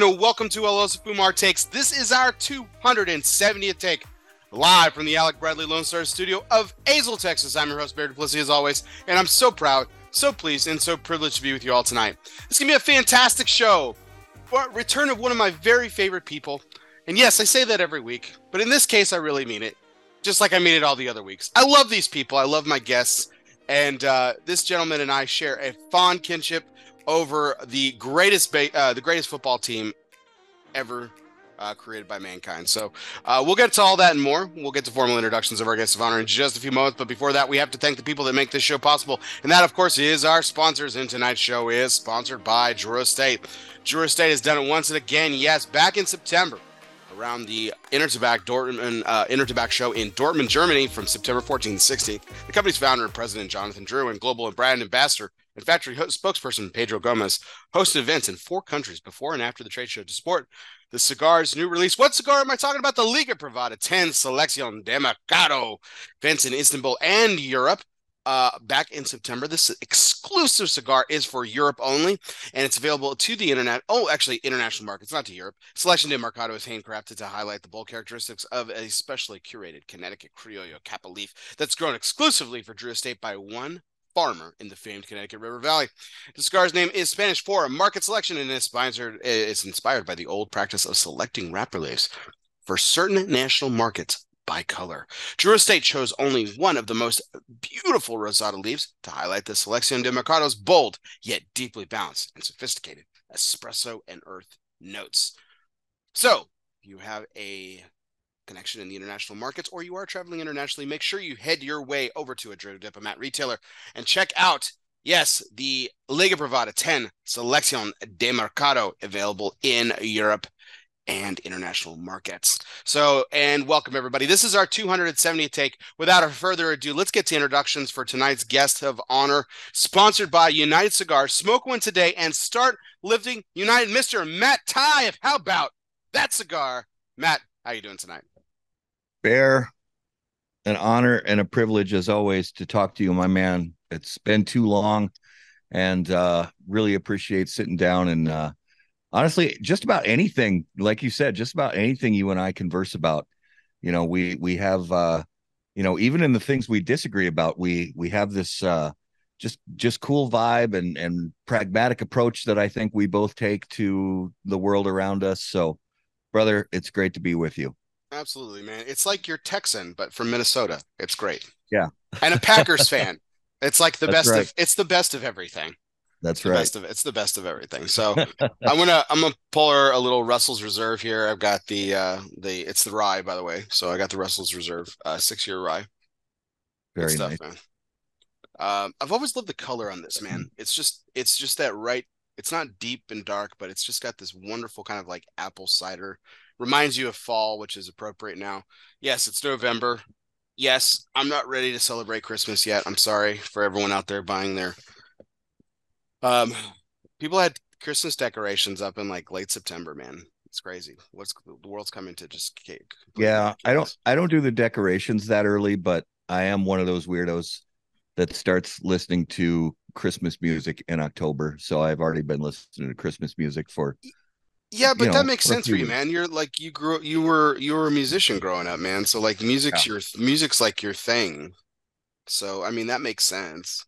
And welcome to El Oso Fumar Takes. This is our 270th take live from the Alec Bradley Lone Star studio of Azle, Texas. I'm your host, Barry Duplessis, as always, and I'm so proud, so pleased, and so privileged to be with you all tonight. It's going to be a fantastic show. Return of one of my very favorite people. And yes, I say that every week, but in this case, I really mean it. Just like I mean it all the other weeks. I love these people. I love my guests. And uh, this gentleman and I share a fond kinship over the greatest ba- uh, the greatest football team ever uh, created by mankind. So uh, we'll get to all that and more. We'll get to formal introductions of our guests of honor in just a few moments. But before that, we have to thank the people that make this show possible, and that, of course, is our sponsors. And tonight's show is sponsored by Drew Estate. Drew Estate has done it once and again. Yes, back in September. Around the Intertabac Dortmund uh, show in Dortmund, Germany, from September 14th to 16th, the company's founder and president Jonathan Drew and global and brand ambassador factory spokesperson Pedro Gomez hosted events in four countries before and after the trade show to support the cigar's new release. What cigar am I talking about? The Liga Privada 10 Selection de Mercado events in Istanbul and Europe. Uh, back in September. This exclusive cigar is for Europe only, and it's available to the internet. Oh, actually, international markets, not to Europe. Selection de Mercado is handcrafted to highlight the bold characteristics of a specially curated Connecticut Criollo Capa leaf that's grown exclusively for Drew Estate by one farmer in the famed Connecticut River Valley. The cigar's name is Spanish for market selection and it's inspired, it's inspired by the old practice of selecting wrapper leaves for certain national markets by color. Drew Estate chose only one of the most beautiful rosada leaves to highlight the Selection de Mercado's bold yet deeply balanced and sophisticated espresso and earth notes. So, you have a connection in the international markets or you are traveling internationally, make sure you head your way over to a Drew Diplomat retailer and check out, yes, the Liga Privada 10 Selección de Mercado available in Europe and international markets. So, and welcome everybody. This is our 270th take. Without further ado, let's get to introductions for tonight's guest of honor, sponsored by United Cigars. Smoke one today and start lifting United, Mr. Matt Tye. How about that cigar? Matt, how are you doing tonight? Bear, an honor and a privilege as always to talk to you, my man. It's been too long and uh really appreciate sitting down and uh honestly just about anything like you said just about anything you and i converse about. You know we we have uh you know even in the things we disagree about we we have this uh just just cool vibe and and pragmatic approach that i think we both take to the world around us. So brother it's great to be with you absolutely man it's like you're texan but from minnesota it's great yeah and a packers fan it's like the best right. of it's the best of everything that's it's right. Best of, it's the best of everything. So I'm gonna I'm gonna pull her a little Russell's Reserve here. I've got the uh the it's the rye by the way. So I got the Russell's Reserve uh six year rye. Very stuff, nice. man. Um, I've always loved the color on this man. It's just it's just that right. It's not deep and dark, but it's just got this wonderful kind of like apple cider. Reminds you of fall, which is appropriate now. Yes, it's November. Yes, I'm not ready to celebrate Christmas yet. I'm sorry for everyone out there buying their um, people had Christmas decorations up in like late September, man. It's crazy. What's the world's coming to just cake. Yeah, I don't I don't do the decorations that early, but I am one of those weirdos that starts listening to Christmas music in October. So I've already been listening to Christmas music for yeah, but you know, that makes sense for you, man. You're like you grew you were you were a musician growing up, man. So like music's yeah. your music's like your thing. So I mean that makes sense.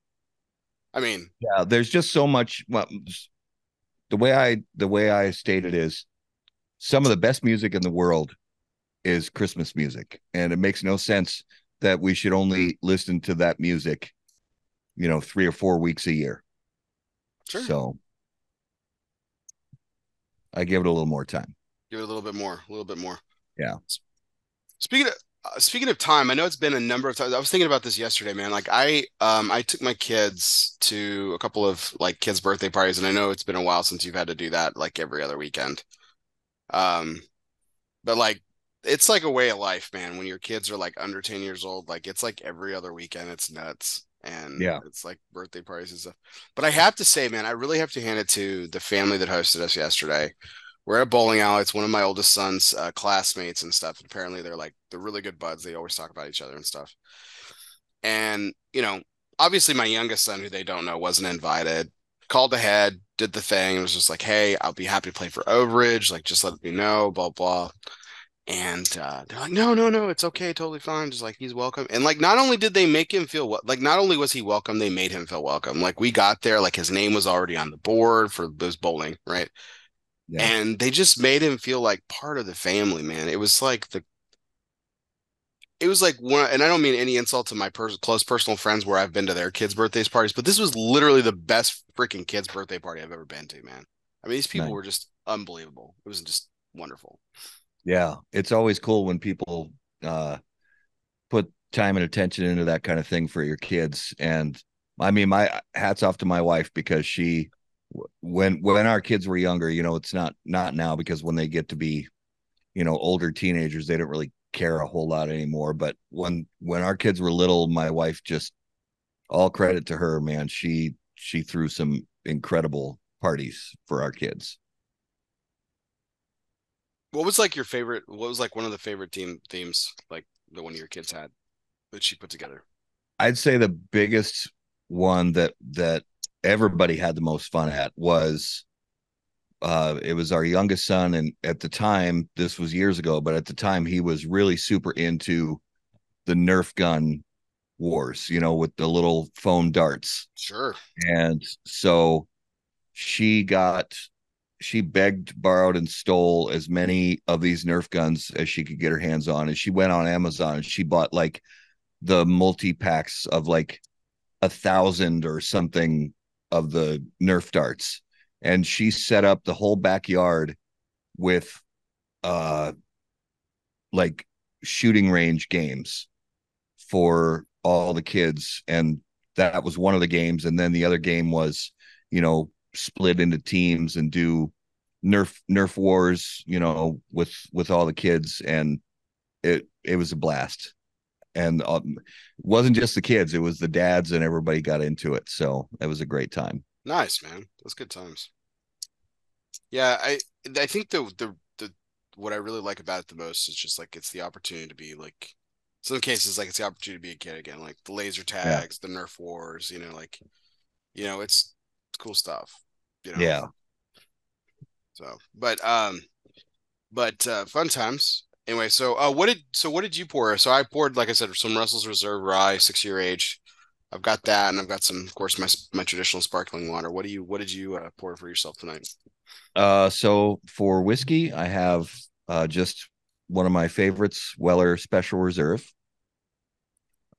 I mean, yeah, there's just so much. Well, the way I the way I state it is, some of the best music in the world is Christmas music, and it makes no sense that we should only listen to that music, you know, three or four weeks a year. Sure. So I give it a little more time. Give it a little bit more, a little bit more. Yeah. Speaking of uh, speaking of time, I know it's been a number of times. I was thinking about this yesterday, man. Like I, um, I took my kids to a couple of like kids' birthday parties, and I know it's been a while since you've had to do that, like every other weekend. Um, but like it's like a way of life, man. When your kids are like under ten years old, like it's like every other weekend. It's nuts, and yeah, it's like birthday parties and stuff. But I have to say, man, I really have to hand it to the family that hosted us yesterday we're at a bowling alley. It's one of my oldest son's uh, classmates and stuff. Apparently, they're like they're really good buds. They always talk about each other and stuff. And you know, obviously, my youngest son, who they don't know, wasn't invited. Called ahead, did the thing. It was just like, hey, I'll be happy to play for overage. Like, just let me know, blah blah. And uh, they're like, no, no, no, it's okay, totally fine. Just like he's welcome. And like, not only did they make him feel well, like, not only was he welcome, they made him feel welcome. Like, we got there, like his name was already on the board for those bowling, right? Yeah. And they just made him feel like part of the family, man. It was like the it was like one and i don't mean any insult to my pers- close personal friends where i've been to their kids birthdays parties but this was literally the best freaking kids birthday party i've ever been to man i mean these people nice. were just unbelievable it was just wonderful yeah it's always cool when people uh put time and attention into that kind of thing for your kids and i mean my hats off to my wife because she when when our kids were younger you know it's not not now because when they get to be you know older teenagers they don't really care a whole lot anymore. But when when our kids were little, my wife just all credit to her, man. She she threw some incredible parties for our kids. What was like your favorite? What was like one of the favorite team themes like the one your kids had that she put together? I'd say the biggest one that that everybody had the most fun at was uh, it was our youngest son, and at the time, this was years ago, but at the time, he was really super into the Nerf gun wars, you know, with the little foam darts. Sure. And so she got, she begged, borrowed, and stole as many of these Nerf guns as she could get her hands on. And she went on Amazon and she bought like the multi packs of like a thousand or something of the Nerf darts. And she set up the whole backyard with uh like shooting range games for all the kids. And that was one of the games. And then the other game was you know split into teams and do nerf nerf wars you know with with all the kids and it it was a blast and um, it wasn't just the kids it was the dads and everybody got into it so it was a great time Nice, man. Those good times. Yeah, I I think the the the what I really like about it the most is just like it's the opportunity to be like some cases like it's the opportunity to be a kid again, like the laser tags, yeah. the Nerf wars, you know, like you know, it's cool stuff. You know. Yeah. So, but um, but uh, fun times. Anyway, so uh, what did so what did you pour? So I poured, like I said, some Russell's Reserve Rye, six year age. I've got that, and I've got some, of course, my my traditional sparkling water. What do you What did you uh, pour for yourself tonight? Uh, so for whiskey, I have uh just one of my favorites, Weller Special Reserve.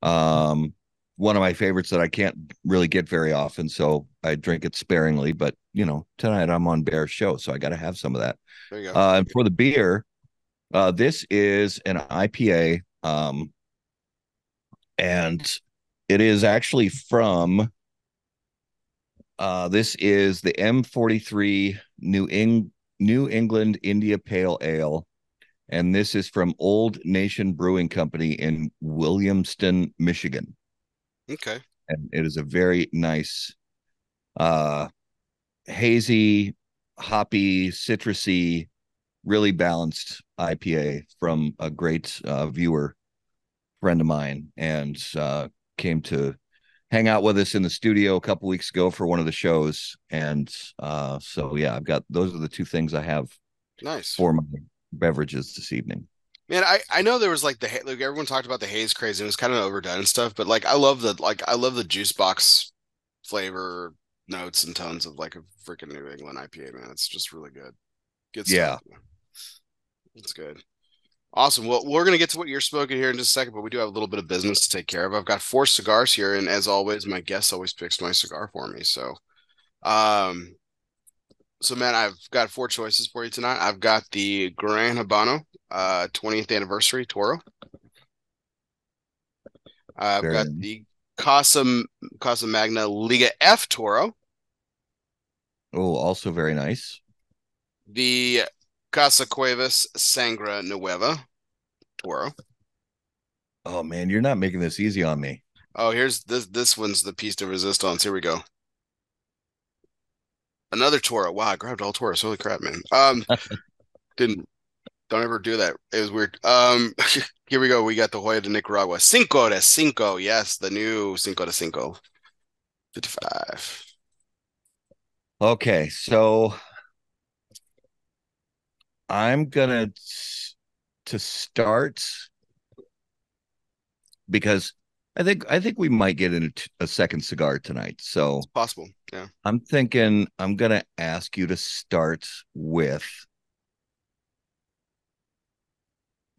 Um, one of my favorites that I can't really get very often, so I drink it sparingly. But you know, tonight I'm on Bear Show, so I got to have some of that. There you go. Uh, and for the beer, uh, this is an IPA. Um, and it is actually from uh, this is the M43 New, Eng- New England India Pale Ale. And this is from Old Nation Brewing Company in Williamston, Michigan. Okay. And it is a very nice, uh, hazy, hoppy, citrusy, really balanced IPA from a great uh, viewer friend of mine. And uh, came to hang out with us in the studio a couple weeks ago for one of the shows, and uh, so yeah, I've got those are the two things I have. Nice for my beverages this evening. Man, I, I know there was like the like everyone talked about the haze craze and it was kind of overdone and stuff, but like I love the like I love the juice box flavor notes and tones of like a freaking New England IPA, man. It's just really good. Good stuff. Yeah. It's good. Awesome. Well, we're going to get to what you're smoking here in just a second, but we do have a little bit of business to take care of. I've got four cigars here, and as always, my guest always picks my cigar for me. So, um, so man, I've got four choices for you tonight. I've got the Gran Habano, uh, 20th anniversary Toro. I've Very got nice. the Casa Casa Magna Liga F Toro. Oh, also very nice. The Casa Cuevas Sangre Nueva Toro. Oh man, you're not making this easy on me. Oh, here's this this one's the piece de resistance. Here we go. Another Toro. Wow, I grabbed all Toros. Holy crap, man. Um didn't don't ever do that. It was weird. Um here we go. We got the Joya de Nicaragua. Cinco de Cinco. Yes, the new Cinco de Cinco. 55. Okay, so I'm gonna to start because I think I think we might get into a second cigar tonight. So it's possible. Yeah. I'm thinking I'm gonna ask you to start with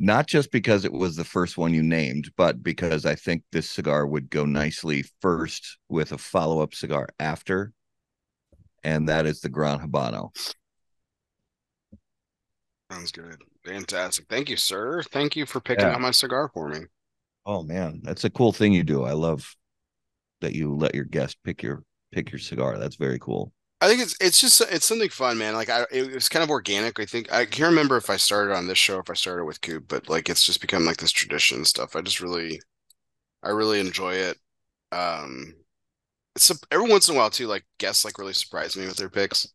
not just because it was the first one you named, but because I think this cigar would go nicely first with a follow-up cigar after. And that is the Gran Habano. Sounds good. Fantastic. Thank you, sir. Thank you for picking yeah. out my cigar for me. Oh man, that's a cool thing you do. I love that you let your guest pick your pick your cigar. That's very cool. I think it's it's just it's something fun, man. Like I, it was kind of organic. I think I can't remember if I started on this show, if I started with Coop, but like it's just become like this tradition stuff. I just really, I really enjoy it. Um, it's a, every once in a while too. Like guests like really surprise me with their picks.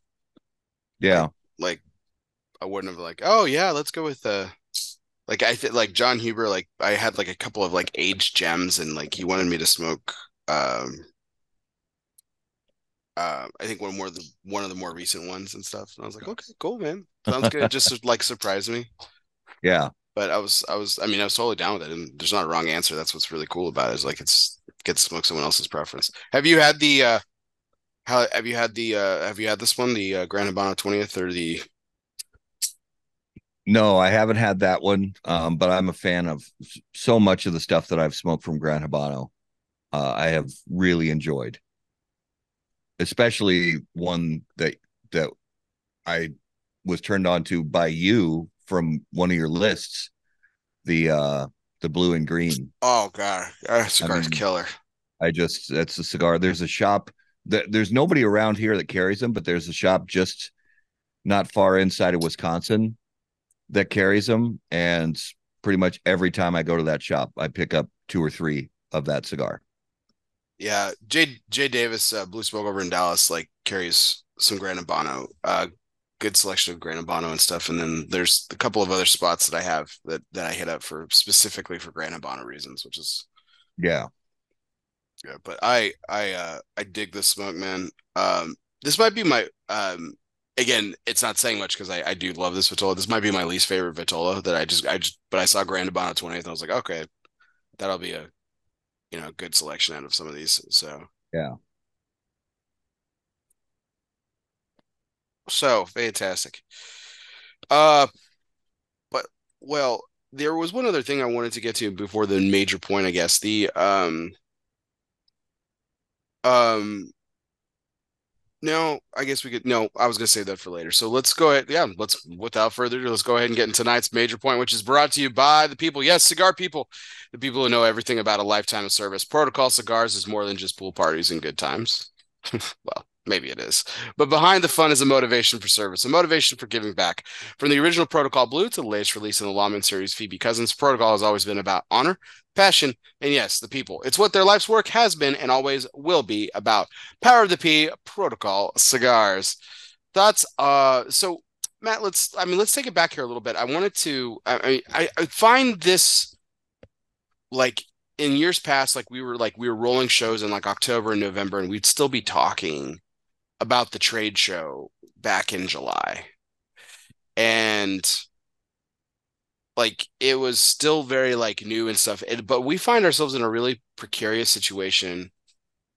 Yeah, like, like I wouldn't have like, oh yeah, let's go with uh like I think like John Huber, like I had like a couple of like aged gems and like he wanted me to smoke um uh, I think one more the one of the more recent ones and stuff. And I was like, okay, cool, man. Sounds good. Just like surprised me. Yeah. But I was I was I mean I was totally down with it. And there's not a wrong answer. That's what's really cool about it, is like it's get to smoke someone else's preference. Have you had the uh how have you had the uh have you had this one, the uh Gran Habano 20th or the no, I haven't had that one. Um, but I'm a fan of so much of the stuff that I've smoked from Gran Habano. Uh, I have really enjoyed, especially one that that I was turned on to by you from one of your lists, the uh the blue and green. Oh god, that cigar's I mean, killer. I just that's a cigar. There's a shop that there's nobody around here that carries them, but there's a shop just not far inside of Wisconsin that carries them, and pretty much every time I go to that shop, I pick up two or three of that cigar. Yeah, Jay Jay Davis, uh, Blue Smoke over in Dallas, like carries some Gran Habano, uh, good selection of Gran Habano and stuff. And then there's a couple of other spots that I have that that I hit up for specifically for Gran Habano reasons, which is yeah, yeah. But I I uh I dig this smoke, man. Um, this might be my um again, it's not saying much because I, I do love this Vitola. This might be my least favorite Vitola that I just I just but I saw Gran Habano 20th and I was like, okay, that'll be a you know good selection out of some of these. So yeah. So fantastic. Uh but well, there was one other thing I wanted to get to before the major point, I guess. The um um no, I guess we could. No, I was going to say that for later. So let's go ahead. Yeah, let's, without further ado, let's go ahead and get into tonight's major point, which is brought to you by the people. Yes, cigar people, the people who know everything about a lifetime of service. Protocol Cigars is more than just pool parties and good times. well, Maybe it is. But behind the fun is a motivation for service, a motivation for giving back. From the original Protocol Blue to the latest release in the Lawman series, Phoebe Cousins, Protocol has always been about honor, passion, and yes, the people. It's what their life's work has been and always will be about. Power of the P, Protocol Cigars. Thoughts? Uh, so Matt, let's. I mean, let's take it back here a little bit. I wanted to. I I, I find this like in years past, like we were like we were rolling shows in like October and November, and we'd still be talking about the trade show back in July. And like it was still very like new and stuff. It, but we find ourselves in a really precarious situation.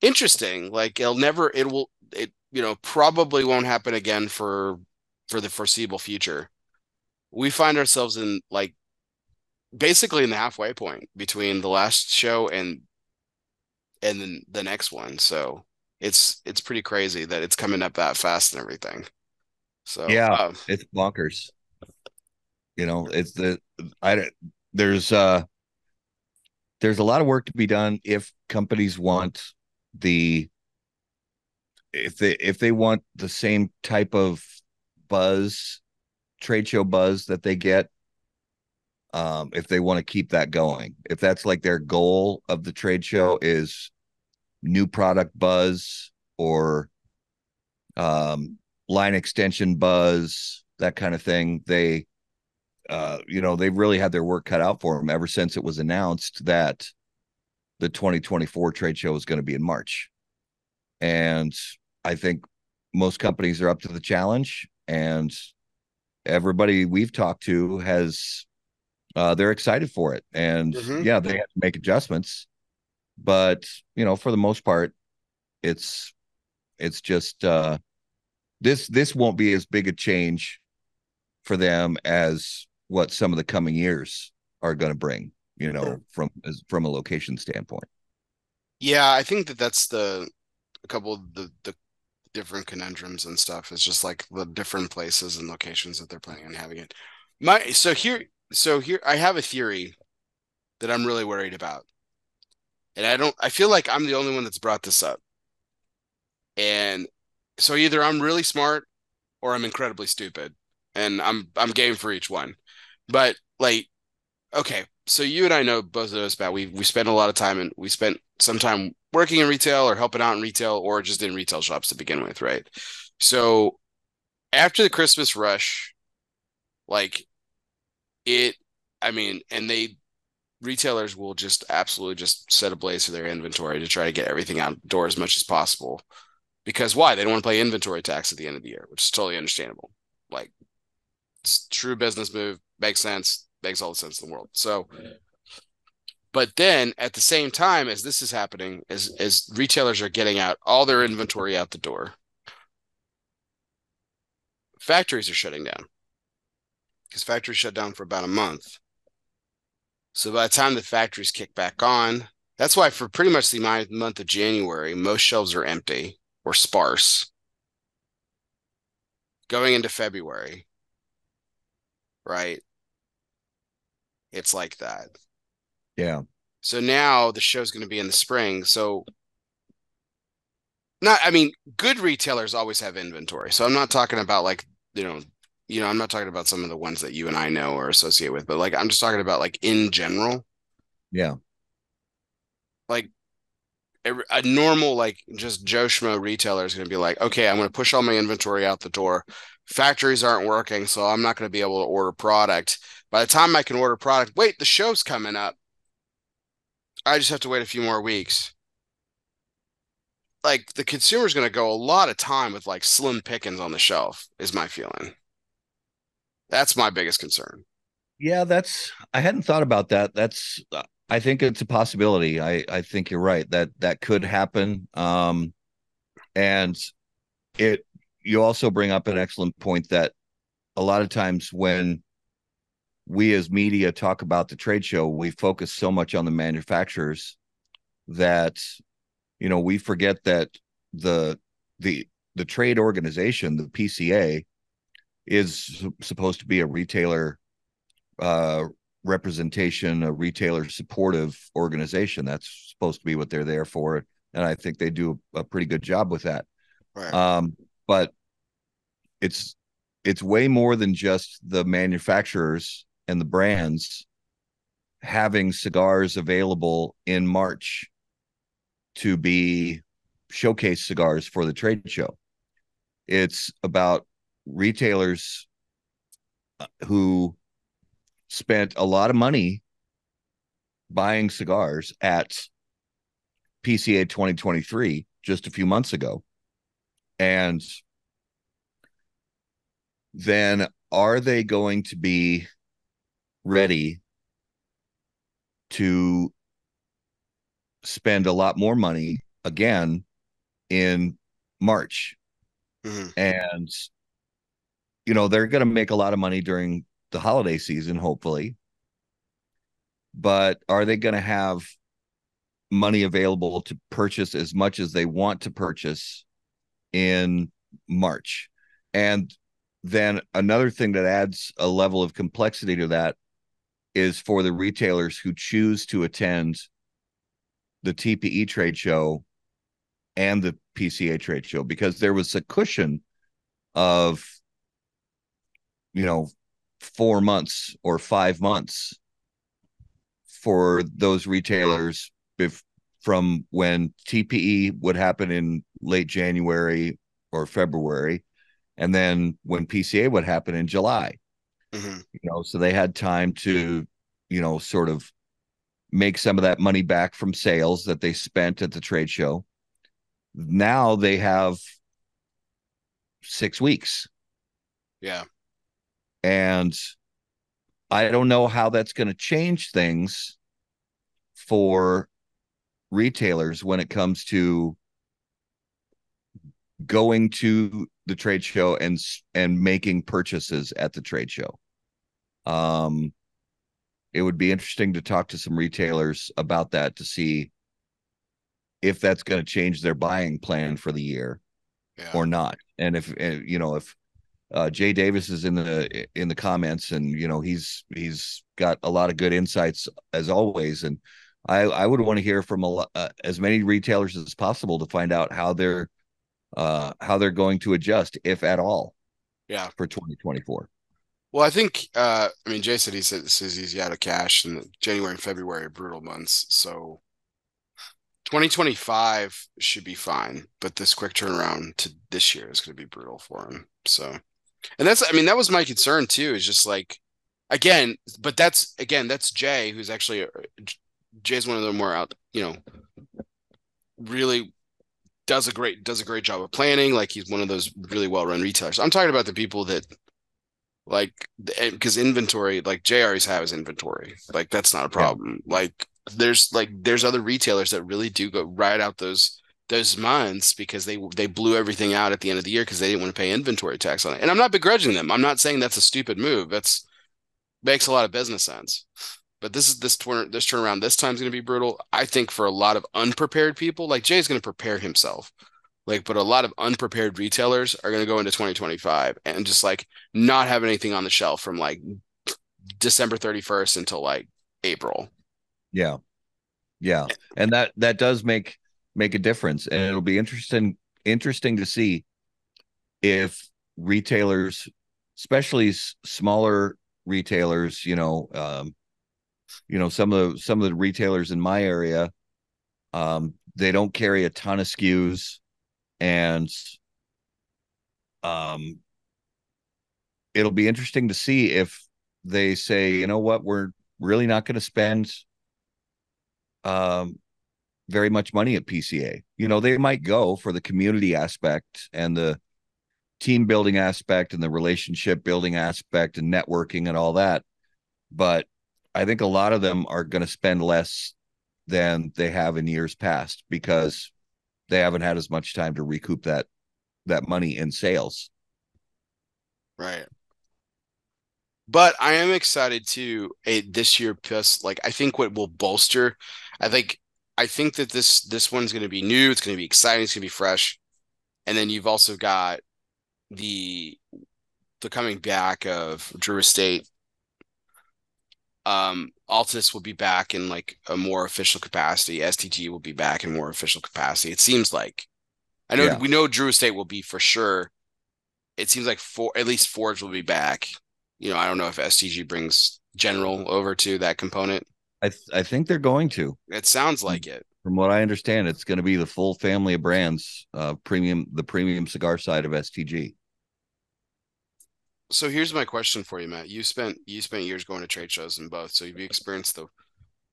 Interesting. Like it'll never it will it you know probably won't happen again for for the foreseeable future. We find ourselves in like basically in the halfway point between the last show and and then the next one. So it's it's pretty crazy that it's coming up that fast and everything. So yeah, um, it's bonkers. You know, it's the I don't, there's uh there's a lot of work to be done if companies want the if they if they want the same type of buzz trade show buzz that they get um if they want to keep that going if that's like their goal of the trade show is new product buzz or um, line extension buzz, that kind of thing. They, uh, you know, they've really had their work cut out for them ever since it was announced that the 2024 trade show is going to be in March. And I think most companies are up to the challenge, and everybody we've talked to has uh, they're excited for it, and Mhm. yeah, they have to make adjustments, but you know, for the most part, it's it's just uh, this this won't be as big a change for them as what some of the coming years are going to bring. You know, Sure. from as from a location standpoint. Yeah, I think that that's the a couple of the the different conundrums and stuff is just like the different places and locations that they're planning on having it. My so here so here I have a theory that I'm really worried about. And I don't I feel like I'm the only one that's brought this up. And so either I'm really smart or I'm incredibly stupid. And I'm I'm game for each one. But like okay, so you and I know both of those about we we spent a lot of time and we spent some time working in retail or helping out in retail or just in retail shops to begin with, right? So after the Christmas rush, like it, I mean, and they retailers will just absolutely just set ablaze for their inventory to try to get everything out door as much as possible. Because why? They don't want to pay inventory tax at the end of the year, which is totally understandable. Like true business move, makes sense, makes all the sense in the world. So but then at the same time as this is happening, as as retailers are getting out all their inventory out the door, factories are shutting down. Because factories shut down for about a month. So by the time the factories kick back on, that's why for pretty much the month of January, most shelves are empty or sparse. Going into February, right? It's like that. Yeah, So now the show's going to be in the spring. So not, I mean, good retailers always have inventory. So I'm not talking about like, you know, you know, I'm not talking about some of the ones that you and I know or associate with, but like I'm just talking about like in general, yeah, like a normal like just Joe Schmo retailer is going to be like, okay, I'm going to push all my inventory out the door. Factories aren't working, so I'm not going to be able to order product. By the time I can order product, wait, the show's coming up. I just have to wait a few more weeks. Like the consumer's going to go a lot of time with like slim pickings on the shelf, is my feeling. That's my biggest concern. yeah. That's I hadn't thought about that. That's I think it's a possibility. I I think you're right that that could happen. Um, and it you also bring up an excellent point that a lot of times when we as media talk about the trade show, we focus so much on the manufacturers that you know we forget that the the the trade organization, the PCA, is supposed to be a retailer uh, representation, a retailer supportive organization. That's supposed to be what they're there for, and I think they do a pretty good job with that. Right. Um, but it's it's way more than just the manufacturers and the brands having cigars available in March to be showcase cigars for the trade show. It's about retailers uh, who spent a lot of money buying cigars at PCA 2023 just a few months ago. And then are they going to be ready to spend a lot more money again in March? Mhm. And, you know, they're going to make a lot of money during the holiday season, hopefully. But are they going to have money available to purchase as much as they want to purchase in March? And then another thing that adds a level of complexity to that is for the retailers who choose to attend the TPE trade show and the PCA trade show because there was a cushion of you know 4 months or 5 months for those retailers from when TPE would happen in late January or February and then when PCA would happen in July Mhm. you know so they had time to you know sort of make some of that money back from sales that they spent at the trade show now they have six weeks. Yeah. And I don't know how that's going to change things for retailers when it comes to going to the trade show and and making purchases at the trade show. Um it would be interesting to talk to some retailers about that to see if that's going to change their buying plan for the year Yeah. or not. And if uh, you know if uh, Jay Davis is in the in the comments, and you know he's he's got a lot of good insights as always, and I I would want to hear from a uh, as many retailers as possible to find out how they're uh how they're going to adjust, if at all, Yeah. for 2024. Well, I think uh I mean Jay said he said says he's out of cash and January and February are brutal months. So 2025 should be fine, but this quick turnaround to this year is going to be brutal for him. So and that's I mean that was my concern too is just like again, but that's again that's Jay who's actually Jay's one of the more out, you know, really does a great does a great job of planning. Like he's one of those really well run retailers. I'm talking about the people that like because eh, inventory like Jay always has inventory. Like that's not a problem. Like there's like there's other retailers that really do go ride out those those months because they they blew everything out at the end of the year because they didn't want to pay inventory tax on it. And I'm not begrudging them. I'm not saying that's a stupid move. That's makes a lot of business sense. But this is this turn this turnaround this time is going to be brutal. I think for a lot of unprepared people, like Jay's going to prepare himself. Like, but a lot of unprepared retailers are going to go into 2025 and just like not have anything on the shelf from like December 31st until like April. Yeah. Yeah. And that that does make make a difference and it'll be interesting interesting to see if retailers especially smaller retailers you know um you know some of the some of the retailers in my area um they don't carry a ton of SKUs and um it'll be interesting to see if they say you know what we're really not going to spend um very much money at PCA. You know, they might go for the community aspect and the team building aspect and the relationship building aspect and networking and all that. But I think a lot of them are going to spend less than they have in years past because they haven't had as much time to recoup that that money in sales. Right. But I am excited to a this year plus like I think what will bolster I think I think that this this one's going to be new, it's going to be exciting, it's going to be fresh. And then you've also got the the coming back of Drew Estate. Um Altadis will be back in like a more official capacity. STG will be back in more official capacity. It seems like I know Yeah. we know Drew Estate will be for sure. It seems like for at least Forge will be back. You know, I don't know if STG brings General over to that component. I th- I think they're going to. It sounds like it. From what I understand, it's going to be the full family of brands, uh premium the premium cigar side of STG. So here's my question for you, Matt. You spent you spent years going to trade shows in both, so you've experienced the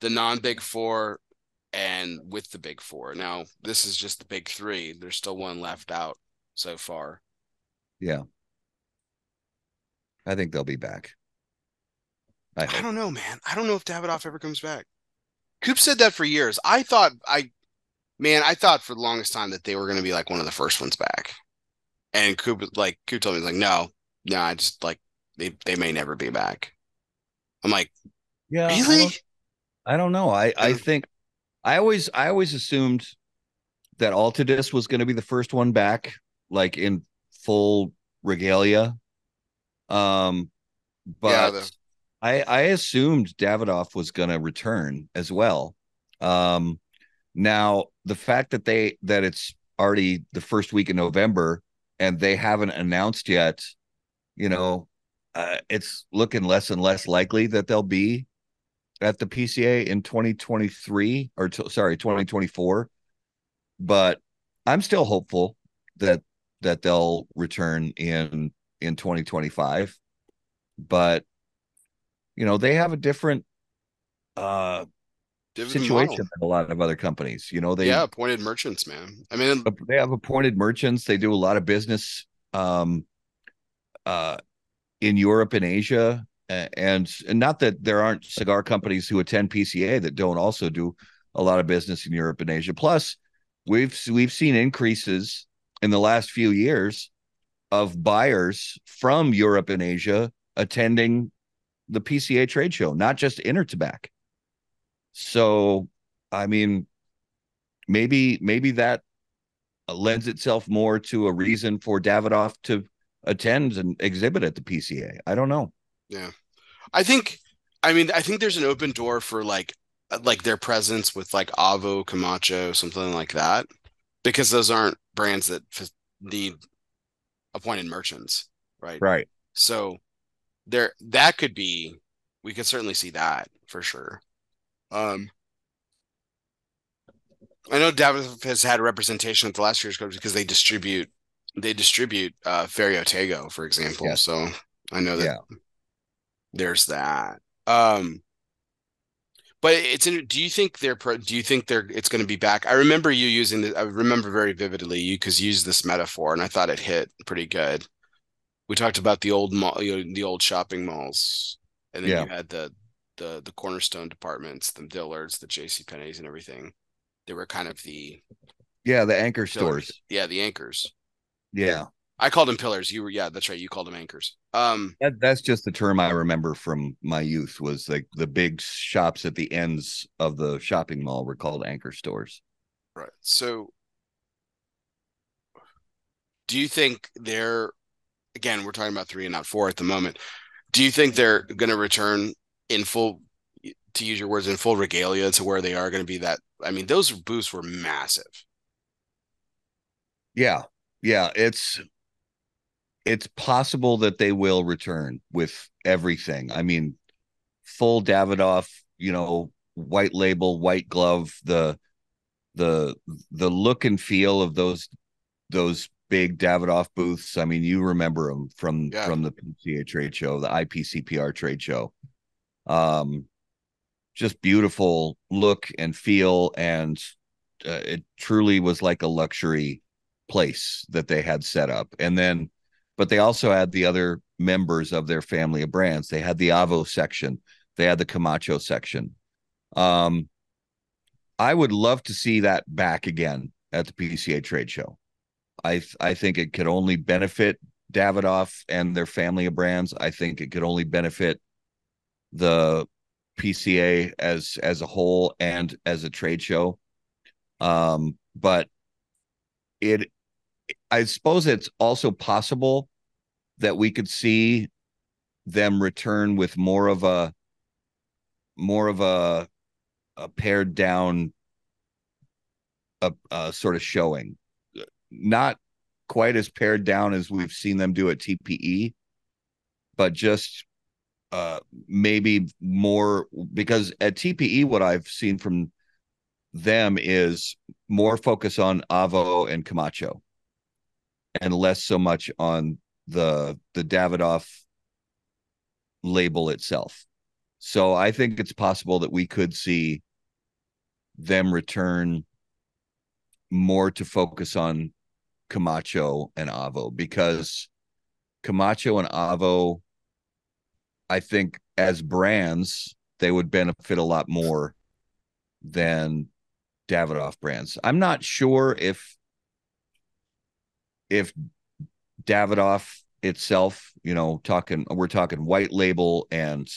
the non-big four and with the big four. Now this is just the big three. There's still one left out so far. Yeah. I think they'll be back. I I don't know, man. I don't know if Davidoff ever comes back. Coop said that for years. I thought I, man, I thought for the longest time that they were going to be like one of the first ones back. And Coop, like Coop told me, like, no, no, I just like they they may never be back. I'm like, Yeah. I really? don't, I don't know. I I think I always I always assumed that Altadis was going to be the first one back, like in full regalia. Um, but Yeah, the- I I assumed Davidoff was going to return as well. Um, now the fact that they that it's already the first week in November and they haven't announced yet, you know, uh, it's looking less and less likely that they'll be at the PCA in 2023 or t- sorry 2024 but I'm still hopeful that that they'll return in in 2025 but you know they have a different uh dividend situation model. than a lot of other companies you know they yeah, appointed merchants, man. I mean, they have appointed merchants they do a lot of business um, in Europe and Asia, and, and not that there aren't cigar companies who attend PCA that don't also do a lot of business in Europe and Asia. Plus, we've we've seen increases in the last few years of buyers from Europe and Asia attending the PCA trade show, not just Intertabac. So, I mean, maybe maybe that lends itself more to a reason for Davidoff to attend and exhibit at the PCA. I don't know. Yeah. I think I mean I think there's an open door for like like their presence with like Avo, Camacho, something like that because those aren't brands that need appointed merchants, right? Right. So there that could be we could certainly see that for sure. Um I know Davidoff has had representation at the last year's clubs because they distribute they distribute uh Ferio Tego, for example. So I know that yeah. there's that. Um but it's in, do you think they're do you think they're it's going to be back? I remember you using the I remember very vividly you because you used this metaphor and I thought it hit pretty good. We talked about the old mall, you know, the old shopping malls, and then yeah. you had the the the cornerstone departments, the Dillards, the J.C. Penney's, and everything. They were kind of the yeah the anchor stores. Yeah, the anchors. Yeah. I called them pillars. You were yeah, that's right. You called them anchors. Um that, that's just the term I remember from my youth was like the big shops at the ends of the shopping mall were called anchor stores. Right. So do you think they're again, we're talking about three and not four at the moment. Do you think they're going to return in full to use your words in full regalia to where they are going to be that I mean those boosts were massive. Yeah. Yeah, it's it's possible that they will return with everything. I mean, full Davidoff, you know, white label, white glove, the the the look and feel of those those big Davidoff booths. I mean, you remember them from yeah. from the PCA trade show, the IPCPR trade show. Um, just beautiful look and feel, and uh, it truly was like a luxury place that they had set up. And then but they also had the other members of their family of brands. They had the Avo section, they had the Camacho section. Um, I would love to see that back again at the PCA trade show. I I think it could only benefit Davidoff and their family of brands. I think it could only benefit the PCA as as a whole and as a trade show. Um, but it I suppose it's also possible that we could see them return with more of a more of a a pared down a, a sort of showing. Not quite as pared down as we've seen them do at TPE but just uh maybe more because at TPE what I've seen from them is more focus on Avo and Camacho and less so much on the the Davidoff label itself. So I think it's possible that we could see them return more to focus on Camacho and Avo because Camacho and Avo, I think as brands, they would benefit a lot more than Davidoff brands. I'm not sure if if Davidoff itself, you know, talking we're talking white label and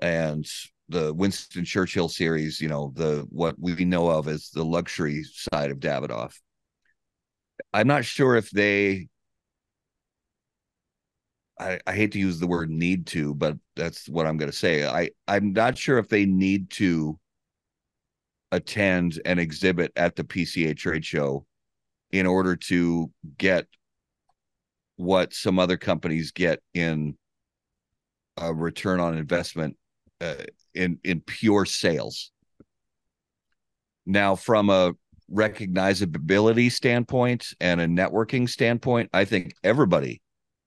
and the Winston Churchill series, you know, the what we know of as the luxury side of Davidoff. I'm not sure if they I, I hate to use the word need to, but that's what I'm gonna say. I, I'm not sure if they need to attend an exhibit at the PCA trade show in order to get what some other companies get in a return on investment uh, in in pure sales. Now, from a recognizability standpoint and a networking standpoint, I think everybody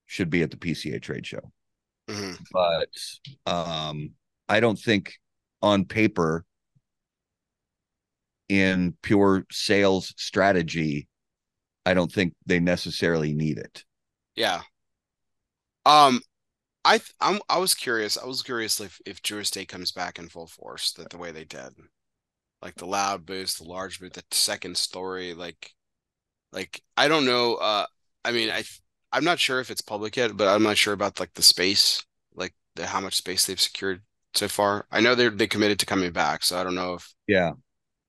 should be at the PCA trade show. Mm-hmm. But um, I don't think on paper, in pure sales strategy, I don't think they necessarily need it. Yeah. Um, I I'm I was curious. I was curious if if Drew Estate comes back in full force, that the way they did, like the loud boost, the large boost, the second story, like, like I don't know. Uh, I mean, I I'm not sure if it's public yet, but I'm not sure about like the space, like the how much space they've secured so far. I know they're they committed to coming back, so I don't know if yeah.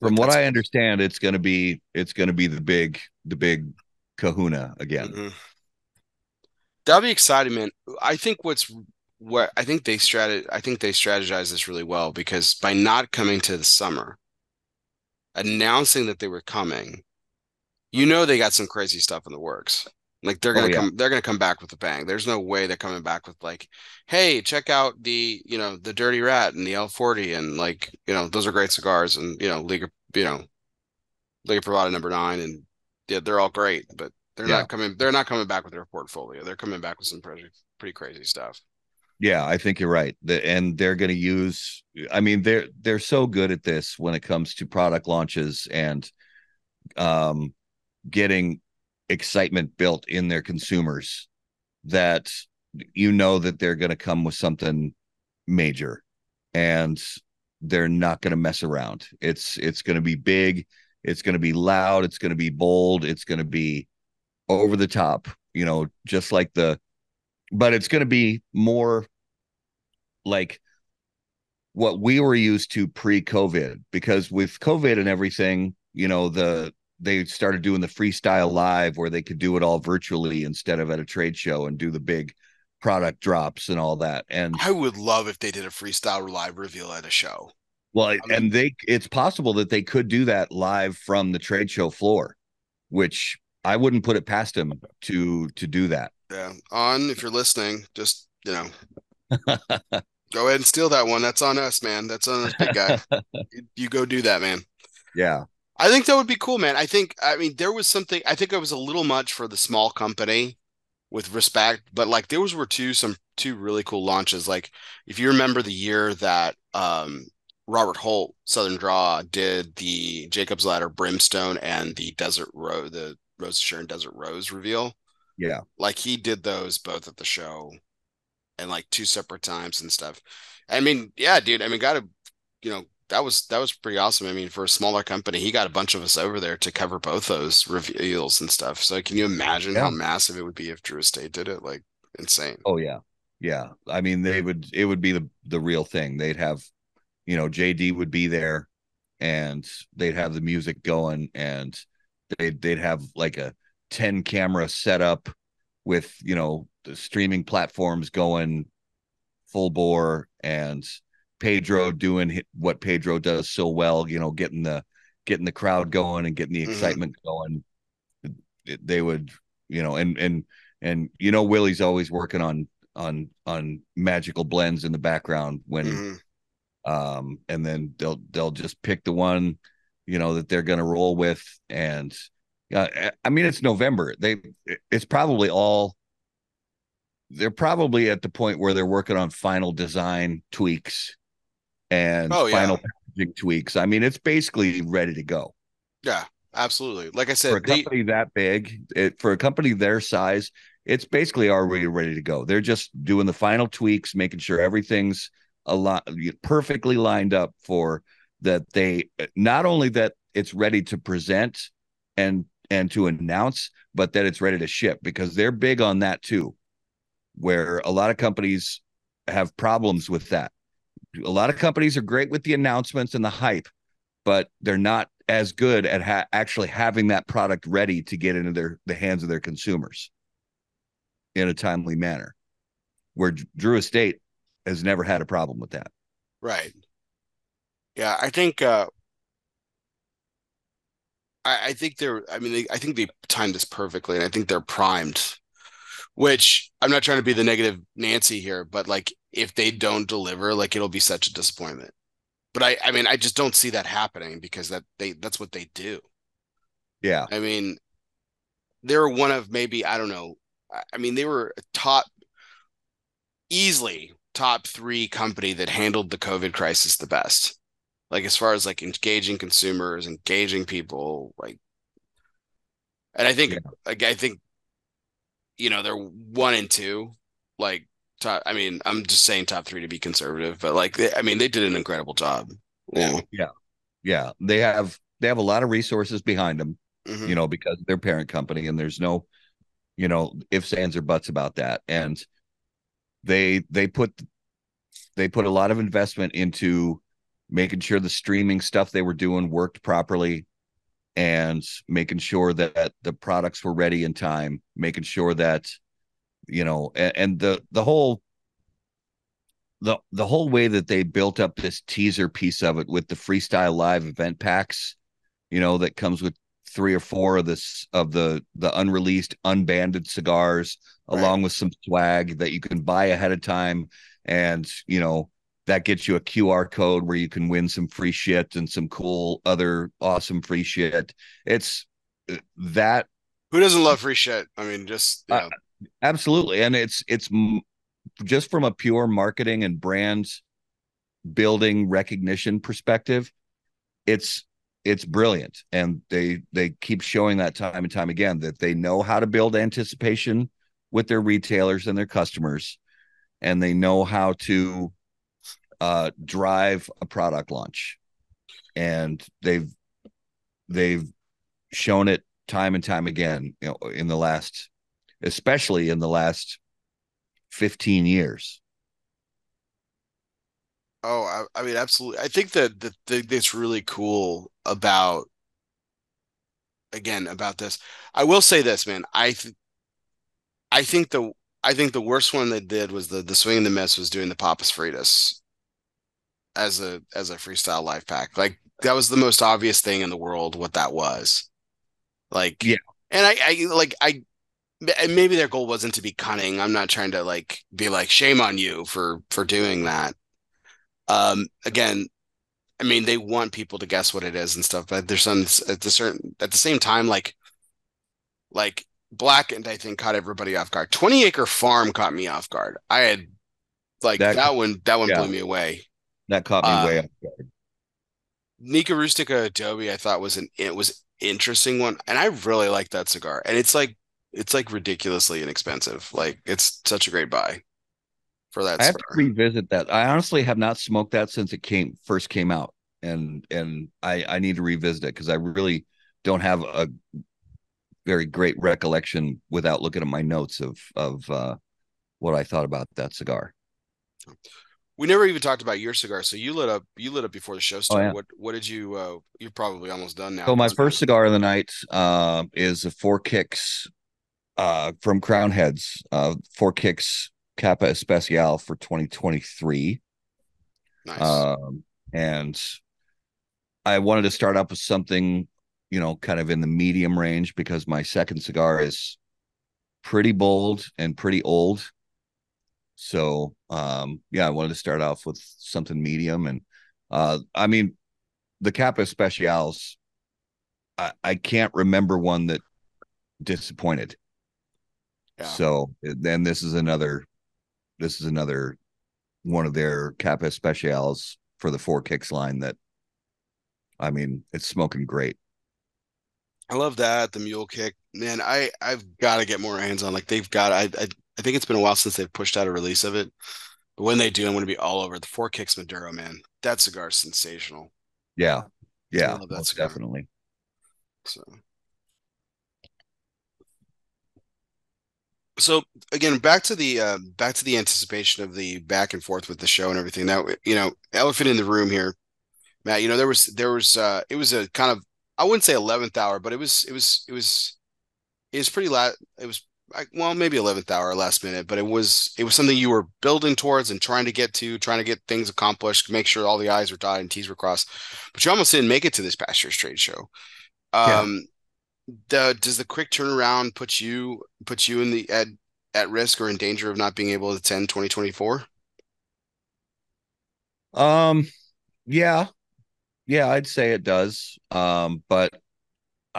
From what I understand, it's gonna be it's gonna be the big the big Kahuna again. Mm-hmm. That'll be exciting, man. I think what's what I think they strat I think they strategize this really well because by not coming to the summer, announcing that they were coming, you know they got some crazy stuff in the works. Like they're gonna oh, yeah. come, they're gonna come back with a bang. There's no way they're coming back with like, hey, check out the you know the Dirty Rat and the L40 and like you know those are great cigars and you know Liga you know Liga Privada number nine and yeah they're all great, but they're yeah. not coming. They're not coming back with their portfolio. They're coming back with some pretty pretty crazy stuff. Yeah, I think you're right. The, and they're going to use. I mean, they're they're so good at this when it comes to product launches and um, getting excitement built in their consumers that you know that they're going to come with something major and they're not going to mess around. It's it's going to be big it's going to be loud it's going to be bold it's going to be over the top you know just like the but it's going to be more like what we were used to pre-covid because with covid and everything you know the they started doing the freestyle live where they could do it all virtually instead of at a trade show and do the big product drops and all that. And I would love if they did a freestyle live reveal at a show. Well, I mean, and they it's possible that they could do that live from the trade show floor, which I wouldn't put it past them to to do that. Yeah. On if you're listening, just you know go ahead and steal that one. That's on us, man. That's on us, big guy. you, you go do that, man. Yeah. I think that would be cool, man. I think I mean there was something I think it was a little much for the small company with respect, but like there was were two some two really cool launches. Like if you remember the year that um Robert Holt Southern Draw did the Jacob's Ladder Brimstone and the Desert Rose the Rose of Sharon Desert Rose reveal. Yeah. Like he did those both at the show and like two separate times and stuff. I mean, yeah, dude. I mean, gotta you know, that was that was pretty awesome. I mean, for a smaller company, he got a bunch of us over there to cover both those reveals and stuff. So can you imagine yeah. how massive it would be if Drew Estate did it? Like insane. Oh yeah. Yeah. I mean, they would it would be the the real thing. They'd have, you know, JD would be there and they'd have the music going and they'd they'd have like a 10 camera setup with, you know, the streaming platforms going full bore and Pedro doing what Pedro does so well, you know, getting the getting the crowd going and getting the mm-hmm. excitement going. They would, you know, and and and you know, Willie's always working on on on magical blends in the background when mm-hmm. um and then they'll they'll just pick the one you know that they're going to roll with and uh, I mean it's November. They it's probably all they're probably at the point where they're working on final design tweaks and oh, final yeah. packaging tweaks. I mean, it's basically ready to go. Yeah, absolutely. Like I said, for a company they... that big, it, for a company their size, it's basically already ready to go. They're just doing the final tweaks, making sure everything's a lot perfectly lined up for that. They not only that it's ready to present and and to announce, but that it's ready to ship because they're big on that too. Where a lot of companies have problems with that a lot of companies are great with the announcements and the hype, but they're not as good at ha- actually having that product ready to get into their the hands of their consumers in a timely manner. Where Drew Estate has never had a problem with that. Right. Yeah, I think uh I, I think they're I mean they, I think they timed this perfectly and I think they're primed which I'm not trying to be the negative Nancy here, but like if they don't deliver, like it'll be such a disappointment. But I, I mean, I just don't see that happening because that they that's what they do. Yeah. I mean, they're one of maybe, I don't know. I mean, they were a top easily top three company that handled the COVID crisis the best. Like as far as like engaging consumers, engaging people, like And I think, yeah. I think, you know, they're one and two. Like, top, I mean, I'm just saying top three to be conservative, but like, they, I mean, they did an incredible job. Yeah, yeah, yeah. They have they have a lot of resources behind them, mm-hmm. you know, because of their parent company, and there's no, you know, ifs, ands, or buts about that. And they they put they put a lot of investment into making sure the streaming stuff they were doing worked properly and making sure that the products were ready in time making sure that you know and, and the the whole the the whole way that they built up this teaser piece of it with the freestyle live event packs you know that comes with three or four of this of the the unreleased unbanded cigars right. along with some swag that you can buy ahead of time and you know that gets you a QR code where you can win some free shit and some cool other awesome free shit. It's uh, that who doesn't love free shit? I mean, just you know. uh, absolutely, and it's it's just from a pure marketing and brand building recognition perspective, it's it's brilliant, and they they keep showing that time and time again that they know how to build anticipation with their retailers and their customers, and they know how to uh, drive a product launch, and they've they've shown it time and time again. You know, in the last, especially in the last fifteen years. Oh, I, I mean, absolutely. I think that the thing that's really cool about again about this, I will say this, man. I th- I think the I think the worst one they did was the the swing and the miss was doing the Papas Fritas as a as a freestyle live pack. Like that was the most obvious thing in the world what that was. Like yeah. And I, I like I maybe their goal wasn't to be cunning. I'm not trying to like be like shame on you for for doing that. Um again, I mean they want people to guess what it is and stuff, but there's some at the certain at the same time like like Blackened I think caught everybody off guard. 20 Acre Farm caught me off guard. I had like that, that one that one yeah. blew me away. That caught me uh, way off guard. Nica Rustica Adobe, I thought was an it was interesting one, and I really like that cigar. And it's like it's like ridiculously inexpensive. Like it's such a great buy for that. I have to revisit that. I honestly have not smoked that since it came first came out, and and I I need to revisit it because I really don't have a very great recollection without looking at my notes of of uh, what I thought about that cigar we never even talked about your cigar. So you lit up you lit up before the show started. Oh, yeah. What what did you uh you're probably almost done now. So my first cigar of the night uh is a four kicks uh from Crown Heads, uh four kicks Capa Especial for 2023. Nice. Um and I wanted to start up with something, you know, kind of in the medium range because my second cigar is pretty bold and pretty old so um, yeah, I wanted to start off with something medium, and uh, I mean, the Capa Specials. I, I can't remember one that disappointed. Yeah. So then this is another, this is another one of their Capa Specials for the four kicks line that, I mean, it's smoking great. I love that the mule kick, man. I I've got to get more hands on. Like they've got. I I I think it's been a while since they've pushed out a release of it. But when they do, I'm going to be all over the Four Kicks Maduro, man. That cigar is sensational. Yeah. Yeah. That's definitely. So. So again, back to the uh, back to the anticipation of the back and forth with the show and everything. Now, you know, elephant in the room here, Matt. You know, there was there was uh, it was a kind of I wouldn't say eleventh hour, but it was it was it was it was pretty la- it was well, maybe 11th hour, last minute, but it was it was something you were building towards and trying to get to, trying to get things accomplished, make sure all the I's were dotted and T's were crossed. But you almost didn't make it to this past year's trade show. Um, yeah. the, does the quick turnaround put you put you in the at at risk or in danger of not being able to attend 2024? Um, yeah, yeah, I'd say it does. Um, but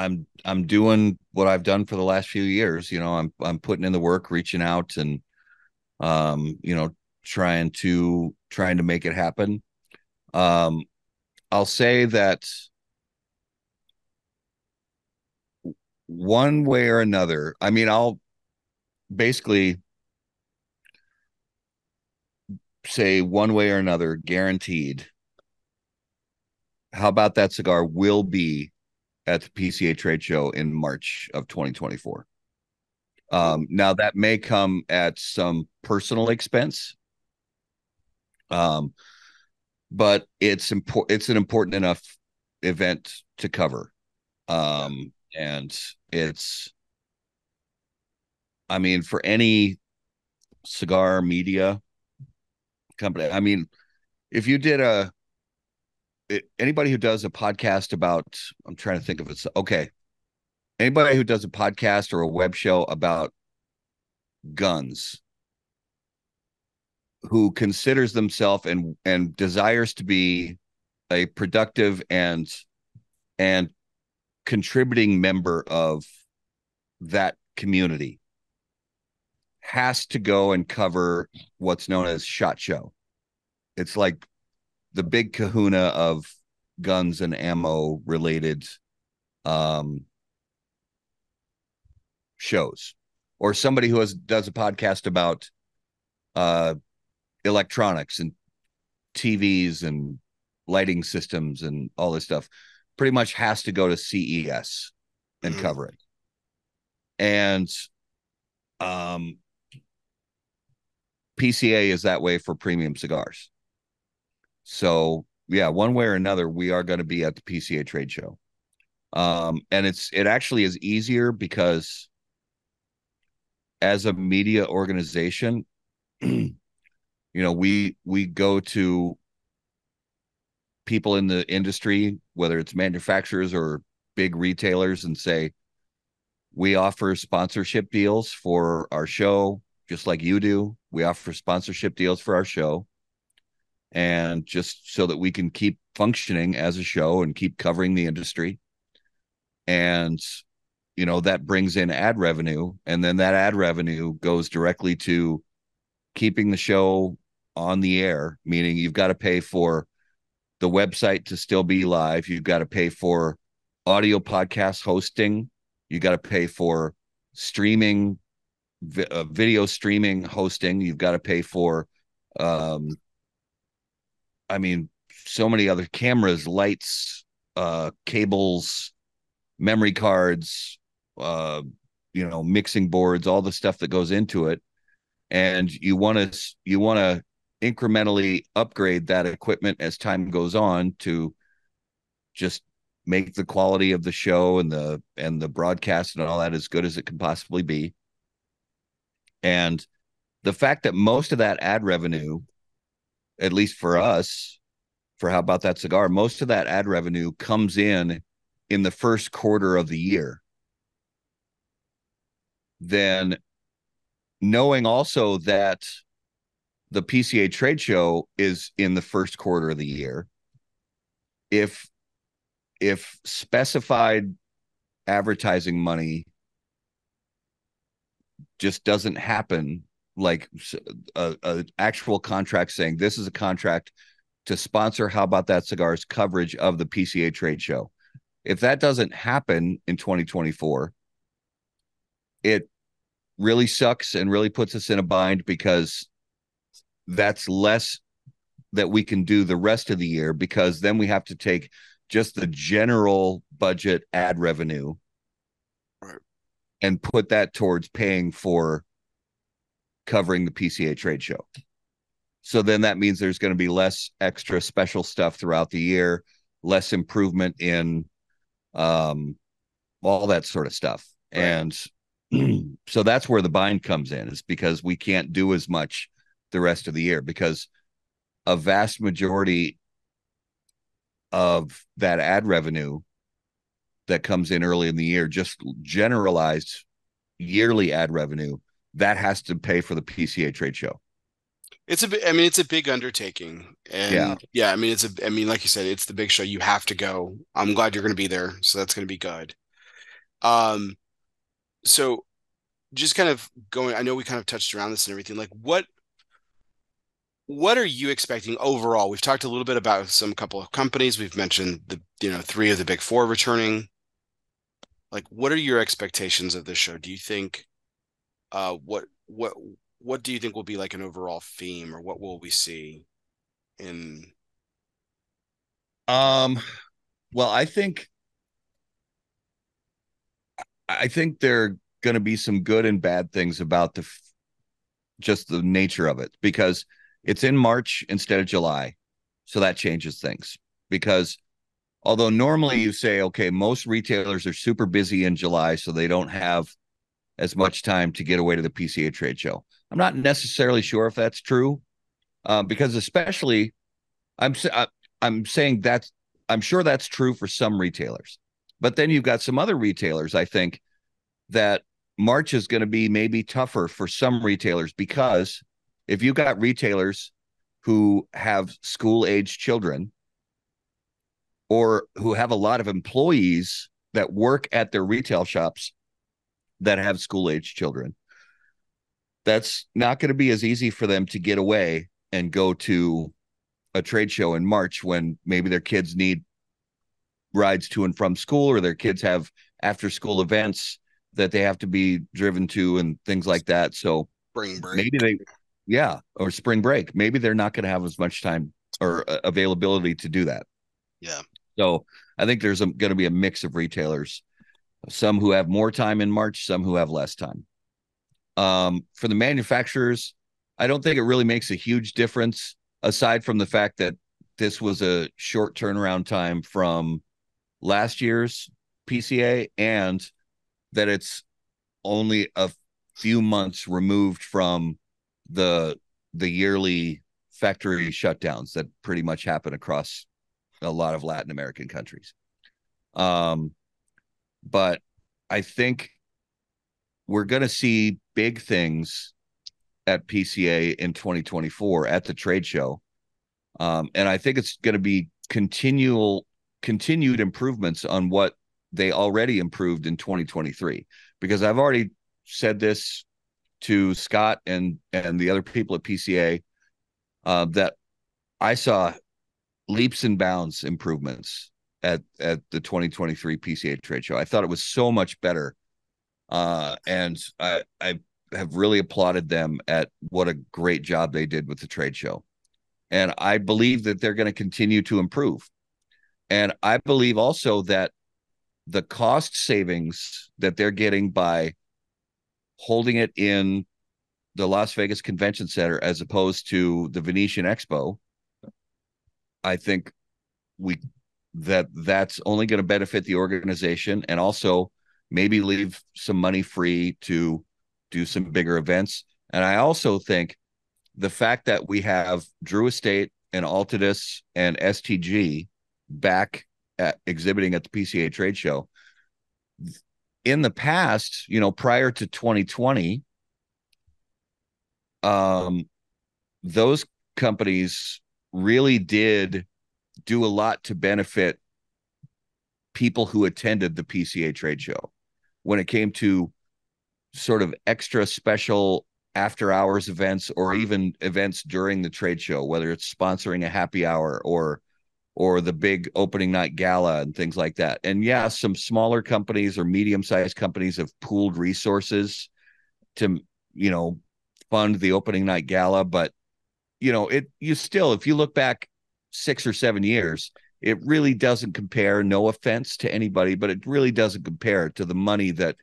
I'm I'm doing what I've done for the last few years. You know, I'm I'm putting in the work, reaching out, and um, you know, trying to trying to make it happen. Um, I'll say that one way or another. I mean, I'll basically say one way or another, guaranteed. How about that cigar will be at the PCA trade show in March of 2024? Um, now that may come at some personal expense. Um, but it's important it's an important enough event to cover. Um, and it's I mean, for any cigar media company, I mean, if you did a it, anybody who does a podcast about I'm trying to think of it. Okay. Anybody who does a podcast or a web show about guns who considers themselves and and desires to be a productive and and contributing member of that community has to go and cover what's known as shot show it's like the big kahuna of guns and ammo related um shows or somebody who has does a podcast about uh electronics and TVs and lighting systems and all this stuff pretty much has to go to CES and mm-hmm. cover it. And um PCA is that way for premium cigars. So yeah, one way or another, we are going to be at the PCA trade show. Um, and it's it actually is easier because as a media organization, you know, we we go to people in the industry, whether it's manufacturers or big retailers, and say, we offer sponsorship deals for our show, just like you do. We offer sponsorship deals for our show. And just so that we can keep functioning as a show and keep covering the industry. And you know that brings in ad revenue and then that ad revenue goes directly to keeping the show on the air meaning you've got to pay for the website to still be live you've got to pay for audio podcast hosting you got to pay for streaming vi- uh, video streaming hosting you've got to pay for um i mean so many other cameras lights uh cables memory cards uh, you know, mixing boards, all the stuff that goes into it, and you want to you want to incrementally upgrade that equipment as time goes on to just make the quality of the show and the and the broadcast and all that as good as it can possibly be. And the fact that most of that ad revenue, at least for us, for how about that cigar, most of that ad revenue comes in in the first quarter of the year. Then knowing also that the PCA trade show is in the first quarter of the year, if if specified advertising money just doesn't happen like a, a, actual contract saying this is a contract to sponsor how about that cigars coverage of the PCA trade show if that doesn't happen in 2024 it really sucks and really puts us in a bind because that's less that we can do the rest of the year because then we have to take just the general budget ad revenue right. and put that towards paying for covering the PCA trade show. So then that means there's going to be less extra special stuff throughout the year, less improvement in um all that sort of stuff. Right. And so that's where the bind comes in is because we can't do as much the rest of the year because a vast majority of that ad revenue that comes in early in the year just generalized yearly ad revenue that has to pay for the PCA trade show. It's a I mean it's a big undertaking. And yeah. yeah i mean it's a i mean like you said it's the big show. You have to go. I'm glad you're going to be there so that's going to be good. Um so just kind of going i know we kind of touched around this and everything like what what are you expecting overall? We've talked a little bit about some couple of companies. We've mentioned the you know three of the big four returning. Like what are your expectations of this show? Do you think uh what what what do you think will be like an overall theme or what will we see in um well i think i think there are going to be some good and bad things about the just the nature of it because it's in march instead of july so that changes things because although normally you say okay most retailers are super busy in july so they don't have as much time to get away to the pca trade show. I'm not necessarily sure if that's true uh, because especially i'm i'm saying that's i'm sure that's true for some retailers. But then you've got some other retailers i think that march is going to be maybe tougher for some retailers because if you've got retailers who have school age children or who have a lot of employees that work at their retail shops that have school age children. That's not going to be as easy for them to get away and go to a trade show in March when maybe their kids need rides to and from school or their kids have after school events that they have to be driven to and things like that. So spring break. maybe they, yeah, or spring break. Maybe they're not going to have as much time or uh, availability to do that. Yeah. So I think there's going to be a mix of retailers, some who have more time in March, some who have less time. Um, for the manufacturers, I don't think it really makes a huge difference aside from the fact that this was a short turnaround time from last year's PCA and that it's only a few months removed from the the yearly factory shutdowns that pretty much happen across a lot of Latin American countries. Um, but I think we're going to see big things at PCA in 2024 at the trade show. Um, and I think it's going to be continual, continued improvements on what they already improved in 2023. Because I've already said this to Scott and and the other people at PCA uh, that I saw leaps and bounds improvements at at the 2023 PCA trade show. I thought it was so much better, uh, and I I have really applauded them at what a great job they did with the trade show, and I believe that they're going to continue to improve, and I believe also that the cost savings that they're getting by holding it in the Las Vegas Convention Center as opposed to the Venetian Expo I think we that that's only going to benefit the organization and also maybe leave some money free to do some bigger events. And I also think the fact that we have Drew Estate and Altadis and STG back at exhibiting at the PCA trade show. In the past, you know, prior to 2020, um, those companies really did do a lot to benefit people who attended the PCA trade show. When it came to sort of extra special after hours events or mm-hmm. even events during the trade show whether it's sponsoring a happy hour or or the big opening night gala and things like that. And yeah some smaller companies or medium sized companies have pooled resources to you know fund the opening night gala but you know, it you still, if you look back six or seven years, it really doesn't compare. No offense to anybody, but it really doesn't compare to the money that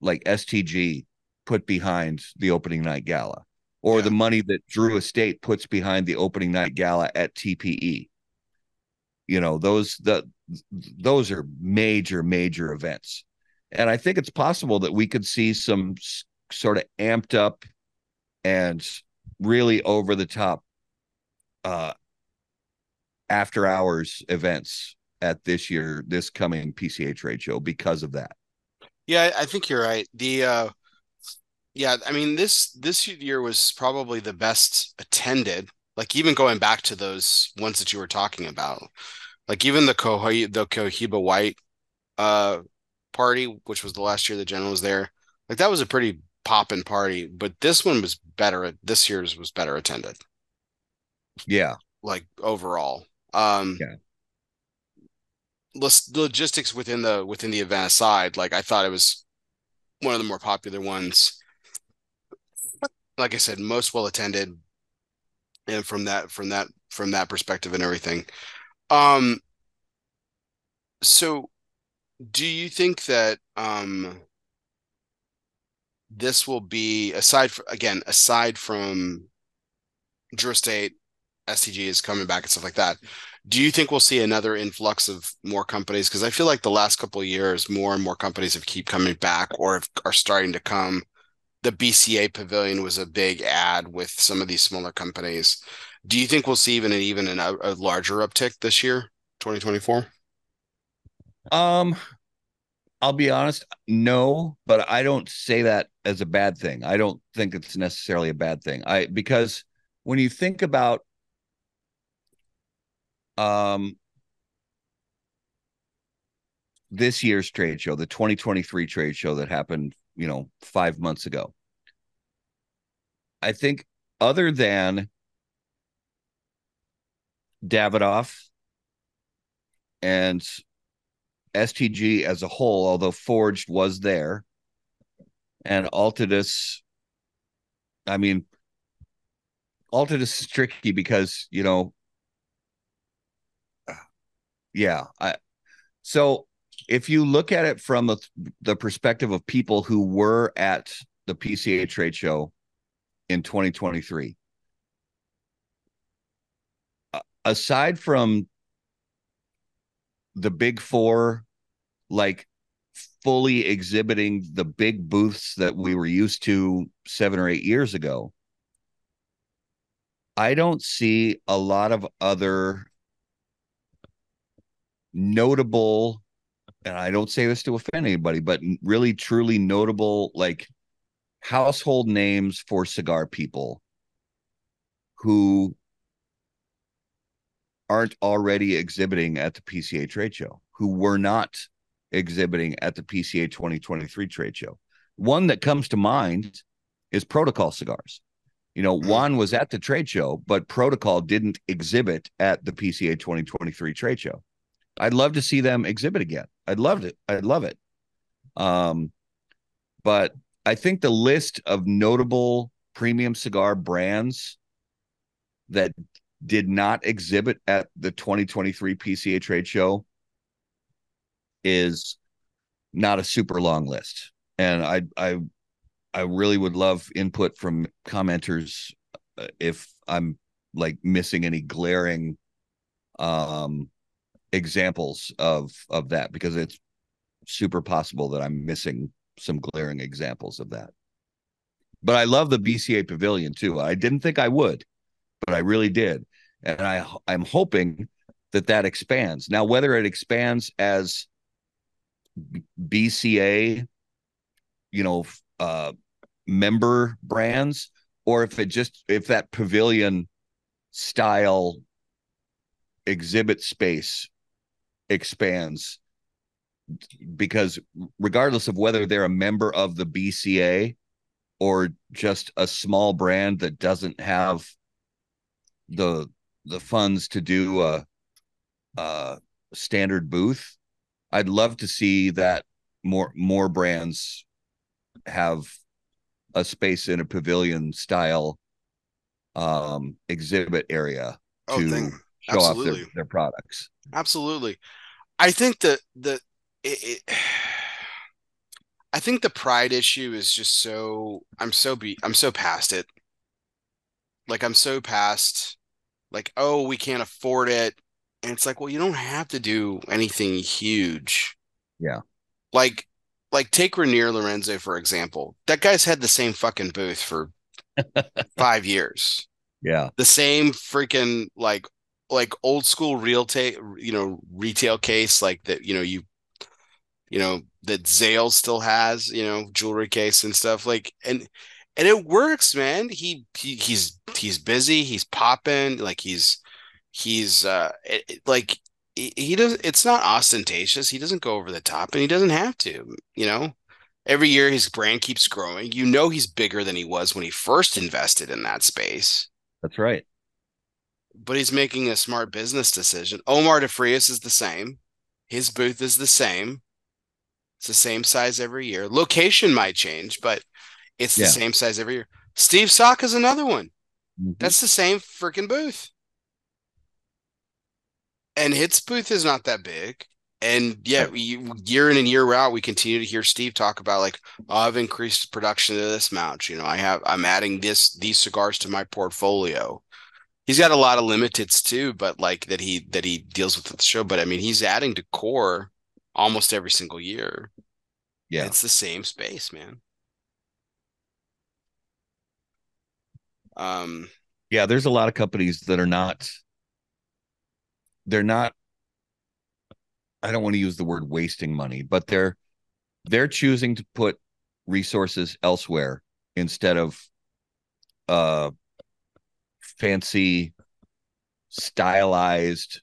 like STG put behind the opening night gala or yeah. the money that Drew Estate puts behind the opening night gala at TPE. You know, those the those are major major events. And I think it's possible that we could see some sort of amped up and really over the top uh after hours events at this year this coming PCA trade show because of that. Yeah, I think you're right. The uh yeah, I mean this this year was probably the best attended. Like even going back to those ones that you were talking about. Like even the Cohi the Cohiba White uh party, which was the last year the general was there. Like that was a pretty poppin' party, but this one was better. This year's was better attended. Yeah, like overall. Um, yeah. logistics within the within the event aside, like I thought it was one of the more popular ones. Like I said, most well attended, and from that from that from that perspective and everything. Um. So, do you think that um this will be aside from again aside from Drew Estate, STG is coming back and stuff like that. Do you think we'll see another influx of more companies? Because I feel like the last couple years, more and more companies have keep coming back or have, are starting to come. The BCA Pavilion was a big ad with some of these smaller companies. Do you think we'll see even an even an, a larger uptick this year, 2024? Um, I'll be honest, no, but I don't say that as a bad thing. I don't think it's necessarily a bad thing. I because when you think about um this year's trade show, the 2023 trade show that happened, you know, 5 months ago. I think other than Davidoff and STG as a whole, although Forged was there, and Altadis. I mean, Altadis is tricky because you know, yeah. I so if you look at it from the, the perspective of people who were at the PCA trade show in 2023, aside from the big four like fully exhibiting the big booths that we were used to seven or eight years ago i don't see a lot of other notable and i don't say this to offend anybody but really truly notable like household names for cigar people who aren't already exhibiting at the PCA trade show, who were not exhibiting at the PCA 2023 trade show. One that comes to mind is Protocol Cigars. You know, mm-hmm. Juan was at the trade show, but Protocol didn't exhibit at the PCA 2023 trade show. I'd love to see them exhibit again. I'd love it. I'd love it. Um, but I think the list of notable premium cigar brands that did not exhibit at the 2023 PCA trade show is not a super long list. And I I I really would love input from commenters uh, if I'm like missing any glaring um examples of of that because it's super possible that I'm missing some glaring examples of that. But I love the BCA pavilion too. I didn't think I would, but I really did and I I'm hoping that that expands. Now, whether it expands as BCA, you know, uh, member brands, or if it just if that pavilion style exhibit space expands because regardless of whether they're a member of the BCA or just a small brand that doesn't have the the funds to do a, a standard booth, I'd love to see that more more brands have a space in a pavilion style um exhibit area oh, to show off their, their products. Absolutely. I think that the it, it, I think the pride issue is just so I'm so be I'm so past it. Like I'm so past like, oh, we can't afford it. And it's like, well, you don't have to do anything huge. Yeah. Like, like take Ranier Lorenzo, for example. That guy's had the same fucking booth for five years. Yeah. The same freaking like like old school real ta- you know, retail case like that, you know, you you know, that Zales still has, you know, jewelry case and stuff. Like and and it works, man. He, he he's he's busy. He's popping. Like he's he's uh it, it, like he, he does. It's not ostentatious. He doesn't go over the top, and he doesn't have to. You know, every year his brand keeps growing. You know, he's bigger than he was when he first invested in that space. That's right. But he's making a smart business decision. Omar DeFrias is the same. His booth is the same. It's the same size every year. Location might change, but it's the Yeah. same size every year. Steve Saka is another one. Mhm. That's the same freaking booth. And its booth is not that big. And yet, year in and year out, we continue to hear Steve talk about like, oh, I've increased production of this mount. You know, I have, I'm adding this these cigars to my portfolio. He's got a lot of limiteds too, but like that he that he deals with at the show. But I mean, he's adding to core almost every single year. yeah. It's the same space, man. Um, yeah there's a lot of companies that are not they're not i don't want to use the word wasting money but they're they're choosing to put resources elsewhere instead of uh fancy stylized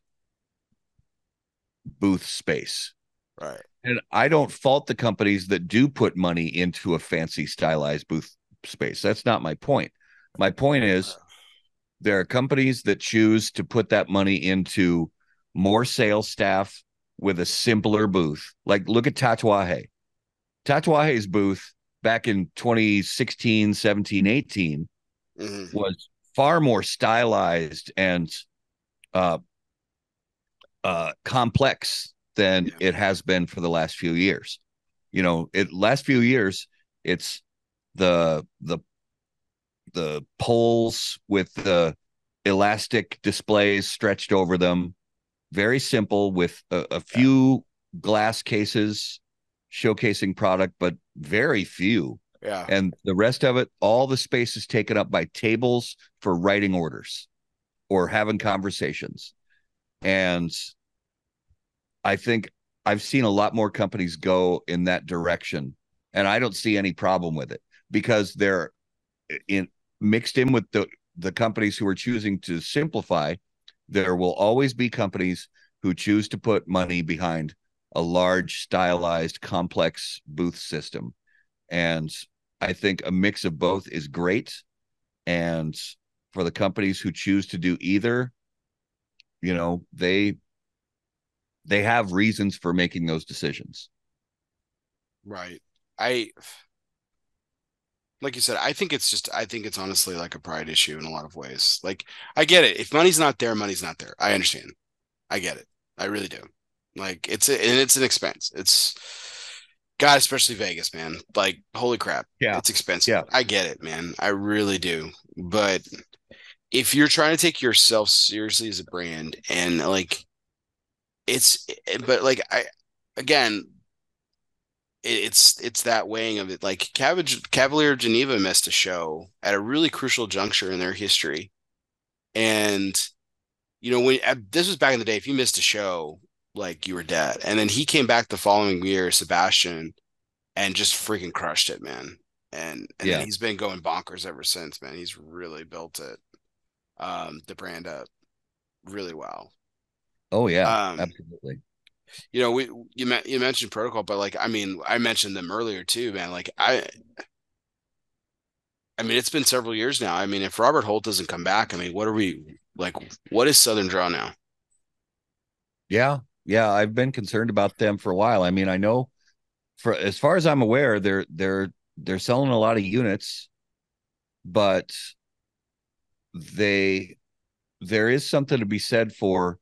booth space right. and i don't fault the companies that do put money into a fancy stylized booth space that's not my point my point is there are companies that choose to put that money into more sales staff with a simpler booth. Like look at Tatuaje. Tatuaje's booth back in 2016, 17, 18 Mhm. was far more stylized and uh uh complex than Yeah. it has been for the last few years. You know, it last few years it's the the the poles with the elastic displays stretched over them very simple with a, a few glass cases showcasing product but very few Yeah. and the rest of it all the space is taken up by tables for writing orders or having conversations and i think i've seen a lot more companies go in that direction and i don't see any problem with it because they're in mixed in with the the companies who are choosing to simplify there will always be companies who choose to put money behind a large stylized complex booth system and I think a mix of both is great. And for the companies who choose to do either, you know, they they have reasons for making those decisions. Right. I like you said, I think it's just I think it's honestly like a pride issue in a lot of ways. Like I get it. If money's not there, money's not there. I understand. I get it. I really do. Like it's a, and it's an expense. It's God, especially Vegas, man. Like holy crap. Yeah. It's expensive. Yeah. I get it, man. I really do. But if you're trying to take yourself seriously as a brand and like it's but like I again it's it's that weighing of it. Like Cavalier, Cavalier Geneva missed a show at a really crucial juncture in their history, and you know when uh, this was back in the day, if you missed a show, like you were dead. And then he came back the following year, Sebastian, and just freaking crushed it, man. And and Yeah. he's been going bonkers ever since, man. He's really built it, um, the brand up really well. Oh yeah, Um, absolutely. you know, we you me- you mentioned protocol, but like I mean, I mentioned them earlier too, man. Like I, I mean, it's been several years now. I mean, if Robert Holt doesn't come back, I mean, what are we like? What is Southern Draw now? Yeah, yeah. I've been concerned about them for a while. I mean, I know for as far as I'm aware, they're they're they're selling a lot of units, but they there is something to be said for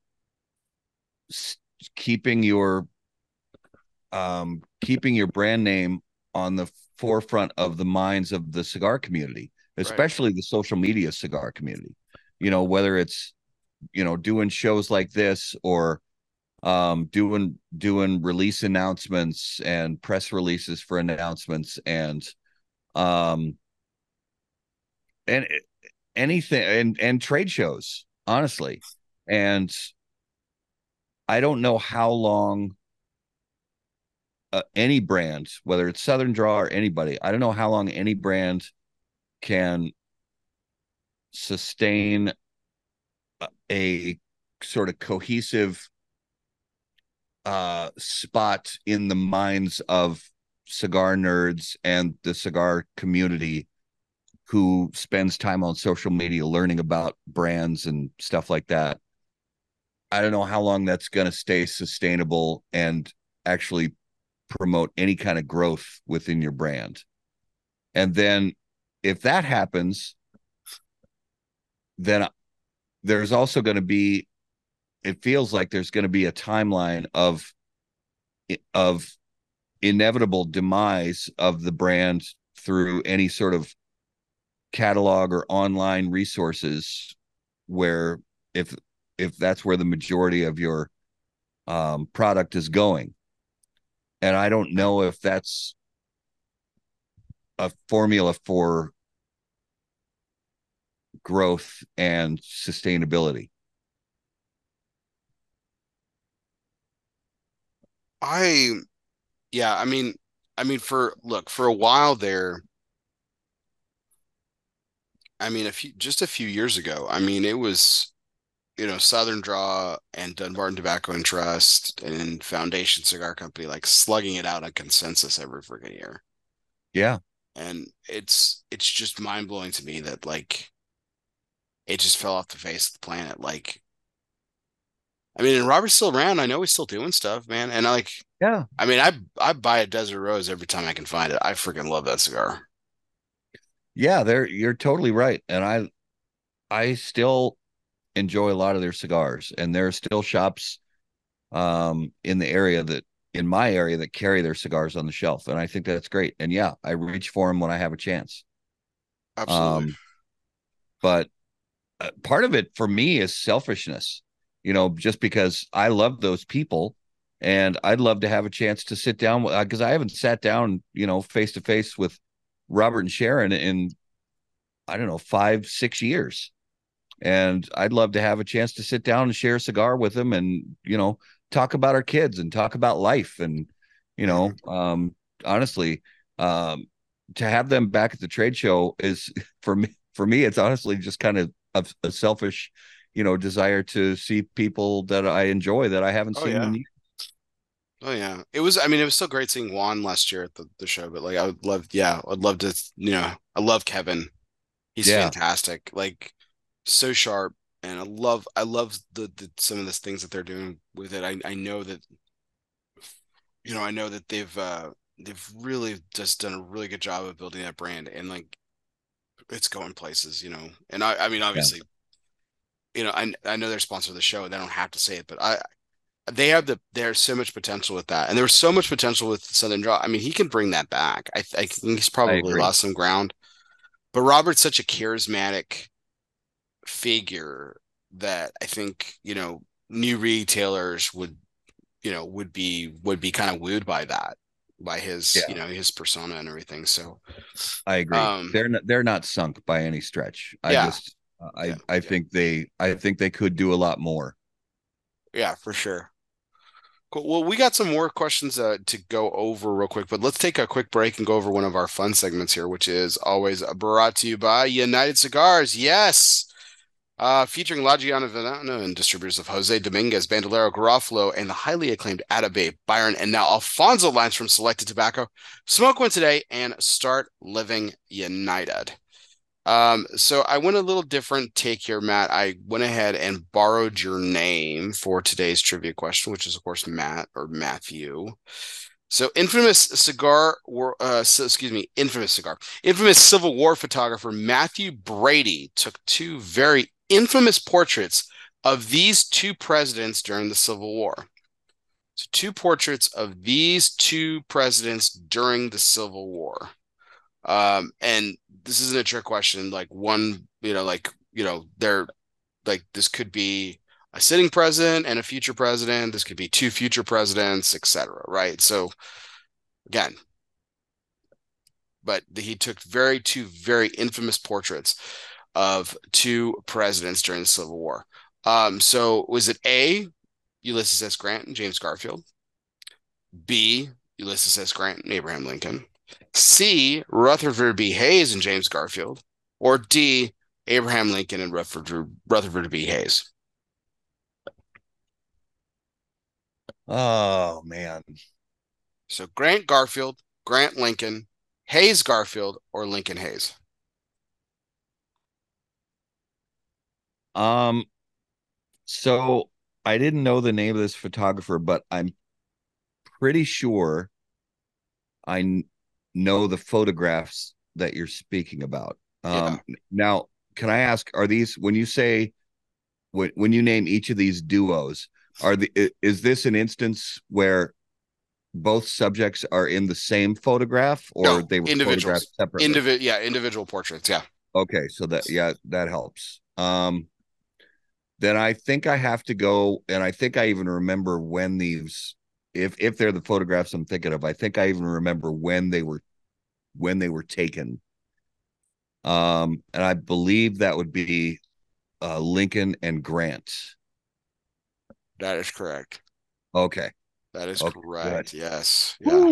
keeping your um keeping your brand name on the forefront of the minds of the cigar community especially the social media cigar community you know whether it's you know doing shows like this or um doing doing release announcements and press releases for announcements and um and anything and and trade shows honestly. And i don't know how long uh, any brand whether it's southern draw or anybody i don't know how long any brand can sustain a, a sort of cohesive uh spot in the minds of cigar nerds and the cigar community who spends time on social media learning about brands and stuff like that I don't know how long that's going to stay sustainable and actually promote any kind of growth within your brand. And then if that happens, then there's also going to be it feels like there's going to be a timeline of of inevitable demise of the brand through any sort of catalog or online resources where if if that's where the majority of your um, product is going. And i don't know if that's a formula for growth and sustainability I yeah, I mean I mean for look, for a while there I mean a few just a few years ago, I mean it was you know Southern Draw and Dunbarton Tobacco and Trust and Foundation Cigar Company like slugging it out on consensus every freaking year. Yeah. And it's it's just mind blowing to me that like it just fell off the face of the planet. Like I mean, and Robert's still around. I know he's still doing stuff, man. And I like, yeah. I mean, I I buy a Desert Rose every time I can find it. I freaking love that cigar. Yeah, there you're totally right. And I I still enjoy a lot of their cigars. And there are still shops um in the area that in my area that carry their cigars on the shelf. And I think that's great. And yeah, I reach for them when I have a chance. Absolutely. Um, but uh, part of it for me is selfishness you know, just because I love those people and I'd love to have a chance to sit down because uh, I haven't sat down, you know, face to face with Robert and Sharon in I don't know five six years, and I'd love to have a chance to sit down and share a cigar with them and you know talk about our kids and talk about life and you know um, honestly um, to have them back at the trade show is for me for me it's honestly just kind of a, a selfish you know desire to see people that I enjoy that I haven't oh, seen yeah. Oh yeah, it was. I mean, it was still great seeing Juan last year at the, the show. But like, I would love, yeah, I'd love to. You know, I love Kevin. He's yeah. fantastic. Like, so sharp, and I love, I love the, the some of the things that they're doing with it. I I know that, you know, I know that they've uh they've really just done a really good job of building that brand, and like, it's going places. You know, and I I mean, obviously, you know, I I know they're sponsor of the show. They don't have to say it, but I they have the there's so much potential with that, and there was so much potential with Southern Draw. I mean, he can bring that back. I, I think he's probably lost some ground, but Robert's such a charismatic figure that I think you know new retailers would you know would be would be kind of wooed by that by his yeah. you know his persona and everything so i agree um, they're not they're not sunk by any stretch i yeah. just I yeah, I yeah. think they I think they could do a lot more. Yeah, for sure. Cool. Well, we got some more questions uh, to go over real quick, but let's take a quick break and go over one of our fun segments here, which is always brought to you by United Cigars. Yes. Uh, featuring La Gianna Veneno and distributors of Jose Dominguez, Bandolero Garofalo, and the highly acclaimed Atabey, Byron, and now Alfonso lines from Selected Tobacco. Smoke one today and start living united. Um, so I went a little different take here, Matt. I went ahead and borrowed your name for today's trivia question, which is of course Matt or Matthew. So infamous cigar, uh, excuse me, infamous cigar, infamous Civil War photographer Matthew Brady took two very infamous portraits of these two presidents during the Civil War. So two portraits of these two presidents during the Civil War. Um, and this isn't a trick question. Like one, you know, like you know, they're like this could be a sitting president and a future president. This could be two future presidents, etc. Right. So again, but he took very two very infamous portraits of two presidents during the Civil War. Um, so was it A, Ulysses S. Grant and James Garfield? B, Ulysses S. Grant and Abraham Lincoln? C. Rutherford B. Hayes and James Garfield, or D. Abraham Lincoln and Rutherford, Rutherford B. Hayes? Oh man. So Grant Garfield, Grant Lincoln, Hayes Garfield, or Lincoln Hayes? Um so I didn't know the name of this photographer, but I'm pretty sure I know the photographs that you're speaking about. Um, Now, can I ask, are these when you say when when you name each of these duos, are the is this an instance where both subjects are in the same photograph, or No, they were individuals. photographed separately? Indivi- yeah, individual portraits. Yeah. Okay, so that yeah, that helps. Um then I think I have to go and I think I even remember when these if if they're the photographs I'm thinking of, I think I even remember when they were when they were taken. Um and I believe that would be uh Lincoln and Grant. That is correct. Okay. That is Okay, correct. good. Yes. Yeah.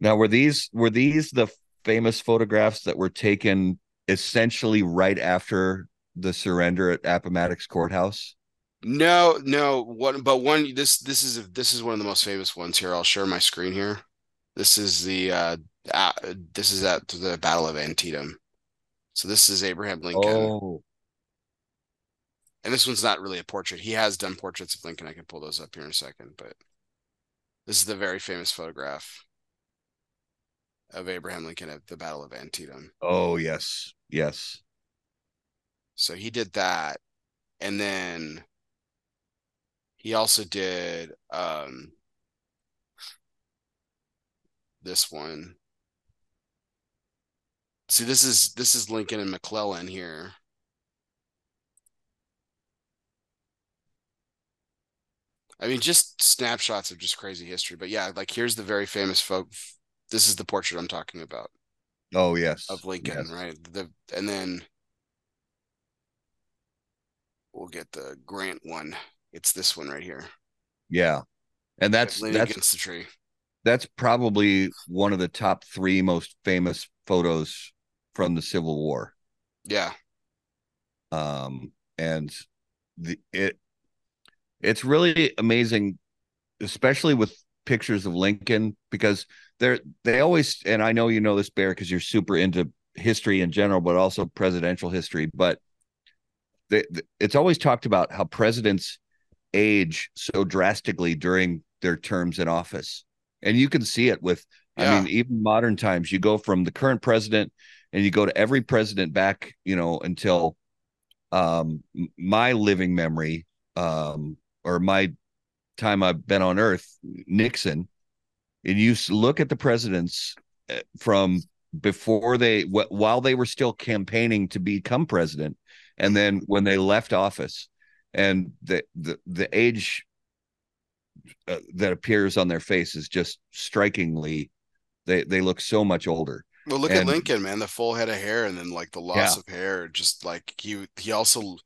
Now were these were these the famous photographs that were taken essentially right after the surrender at Appomattox Courthouse? No, no. One, but one. This this is this is one of the most famous ones here. I'll share my screen here. This is the uh, uh this is at the Battle of Antietam. So this is Abraham Lincoln, Oh, and this one's not really a portrait. He has done portraits of Lincoln. I can pull those up here in a second, but this is the very famous photograph of Abraham Lincoln at the Battle of Antietam. oh yes, yes. So he did that, and then he also did um this one. See, this is this is Lincoln and McClellan here. I mean, just snapshots of just crazy history. But yeah, like here's the very famous folk. This is the portrait I'm talking about Oh yes, of Lincoln, yes. right? The and then we'll get the Grant one. It's this one right here. Yeah, and that's that's against the tree. that's probably one of the top three most famous photos from the Civil War. Yeah. Um, and the it it's really amazing, especially with pictures of Lincoln because they're they always and I know you know this Bear because you're super into history in general, but also presidential history. But the, the, it's always talked about how presidents age so drastically during their terms in office, and you can see it with. I mean, even modern times, you go from the current president and you go to every president back, you know, until um my living memory um or my time I've been on earth, Nixon, and you look at the presidents uh, from before they while they were still campaigning to become president and then when they left office and the the, the age uh, that appears on their face is just strikingly they they look so much older Well, look at Lincoln, man, the full head of hair and then like the loss Yeah. of hair, just like he he also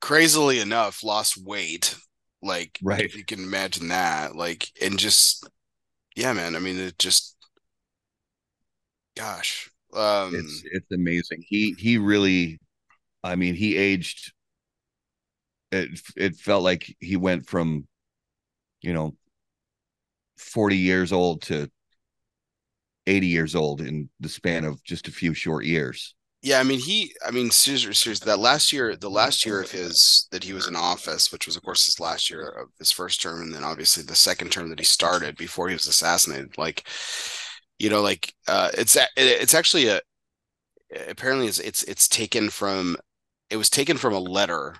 crazily enough lost weight. Like Right. if you can imagine that. Like and just yeah, man. I mean it just gosh. Um it's it's amazing. He he really, I mean, he aged. It it felt like he went from, you know, forty years old to eighty years old in the span of just a few short years. Yeah, I mean he I mean seriously, seriously that last year the last year of his that he was in office, which was of course his last year of his first term and then obviously the second term that he started before he was assassinated like you know like uh it's it's actually a apparently it's it's it's taken from it was taken from a letter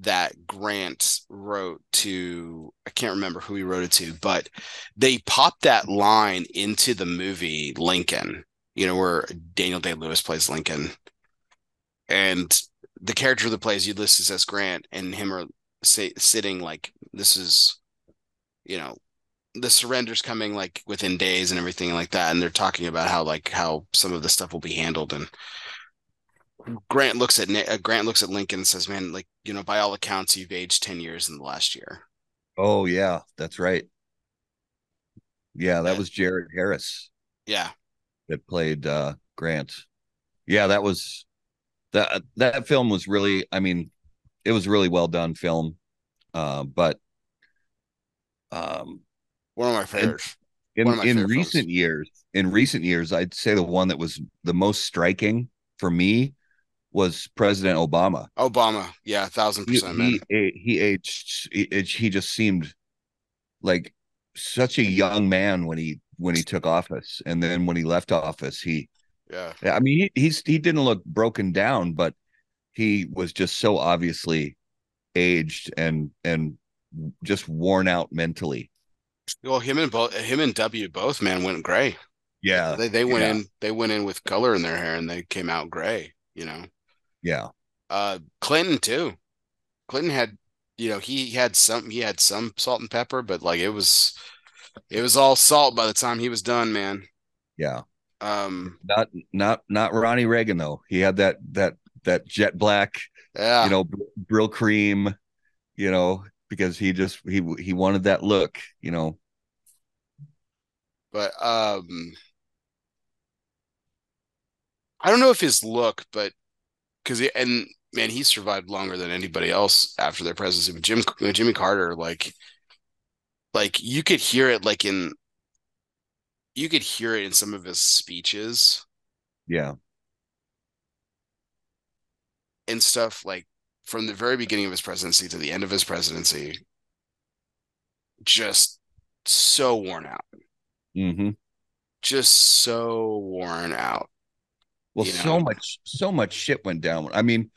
that Grant wrote to I can't remember who he wrote it to, but they popped that line into the movie Lincoln, you know, where Daniel Day Lewis plays Lincoln. And the character that plays Ulysses S. Grant and him are say, sitting like this is, you know, the surrender's coming like within days and everything like that. And they're talking about how like how some of the stuff will be handled. And Grant looks at uh, Grant looks at Lincoln and says, "Man, like you know, by all accounts, you've aged ten years in the last year." Oh yeah, that's right. Yeah, that Yeah. was Jared Harris Yeah, that played uh Grant. Yeah, that was that that film was really I mean, it was really well done film. Uh but um one of my favorites. in One in recent films. years in recent years i'd say the one that was the most striking for me was President Obama. Obama, yeah, a thousand He percent, man. he, he aged. He, he just seemed like such a young man when he when he took office, and then when he left office, he. Yeah, I mean, he, he's he didn't look broken down, but he was just so obviously aged and and just worn out mentally. well, him and both him and W both, man, went gray. Yeah, They they went yeah. in they went in with color in their hair and they came out gray. You know, yeah, uh, Clinton too. Clinton had, you know, he had some he had some salt and pepper, but like it was, it was all salt by the time he was done, man. yeah. Um, Not not not Ronnie Reagan though. He had that that that jet black, yeah, you know, br- Brylcreem, you know, because he just he he wanted that look, you know. but um, I don't know if his look, but because and man, he survived longer than anybody else after their presidency. But Jim Jimmy Carter, like, like you could hear it, like in you could hear it in some of his speeches Yeah, and stuff, like from the very beginning of his presidency to the end of his presidency, just so worn out, hmm just so worn out. Well, You so much so much shit went down. I mean,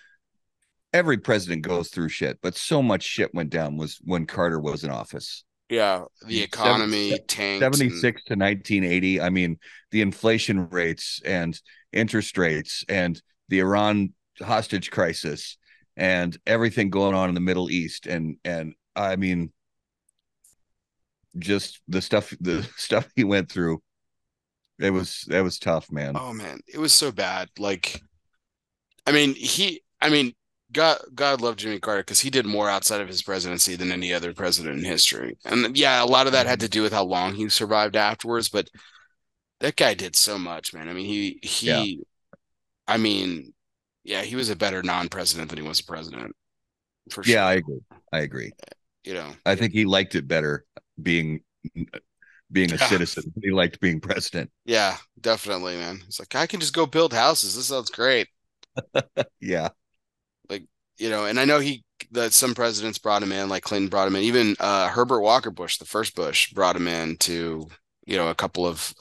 every president goes through shit, but so much shit went down was when Carter was in office. Yeah, the economy se- tanked. and- 76 to 1980 i mean the inflation rates and interest rates and the iran hostage crisis and everything going on in the middle east and and i mean just the stuff the stuff he went through it was that was tough man Oh man, it was so bad. Like, I mean, he, I mean, God, God love Jimmy Carter because he did more outside of his presidency than any other president in history. And yeah, a lot of that had to do with how long he survived afterwards. But that guy did so much, man. I mean, he, he, I mean, yeah, he was a better non-president than he was a president, for sure. yeah i agree i agree You know, i think he liked it better being being a Yeah. citizen he liked being president yeah, definitely, man. It's like I can just go build houses. This sounds great. yeah Like, you know, and I know he that some presidents brought him in, like Clinton brought him in. Even uh, Herbert Walker Bush, the first Bush, brought him in to you know a couple of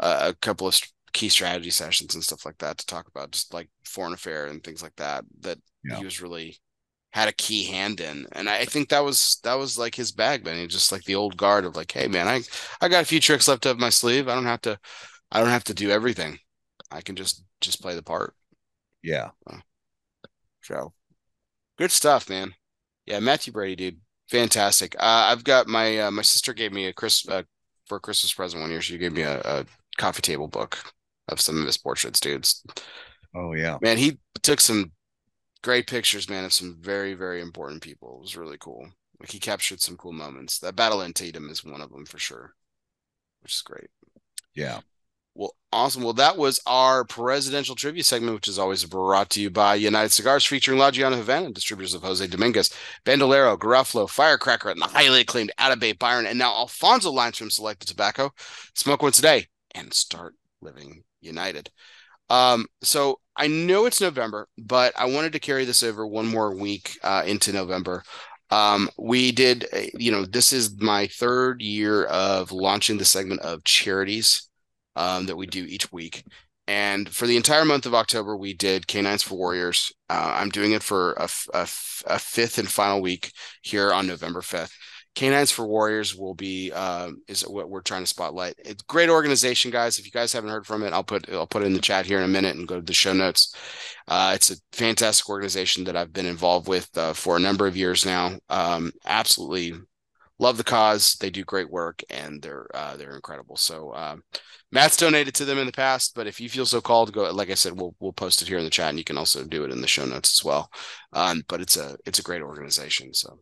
uh, a couple of key strategy sessions and stuff like that to talk about just like foreign affair and things like that. That Yeah. he was really had a key hand in, and I, think that was that was like his bag, man. He just like the old guard of like, hey, man, I I got a few tricks left up my sleeve. I don't have to I don't have to do everything. I can just just play the part. yeah So good stuff, man. Yeah, Matthew Brady, dude, fantastic. Uh, I've got my uh, my sister gave me a Chris uh, for a Christmas present one year. She gave me a, a coffee table book of some of his portraits, dudes. oh yeah Man, he took some great pictures, man, of some very very important people. It was really cool. Like he captured some cool moments. That battle Antietam is one of them for sure, which is great. yeah Well, awesome. Well, that was our presidential trivia segment, which is always brought to you by United Cigars, featuring La Gianna Havana, distributors of Jose Dominguez, Bandolero, Garofalo, Firecracker, and the highly acclaimed Atabey Byron, and now Alfonso lines from Selected Tobacco. Smoke one today and start living united. Um, so I know it's November, but I wanted to carry this over one more week uh, into November. Um, we did, uh, you know, this is my third year of launching the segment of charities um, that we do each week. And for the entire month of October, we did K9s for Warriors. Uh, I'm doing it for a fifth and final week here on November 5th. K9s for Warriors will be uh, is what we're trying to spotlight. It's great organization, guys. If you guys haven't heard from it, I'll put I'll put it in the chat here in a minute and go to the show notes. Uh, it's a fantastic organization that I've been involved with uh, for a number of years now. Um, absolutely love the cause. They do great work and they're uh, they're incredible. So um, Matt's donated to them in the past, but if you feel so called, go. Like I said, we'll we'll post it here in the chat, and you can also do it in the show notes as well. Um, but it's a it's a great organization. So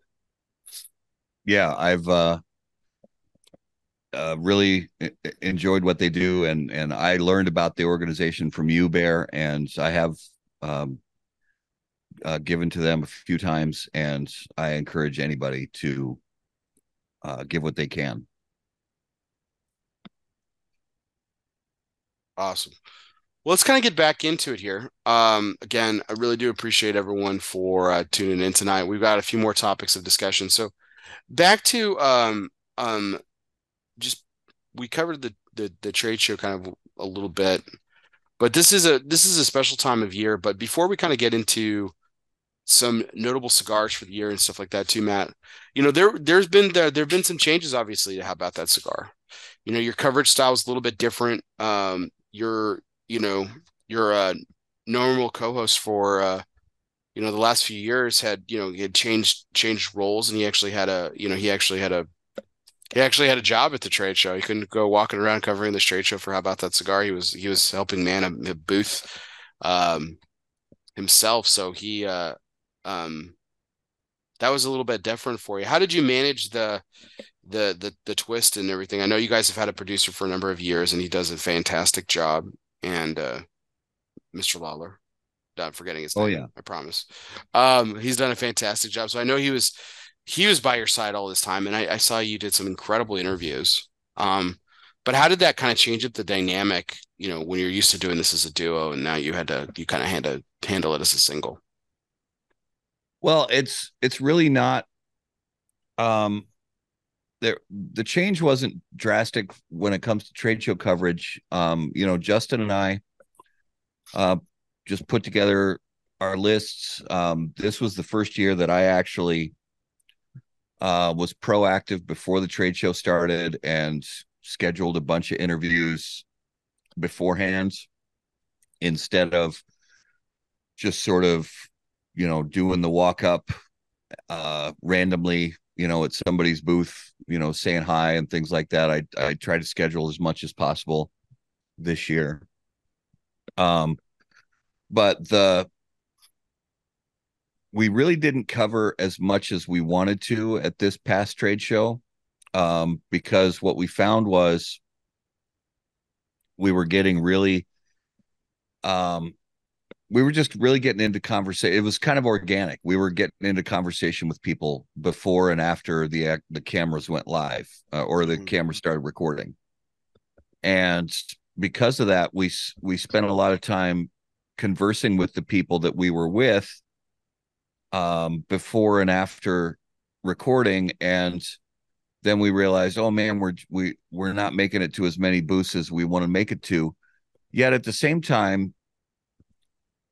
yeah i've uh uh, really enjoyed what they do, and and I learned about the organization from you, Bear, and I have um, uh, given to them a few times, and I encourage anybody to uh, give what they can. awesome. Well, let's kind of get back into it here. Um, again, I really do appreciate everyone for uh, tuning in tonight. We've got a few more topics of discussion. So, back to um, um, just we covered the, the the trade show kind of a little bit, but this is a this is a special time of year. But before we kind of get into some notable cigars for the year and stuff like that too, Matt, you know there there's been there there've been some changes obviously to how about that cigar. You know your coverage style is a little bit different. Um, your you know your uh, normal co-host for uh, you know the last few years had you know he had changed changed roles and he actually had a you know he actually had a he actually had a job at the trade show. He couldn't go walking around covering the trade show for how about that cigar. He was he was helping man a, a booth um, himself. So he uh, um, that was a little bit different for you. How did you manage the the the the twist and everything? I know you guys have had a producer for a number of years, and he does a fantastic job. And uh, Mr. Lawler, I'm forgetting his oh, name. Oh yeah, I promise. Um, he's done a fantastic job. So I know he was he was by your side all this time, and I, I saw you did some incredible interviews. Um, but how did that kind of change up the dynamic? You know, when you're used to doing this as a duo, and now you had to you kind of had to handle it as a single. Well, it's it's really not. Um, there the change wasn't drastic when it comes to trade show coverage. Um, you know, Justin and I, uh, just put together our lists. Um, this was the first year that I actually uh, was proactive before the trade show started and scheduled a bunch of interviews beforehand instead of just sort of you know doing the walk up uh randomly you know at somebody's booth you know saying hi and things like that i i try to schedule as much as possible this year um but the we really didn't cover as much as we wanted to at this past trade show um, because what we found was we were getting really um, we were just really getting into conversation it was kind of organic we were getting into conversation with people before and after the the cameras went live uh, or the mm-hmm. camera started recording and because of that we we spent a lot of time conversing with the people that we were with um, before and after recording, and then we realized, oh man, we're we we're not making it to as many booths as we want to make it to. Yet at the same time,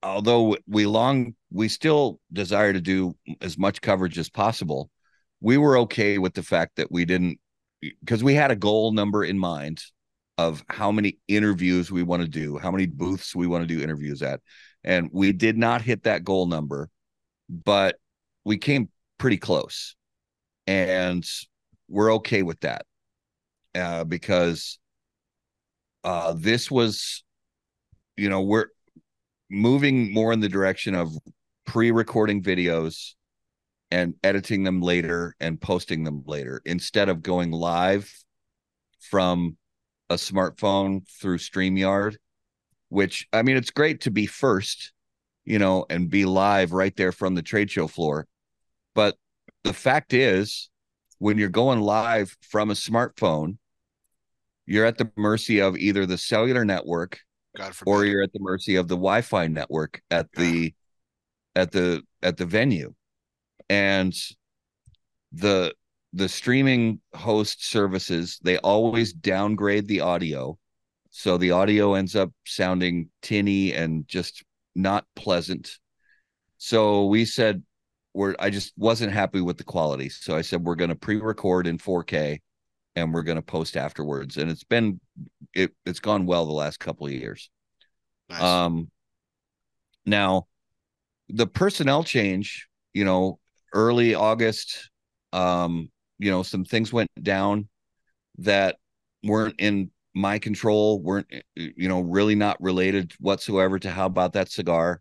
although we long we still desire to do as much coverage as possible, we were okay with the fact that we didn't because we had a goal number in mind of how many interviews we want to do, how many booths we want to do interviews at. And we did not hit that goal number but we came pretty close and we're okay with that uh, because uh, this was you know we're moving more in the direction of pre-recording videos and editing them later and posting them later instead of going live from a smartphone through StreamYard, which I mean, it's great to be first you know, and be live right there from the trade show floor. But the fact is, when you're going live from a smartphone, you're at the mercy of either the cellular network or you're at the mercy of the Wi-Fi network at the at the at the venue. And the the streaming host services, they always downgrade the audio. So the audio ends up sounding tinny and just not pleasant. So we said we're I just wasn't happy with the quality. So I said we're going to pre-record in 4K and we're going to post afterwards. And it's been it it's gone well the last couple of years. Nice. Um now the personnel change, you know, early August um you know some things went down that weren't in my control weren't you know really not related whatsoever to how about that cigar.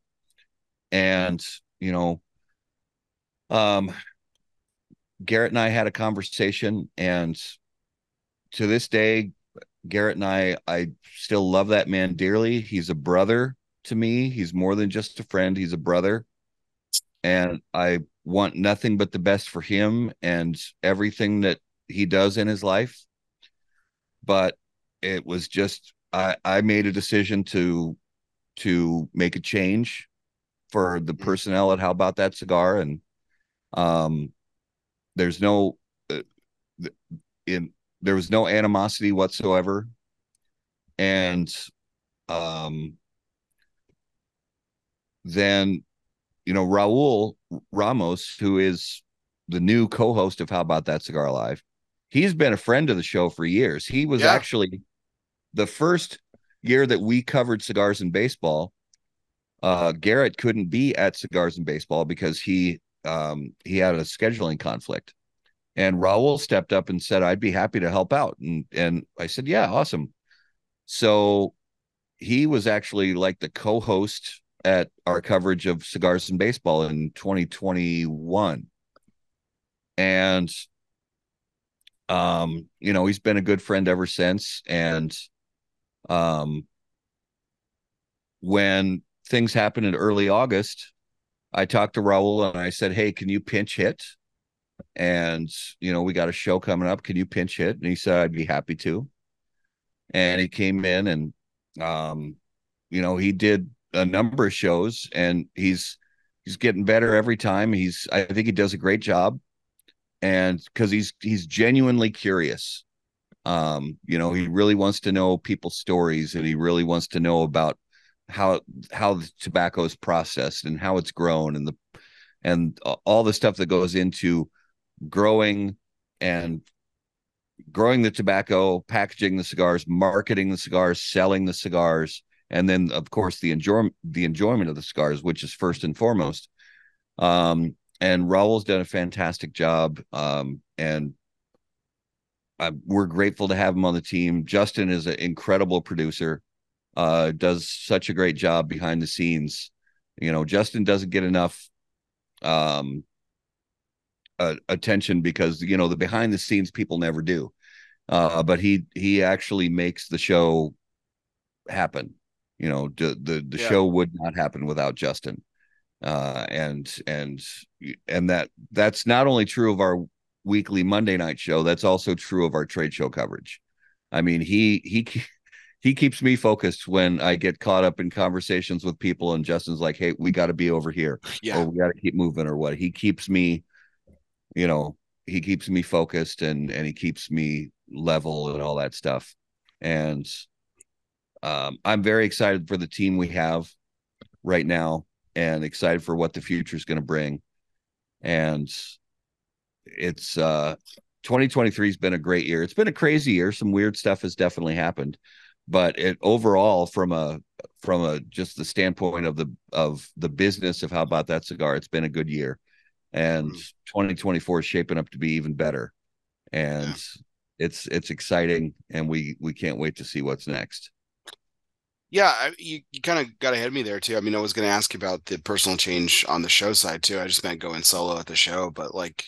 And you know um garrett and i had a conversation and to this day garrett and i i still love that man dearly. He's a brother to me. He's more than just a friend. He's a brother. And i want nothing but the best for him and everything that he does in his life. But it was just I I made a decision to to make a change for the Mm-hmm. personnel at How About That Cigar, and um, there's no uh, in there was no animosity whatsoever, and um, then you know Raul Ramos, who is the new co-host of How About That Cigar Live, he's been a friend of the show for years. He was Yeah. actually the first year that we covered cigars and baseball. Uh, Garrett couldn't be at cigars and baseball because he um, he had a scheduling conflict, and Raul stepped up and said, "I'd be happy to help out," and and I said, "Yeah, awesome." So he was actually like the co-host at our coverage of cigars and baseball in 2021 and um you know he's been a good friend ever since. And um when things happened in early august i talked to raul and i said hey can you pinch hit? And you know we got a show coming up. Can you pinch hit? And he said i'd be happy to. And he came in and um you know he did a number of shows and he's he's getting better every time. He's i think he does a great job and because he's he's genuinely curious. Um you know he really wants to know people's stories and he really wants to know about how how the tobacco is processed and how it's grown and the and all the stuff that goes into growing and growing the tobacco, packaging the cigars, marketing the cigars, selling the cigars, and then of course the enjoyment the enjoyment of the scars, which is first and foremost. Um, and Raul's done a fantastic job, um, and uh, we're grateful to have him on the team. Justin is an incredible producer, uh, does such a great job behind the scenes. You know, Justin doesn't get enough um, uh, attention because you know the behind the scenes people never do uh, but he he actually makes the show happen you know the the, the Yeah. show would not happen without justin uh, and and and that that's not only true of our weekly monday night show that's also true of our trade show coverage i mean he he he keeps me focused when i get caught up in conversations with people and justin's like hey we got to be over here Yeah. or we got to keep moving or what he keeps me you know he keeps me focused and and he keeps me level and all that stuff and um i'm very excited for the team we have right now and excited for what the future is going to bring. And it's uh 2023 has been a great year. It's been a crazy year. Some weird stuff has definitely happened but it overall from a from a just the standpoint of the of the business of how about that cigar it's been a good year. And Mhm. 2024 is shaping up to be even better. And Yeah. it's it's exciting and we we can't wait to see what's next Yeah, you, you kind of got ahead of me there too. I mean, I was going to ask you about the personal change on the show side too. I just meant going solo at the show, but like,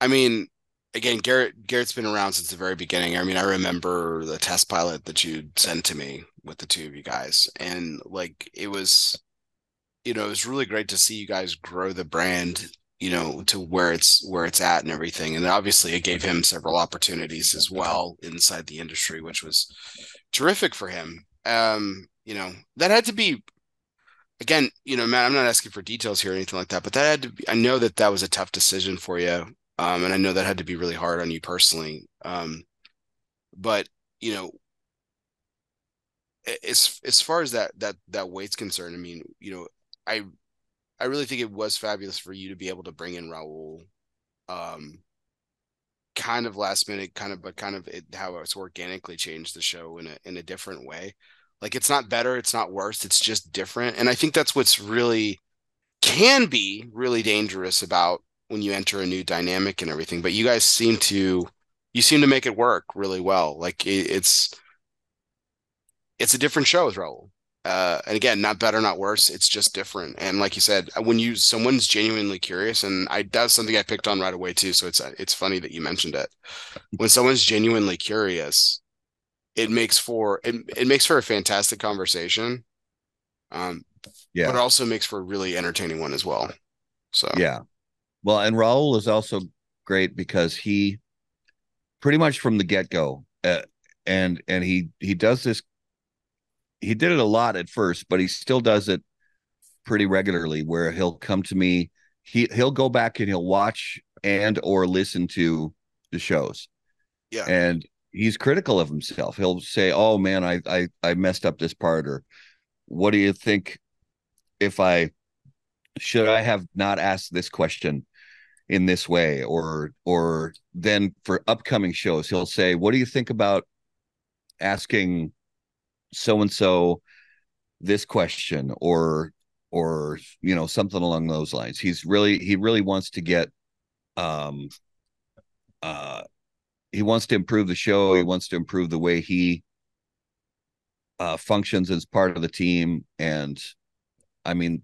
I mean, again, Garrett Garrett's been around since the very beginning. I mean, I remember the test pilot that you sent to me with the two of you guys, and like, it was, you know, it was really great to see you guys grow the brand, you know, to where it's where it's at and everything. And obviously, it gave him several opportunities as well inside the industry, which was terrific for him. Um, you know, that had to be again, you know, Matt, I'm not asking for details here or anything like that, but that had to be, I know that that was a tough decision for you. Um, and I know that had to be really hard on you personally. Um, but you know, as as far as that that that weight's concerned, I mean, you know, I I really think it was fabulous for you to be able to bring in Raul, um, kind of last minute, kind of, but kind of it, how it's organically changed the show in a in a different way. Like it's not better, it's not worse, it's just different. And I think that's what's really can be really dangerous about when you enter a new dynamic and everything. But you guys seem to you seem to make it work really well. Like it, it's it's a different show with Raul. Uh, and again, not better, not worse. It's just different. And like you said, when you someone's genuinely curious, and I that's something I picked on right away too. So it's it's funny that you mentioned it. When someone's genuinely curious, it makes for it, it makes for a fantastic conversation. Um, yeah but it also makes for a really entertaining one as well. So Yeah. Well, and Raul is also great because he pretty much from the get go, uh, and and he he does this he did it a lot at first, but he still does it pretty regularly where he'll come to me he he'll go back and he'll watch and or listen to the shows. Yeah. And he's critical of himself. He'll say, "Oh man, I I I messed up this part," or "What do you think if I should I have not asked this question in this way?" Or or then for upcoming shows, he'll say, "What do you think about asking so and so this question?" Or or you know something along those lines. He's really he really wants to get um uh he wants to improve the show. He wants to improve the way he uh functions as part of the team and I mean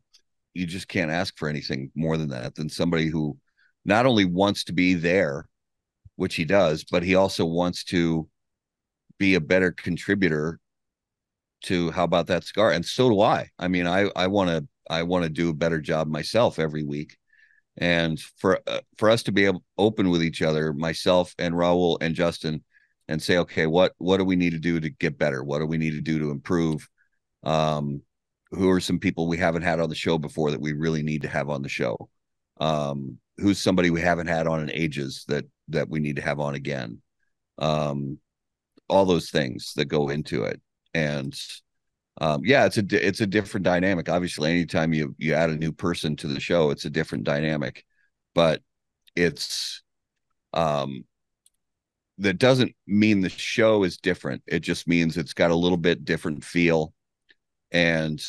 you just can't ask for anything more than that than somebody who not only wants to be there which he does but he also wants to be a better contributor to how about that scar and so do i i mean i i want to I want to do a better job myself every week. And for uh, for us to be able open with each other, myself and Raul and Justin, and say, okay, what what do we need to do to get better? What do we need to do to improve? Um, who are some people we haven't had on the show before that we really need to have on the show? Um, who's somebody we haven't had on in ages that that we need to have on again? Um, all those things that go into it, and um, yeah, it's a it's a different dynamic. Obviously, anytime you you add a new person to the show, it's a different dynamic. But it's um that doesn't mean the show is different. It just means it's got a little bit different feel. And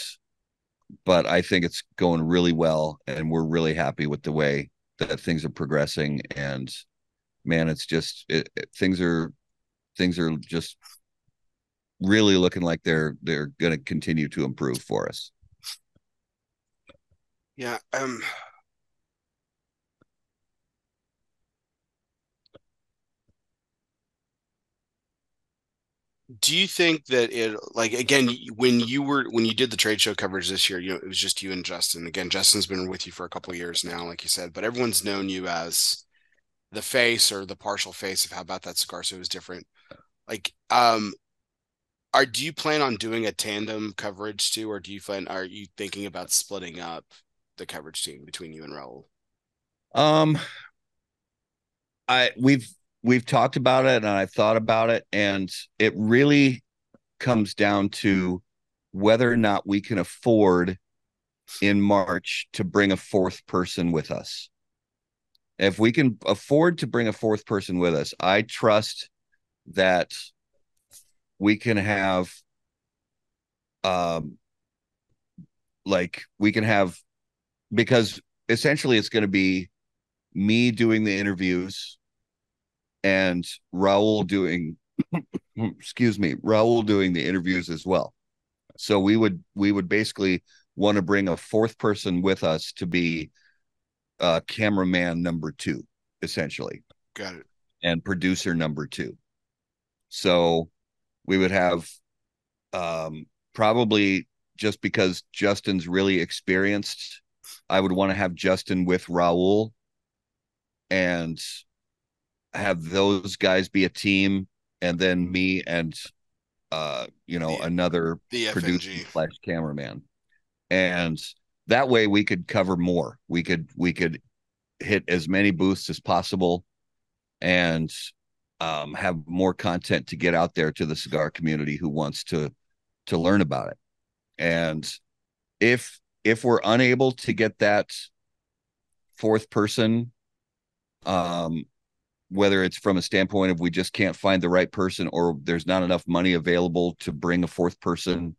but I think it's going really well and we're really happy with the way that things are progressing and man it's just it, it, things are things are just really looking like they're they're going to continue to improve for us. Yeah, um do you think that it like again when you were when you did the trade show coverage this year you know it was just you and justin again justin's been with you for a couple of years now like you said but everyone's known you as the face or the partial face of how about that cigar so it was different like um are do you plan on doing a tandem coverage too, or do you plan are you thinking about splitting up the coverage team between you and Raul? Um, I we've we've talked about it and I've thought about it, and it really comes down to whether or not we can afford in March to bring a fourth person with us. If we can afford to bring a fourth person with us, I trust that we can have um like we can have because essentially it's going to be me doing the interviews and Raul doing excuse me Raul doing the interviews as well. So we would we would basically want to bring a fourth person with us to be uh cameraman number 2 essentially. Got it. And producer number 2 so we would have um, probably just because Justin's really experienced, I would want to have Justin with Raul and have those guys be a team and then me and uh you know the, another the producer slash cameraman. And that way we could cover more. We could we could hit as many booths as possible and um, have more content to get out there to the cigar community who wants to to learn about it. And if if we're unable to get that fourth person, um, whether it's from a standpoint of we just can't find the right person or there's not enough money available to bring a fourth person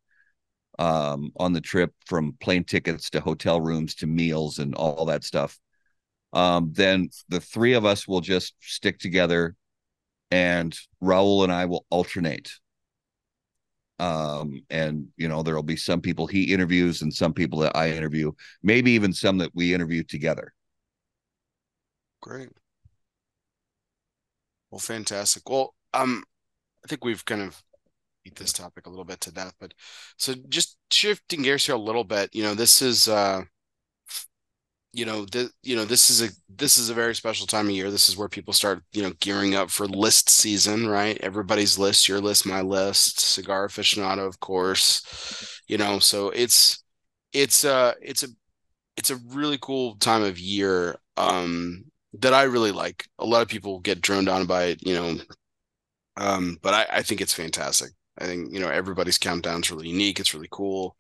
um, on the trip from plane tickets to hotel rooms to meals and all that stuff um, then the three of us will just stick together and Raul and I will alternate. Um, and you know, there'll be some people he interviews and some people that I interview, maybe even some that we interview together. Great. Well, fantastic. Well, um, I think we've kind of beat this topic a little bit to death, but so just shifting gears here a little bit, you know, this is uh you know, the, you know, this is a this is a very special time of year. This is where people start, you know, gearing up for list season, right? Everybody's list, your list, my list, cigar aficionado, of course. You know, so it's it's uh it's a it's a really cool time of year um that I really like. A lot of people get droned on by it, you know. Um, but I, I think it's fantastic. I think, you know, everybody's countdown's really unique. It's really cool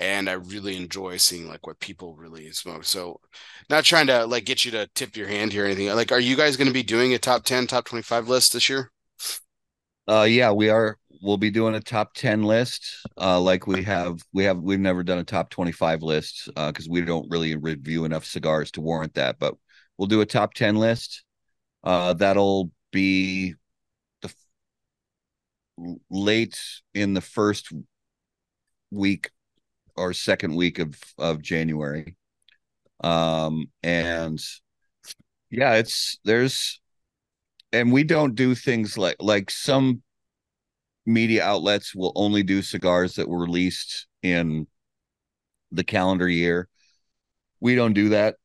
and I really enjoy seeing like what people really smoke. So, not trying to like get you to tip your hand here or anything. Like, are you guys going to be doing a top ten, top twenty five list this year? Uh, yeah, we are. We'll be doing a top ten list. Uh, like we have, we have, we've never done a top twenty five list uh, because we don't really review enough cigars to warrant that. But we'll do a top ten list. Uh, that'll be the late in the first week our second week of of January. Um and yeah, it's there's and we don't do things like like some media outlets will only do cigars that were released in the calendar year. We don't do that.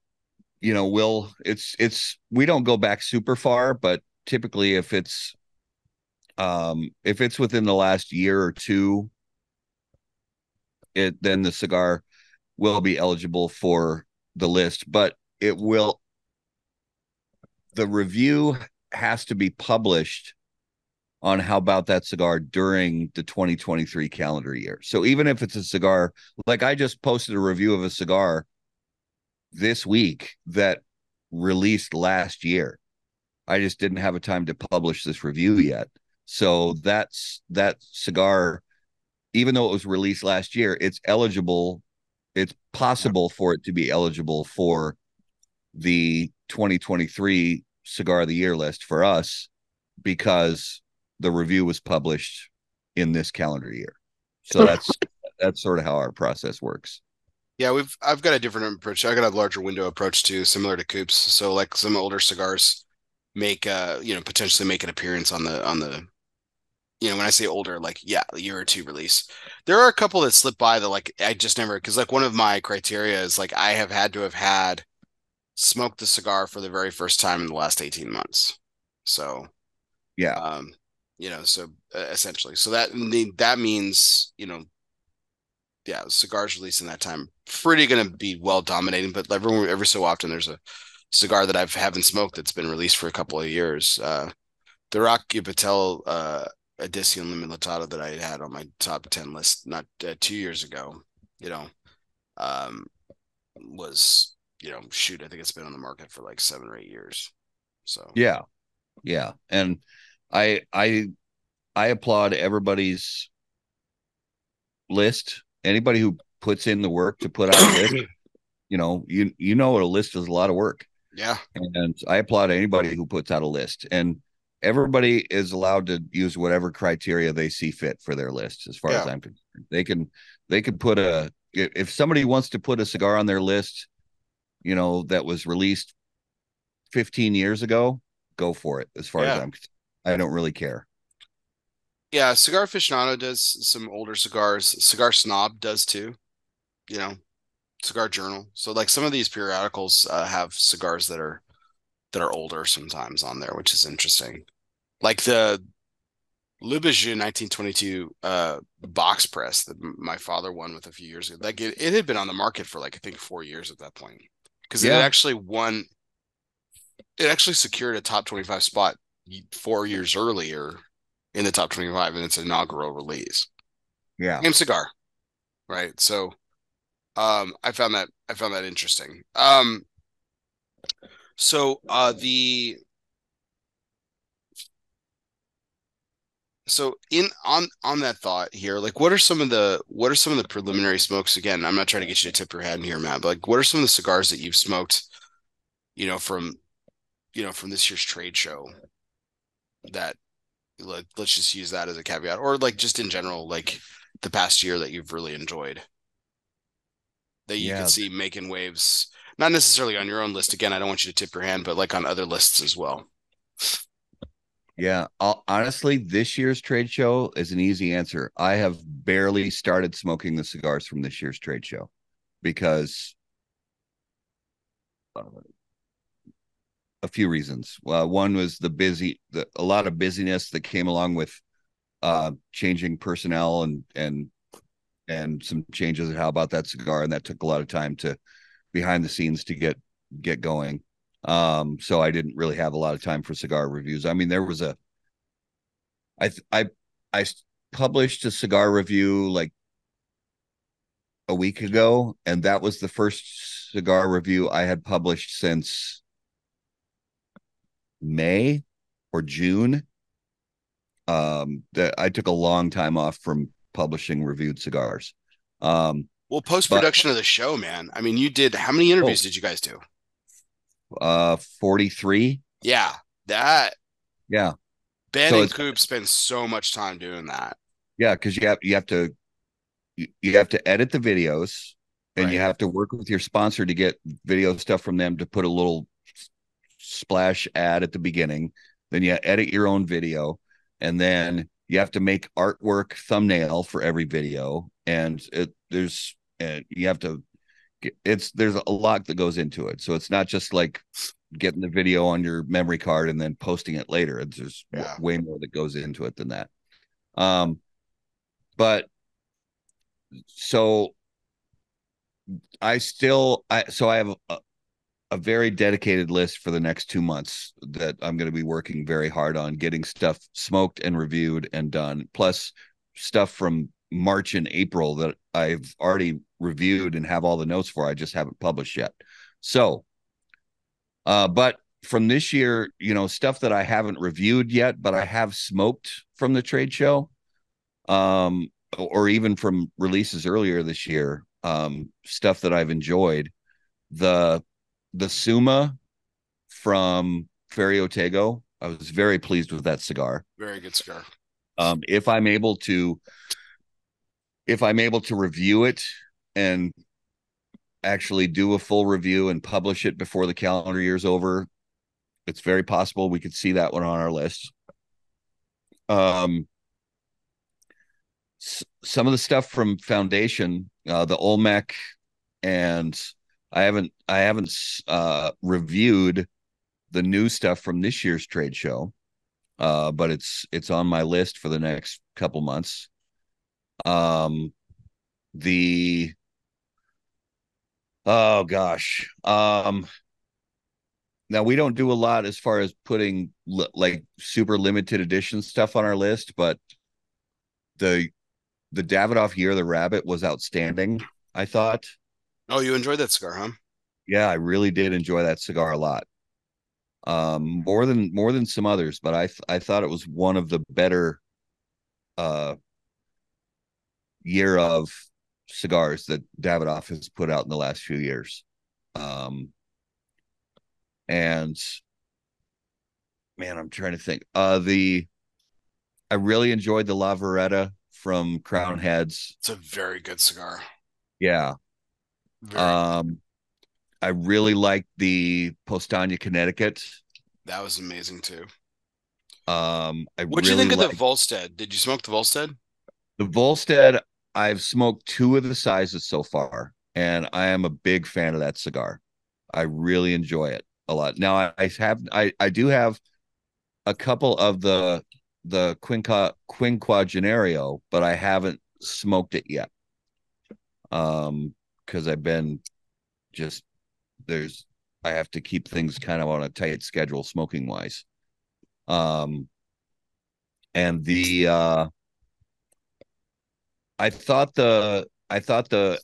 You know, we'll it's it's we don't go back super far, but typically if it's um if it's within the last year or two it then the cigar will be eligible for the list, but it will the review has to be published on how about that cigar during the 2023 calendar year. So even if it's a cigar, like I just posted a review of a cigar this week that released last year. I just didn't have a time to publish this review yet. So that's that cigar even though it was released last year, it's eligible. It's possible for it to be eligible for the 2023 cigar of the year list for us because the review was published in this calendar year. So that's that's sort of how our process works. Yeah, we've I've got a different approach. I got a larger window approach too, similar to Coops. So like some older cigars make uh you know potentially make an appearance on the on the you know, when I say older, like yeah, a year or two release. There are a couple that slip by that like I just never because like one of my criteria is like I have had to have had smoked the cigar for the very first time in the last 18 months. So yeah. Um, you know, so uh, essentially. So that that means, you know, yeah, cigars released in that time pretty going to be well dominating, but every every so often there's a cigar that I've haven't smoked that's been released for a couple of years. Uh the Rocky Patel uh Edition Limitado that I had on my top 10 list not uh, two years ago, you know, um, was, you know, shoot, I think it's been on the market for like seven or eight years. So, yeah. Yeah. And I, I, I applaud everybody's list. Anybody who puts in the work to put out a list, you know, you, you know, a list is a lot of work. Yeah. And I applaud anybody who puts out a list. And, everybody is allowed to use whatever criteria they see fit for their list as far yeah. as i'm concerned. They can they could put a if somebody wants to put a cigar on their list you know that was released 15 years ago go for it as far yeah. as i'm i don't really care. Yeah cigar aficionado does some older cigars. Cigar snob does too you know cigar journal. So like some of these periodicals uh, have cigars that are that are older sometimes on there which is interesting like the Lubezh 1922 uh, box press that my father won with a few years ago. Like it, it had been on the market for like I think four years at that point because yeah. it actually won. It actually secured a top 25 spot four years earlier in the top 25 in its inaugural release. Yeah, same cigar, right? So, um, I found that I found that interesting. Um, so uh, the so in on on that thought here like what are some of the what are some of the preliminary smokes? Again i'm not trying to get you to tip your head in here matt but like what are some of the cigars that you've smoked you know from you know from this year's trade show that like let's just use that as a caveat or like just in general like the past year that you've really enjoyed? That you yeah. can see making waves not necessarily on your own list. Again i don't want you to tip your hand but like on other lists as well yeah, I'll, honestly, this year's trade show is an easy answer. I have barely started smoking the cigars from this year's trade show because a few reasons. Uh, one was the busy, the, a lot of busyness that came along with uh, changing personnel and and and some changes how about that cigar, and that took a lot of time to behind the scenes to get get going. Um, so I didn't really have a lot of time for cigar reviews. I mean, there was a, I I I published a cigar review like a week ago, and that was the first cigar review I had published since May or June. Um, that I took a long time off from publishing reviewed cigars. Um, well, post production of the show, man. I mean, you did how many interviews oh, did you guys do? Uh, forty three. Yeah, that. Yeah. Ben so and Coop spend so much time doing that. Yeah, because you have you have to you, you have to edit the videos and right. you have to work with your sponsor to get video stuff from them to put a little splash ad at the beginning. Then you edit your own video, and then you have to make artwork thumbnail for every video. And it there's and you have to it's there's a lot that goes into it. So it's not just like getting the video on your memory card and then posting it later. There's yeah. way more that goes into it than that. Um, but so I still I so I have a, a very dedicated list for the next two months that I'm going to be working very hard on getting stuff smoked and reviewed and done. Plus stuff from March and April that I've already reviewed and have all the notes for. I just haven't published yet. So, uh, but from this year, you know, stuff that I haven't reviewed yet, but I have smoked from the trade show. Um, or even from releases earlier this year, um, stuff that I've enjoyed. The the Suma from Ferio Tego, I was very pleased with that cigar. Very good cigar. Um, if I'm able to, if I'm able to review it and actually do a full review and publish it before the calendar year's over, it's very possible we could see that one on our list. Um, some of the stuff from Foundation, uh, the Olmec, and I haven't I haven't uh, reviewed the new stuff from this year's trade show, uh, but it's it's on my list for the next couple months. Um, the oh gosh, um, now we don't do a lot as far as putting li- like super limited edition stuff on our list, but the the Davidoff Year of the Rabbit was outstanding. I thought. Oh, you enjoyed that cigar, huh? Yeah, I really did enjoy that cigar a lot. Um, more than more than some others, but I th- I thought it was one of the better uh year of cigars that Davidoff has put out in the last few years. Um, and man, I'm trying to think. Uh, the I really enjoyed the La Vereda from Crowned Heads. It's a very good cigar. Yeah. Very um, good. I really like the Postania, Connecticut. That was amazing too. Um, I what do really you think of the Volstead? Did you smoke the Volstead? The Volstead, I've smoked two of the sizes so far, and I am a big fan of that cigar. I really enjoy it a lot. Now I, I have I I do have a couple of the the Quinca Quinquagenario, but I haven't smoked it yet. Um, because I've been just there's I have to keep things kind of on a tight schedule smoking wise. Um and the uh I thought the I thought the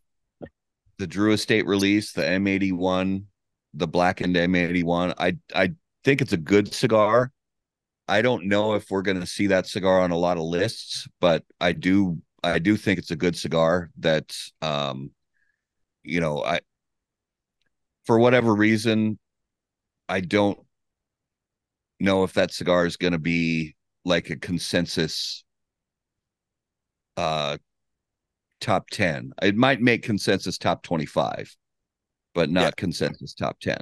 the Drew Estate release, the M81, the blackened M81, I I think it's a good cigar. I don't know if we're going to see that cigar on a lot of lists, but I do I do think it's a good cigar that um you know, I for whatever reason I don't know if that cigar is going to be like a consensus uh top 10. It might make consensus top 25, but not yeah. consensus top 10.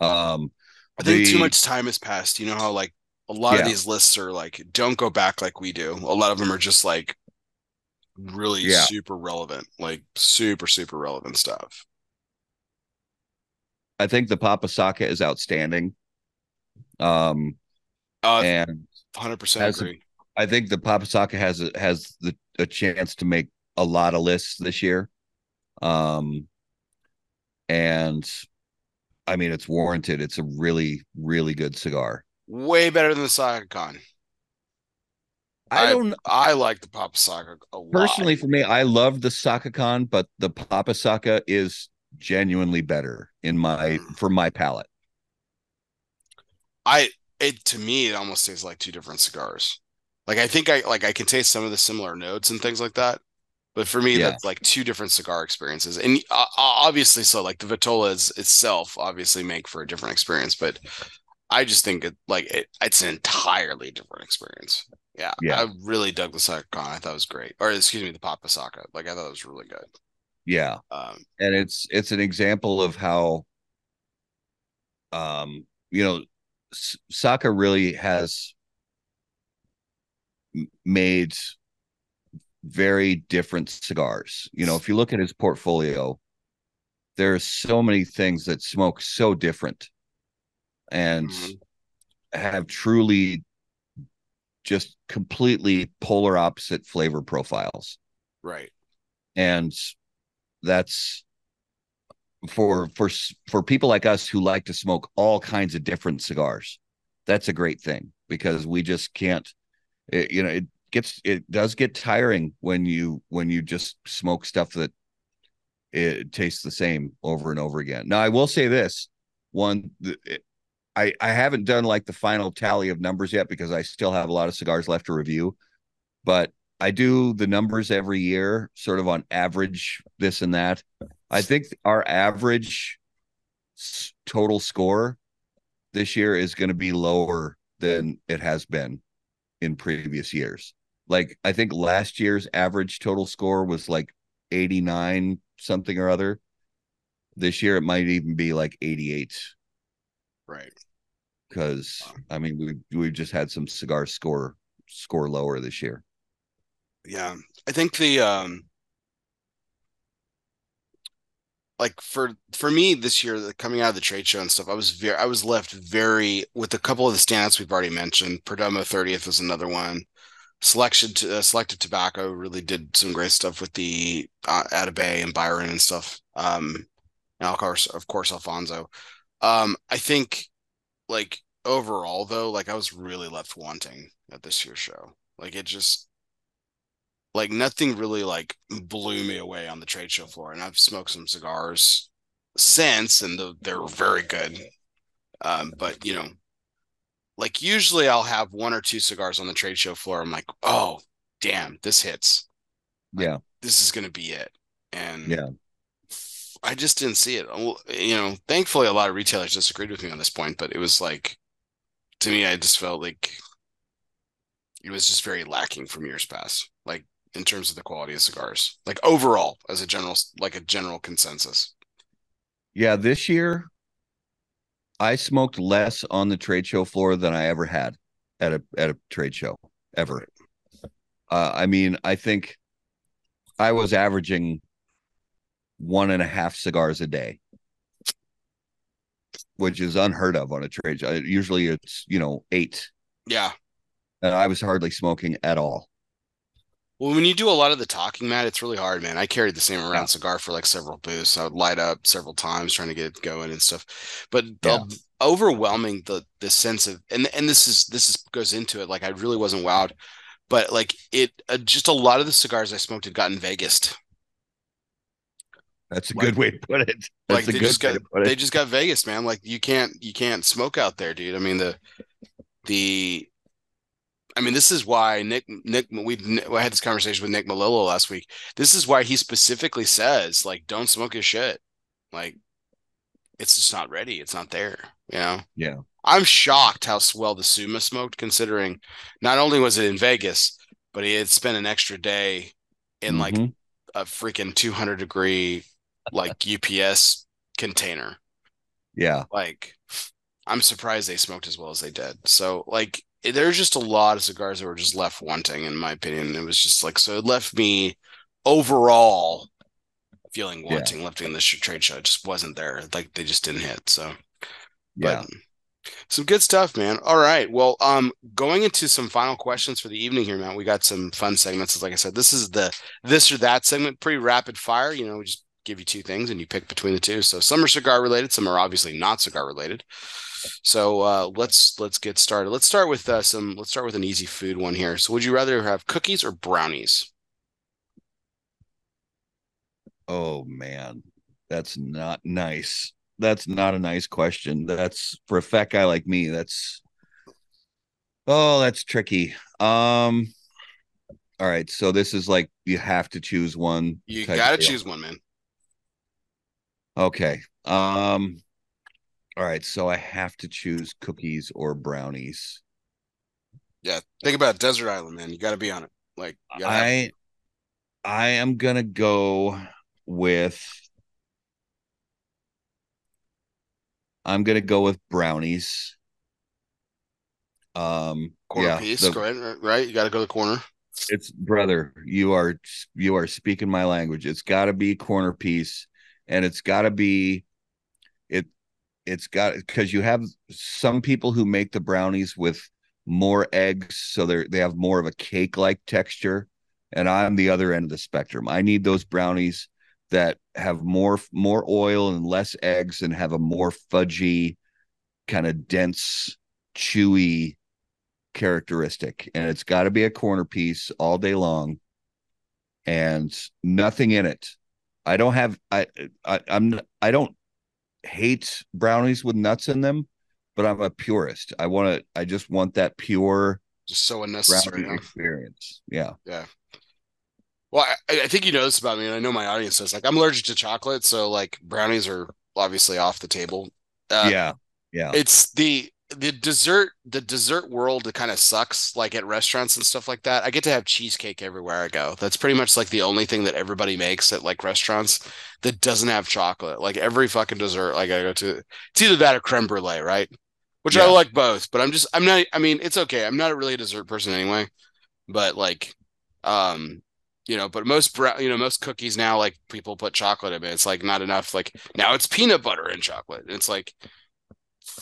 Um I think the, too much time has passed. You know how like a lot yeah. of these lists are like don't go back like we do. A lot of them are just like really yeah. super relevant, like super super relevant stuff. I think the Papa Saka is outstanding. Um, Uh, and hundred percent agree. I think the Papa Saka has a, has the a chance to make a lot of lists this year. Um, and I mean, it's warranted. It's a really, really good cigar. Way better than the Sakakhan. I I- don't I like the Papa Saka a lot. personally for me, I love the Sakakhan, but the Papa Saka is genuinely better in my for my palate. I it to me it almost tastes like two different cigars. Like I think I like I can taste some of the similar notes and things like that. But for me, Yeah. that's like two different cigar experiences, and uh, obviously, so like the Vitolas itself obviously make for a different experience. But I just think it like it, it's an entirely different experience. Yeah, Yeah. I really dug the Sakakhan. I thought it was great, or excuse me, the Papa Saka. Like I thought it was really good. Yeah. Um, and it's it's an example of how um you know Saka really has made very different cigars. You know, if you look at his portfolio, there are so many things that smoke so different and Mhm. have truly just completely polar opposite flavor profiles right. and that's for for for people like us who like to smoke all kinds of different cigars that's a great thing because we just can't it, you know it gets it does get tiring when you when you just smoke stuff that it tastes the same over and over again now i will say this one i i haven't done like the final tally of numbers yet because i still have a lot of cigars left to review but I do the numbers every year, sort of on average, this and that. I think our average total score this year is going to be lower than it has been in previous years. Like, I think last year's average total score was like 89 something or other. This year, it might even be like 88 Right. because I mean, we we've just had some cigar score score lower this year. Yeah. I think the um like for for me this year the- coming out of the trade show and stuff I was very I was left very with a couple of the standouts we've already mentioned Perdomo 30th was another one selection to uh, selective tobacco really did some great stuff with the uh, Atabey and Byron and stuff um and of course of course Alfonso. Um I think like overall though like I was really left wanting at this year's show. Like it just like nothing really like blew me away on the trade show floor and i've smoked some cigars since and the, they're very good. Um but you know like usually i'll have one or two cigars on the trade show floor. I'm like oh damn this hits. Yeah. this is gonna be it. And Yeah. i just didn't see it. You know thankfully a lot of retailers disagreed with me on this point but it was like to me i just felt like it was just very lacking from years past like in terms of the quality of cigars like overall as a general like a general consensus. Yeah, this year I smoked less on the trade show floor than I ever had at a at a trade show ever. Uh, I mean, I think I was averaging one and a half cigars a day, which is unheard of on a trade show. Usually, it's you know eight, yeah and I was hardly smoking at all. Well when you do a lot of the talking matt it's really hard man i carried the same around Yeah. cigar for like several booths i would light up several times trying to get it going and stuff but Yeah. the overwhelming the the sense of and and this is this is goes into it like i really wasn't wowed but like it uh, just a lot of the cigars i smoked had gotten vegas That's a Like- good way to put it. like That's a they just got they just got Vegas, man. Like you can't you can't smoke out there, dude. I mean the the I mean this is why Nick Nick we I had this conversation with Nick Melillo last week. This is why he specifically says like don't smoke his shit. Like it's just not ready. It's not there, you know. Yeah. I'm shocked how well the Suma smoked considering not only was it in Vegas, but he had spent an extra day in like Mhm. a freaking 200 degree like UPS container. yeah, Like, I'm surprised they smoked as well as they did. So, like, there's just a lot of cigars that were just left wanting, in my opinion. It was just like, so it left me overall feeling Yeah. wanting lifting this trade show. It just wasn't there. Like they just didn't hit. So Yeah. but some good stuff, man. All right. Well, um, going into some final questions for the evening here, Matt. We got some fun segments. Like I said, this is the this or that segment, pretty rapid fire. You know, we just give you two things and you pick between the two. So some are cigar related, some are obviously not cigar related. So uh, let's let's get started. Let's start with uh, some. Let's start with an easy food one here. So, would you rather have cookies or brownies? Oh man, that's not nice. That's not a nice question. That's for a fat guy like me. That's oh, that's tricky. Um, all right. So this is like you have to choose one. You got to deal. choose one, man. Okay. Um. All right. So I have to choose cookies or brownies. Yeah, think about Desert Island, man. You got to be on it. Like, you gotta have- I I am gonna go with I'm gonna go with brownies. Um corner yeah, piece. the- ahead, right? You got to go to the corner. it's brother, you are you are speaking my language. It's gotta be corner piece and it's gotta be it it's got because you have some people who make the brownies with more eggs so they're they have more of a cake like texture and i'm the other end of the spectrum. I need those brownies that have more more oil and less eggs and have a more fudgy kind of dense chewy characteristic and it's got to be a corner piece all day long and nothing in it. I don't have i, I i'm i don't hate brownies with nuts in them but i'm a purist i want to i just want that pure Just so unnecessary. experience yeah Yeah. Well, I, I think you know this about me, and I know my audience does. Like, I'm allergic to chocolate, so like brownies are obviously off the table. Uh, yeah yeah it's the the dessert the dessert world that kind of sucks like at restaurants and stuff like that. I get to have cheesecake everywhere i go. That's pretty much like the only thing that everybody makes at like restaurants that doesn't have chocolate. Like every fucking dessert like i go to it's either that or creme brulee right? Which i like both but i'm just i'm not i mean it's okay. I'm not really a dessert person anyway but like um you know but most brown you know most cookies now like people put chocolate in it. It's like not enough. Like now it's peanut butter and chocolate. It's like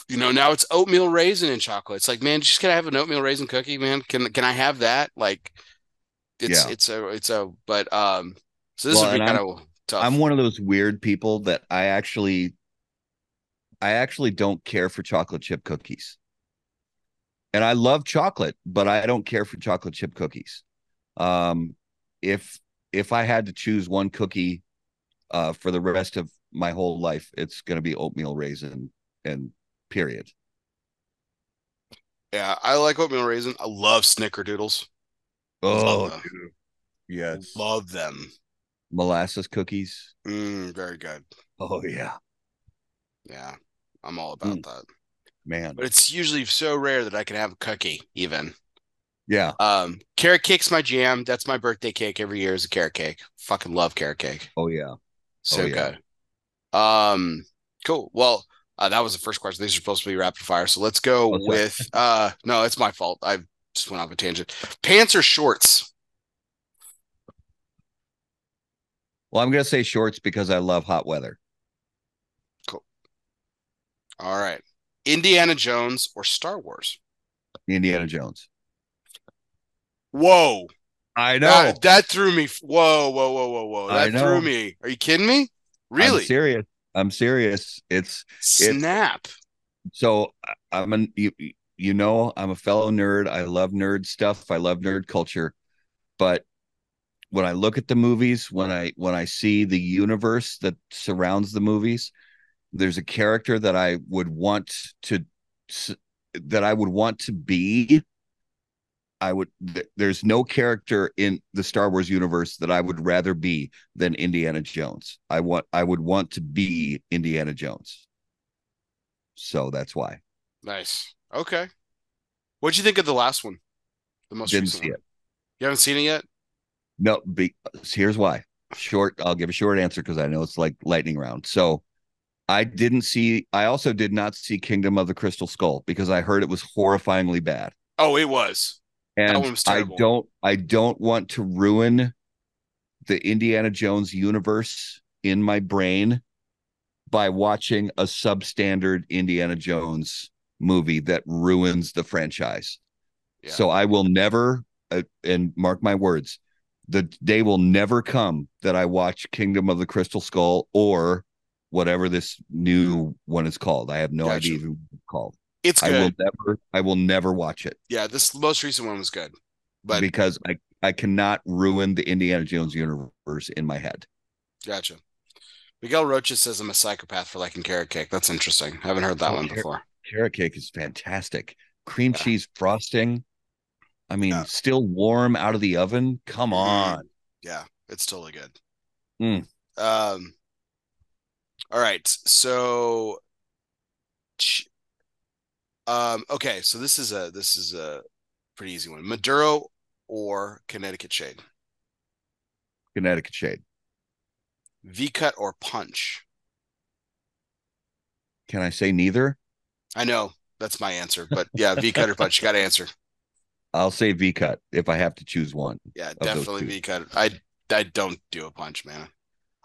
you know now it's oatmeal raisin and chocolate. It's like man just can i have an oatmeal raisin cookie man? Can can i have that? Like it's Yeah. it's a it's a but um so this Well, would be kind of tough. I'm one of those weird people that i actually i actually don't care for chocolate chip cookies. And i love chocolate but i don't care for chocolate chip cookies. Um if if i had to choose one cookie uh for the rest of my whole life it's going to be oatmeal raisin and period. Yeah i like oatmeal raisin. I love snickerdoodles. Oh Love yes. Love them. Molasses cookies. Mm, very good. Oh yeah. Yeah i'm all about Mm. that. Man. But it's usually so rare that i can have a cookie even. Yeah. Um carrot cake's my jam. That's my birthday cake every year is a carrot cake. Fucking love carrot cake. Oh yeah. So Oh, yeah. good. Um, cool. Well, uh, that was the first question. These are supposed to be rapid fire. So let's go sorry. with uh no, it's my fault. I just went off a tangent. Pants or shorts? well i'm going to say shorts because i love hot weather Cool. All right. Indiana Jones or Star Wars? indiana jones Whoa. i That, that threw me. Whoa, whoa, whoa, whoa, whoa. That threw me. Are you kidding me? Really? I'm serious. I'm serious. It's Snap. so I- I'm an you you know I'm a fellow nerd. I love nerd stuff. I love nerd culture. But when I look at the movies, when I when I see the universe that surrounds the movies, there's a character that I would want to that I would want to be. I would th- there's no character in the Star Wars universe that I would rather be than Indiana Jones. I want I would want to be Indiana Jones. So that's why. Nice. Okay. What'd you think of the last one? The most Didn't recent see one? it. You haven't seen it yet? No, be, here's why. Short, I'll give a short answer because I know it's like lightning round. So I didn't see, I also did not see Kingdom of the Crystal Skull because I heard it was horrifyingly bad. Oh, it was. And I don't, I don't want to ruin the Indiana Jones universe in my brain by watching a substandard Indiana Jones movie that ruins the franchise. Yeah. So I will never, uh, and mark my words, the day will never come that I watch Kingdom of the Crystal Skull or whatever this new one is called. I have no Gotcha. idea who it's. It's I will good. never, I will never watch it Yeah, this most recent one was good. But because I, I cannot ruin the Indiana Jones universe in my head. gotcha. Miguel Rocha says I'm a psychopath for liking carrot cake. That's interesting. I haven't heard that Oh, one before. Carrot cake is fantastic. Cream Yeah. cheese frosting. I mean, Yeah. still warm out of the oven. Come Mhm. on. Yeah, it's totally good. Mm. Um. All right, so. Um. Okay, so this is a this is a pretty easy one. Maduro or Connecticut shade. Connecticut shade. V cut or punch. Can I say neither? I know that's my answer, but yeah, V cut or punch. You got to answer. I'll say V cut if I have to choose one. Yeah, definitely. V cut. I I don't do a punch, man.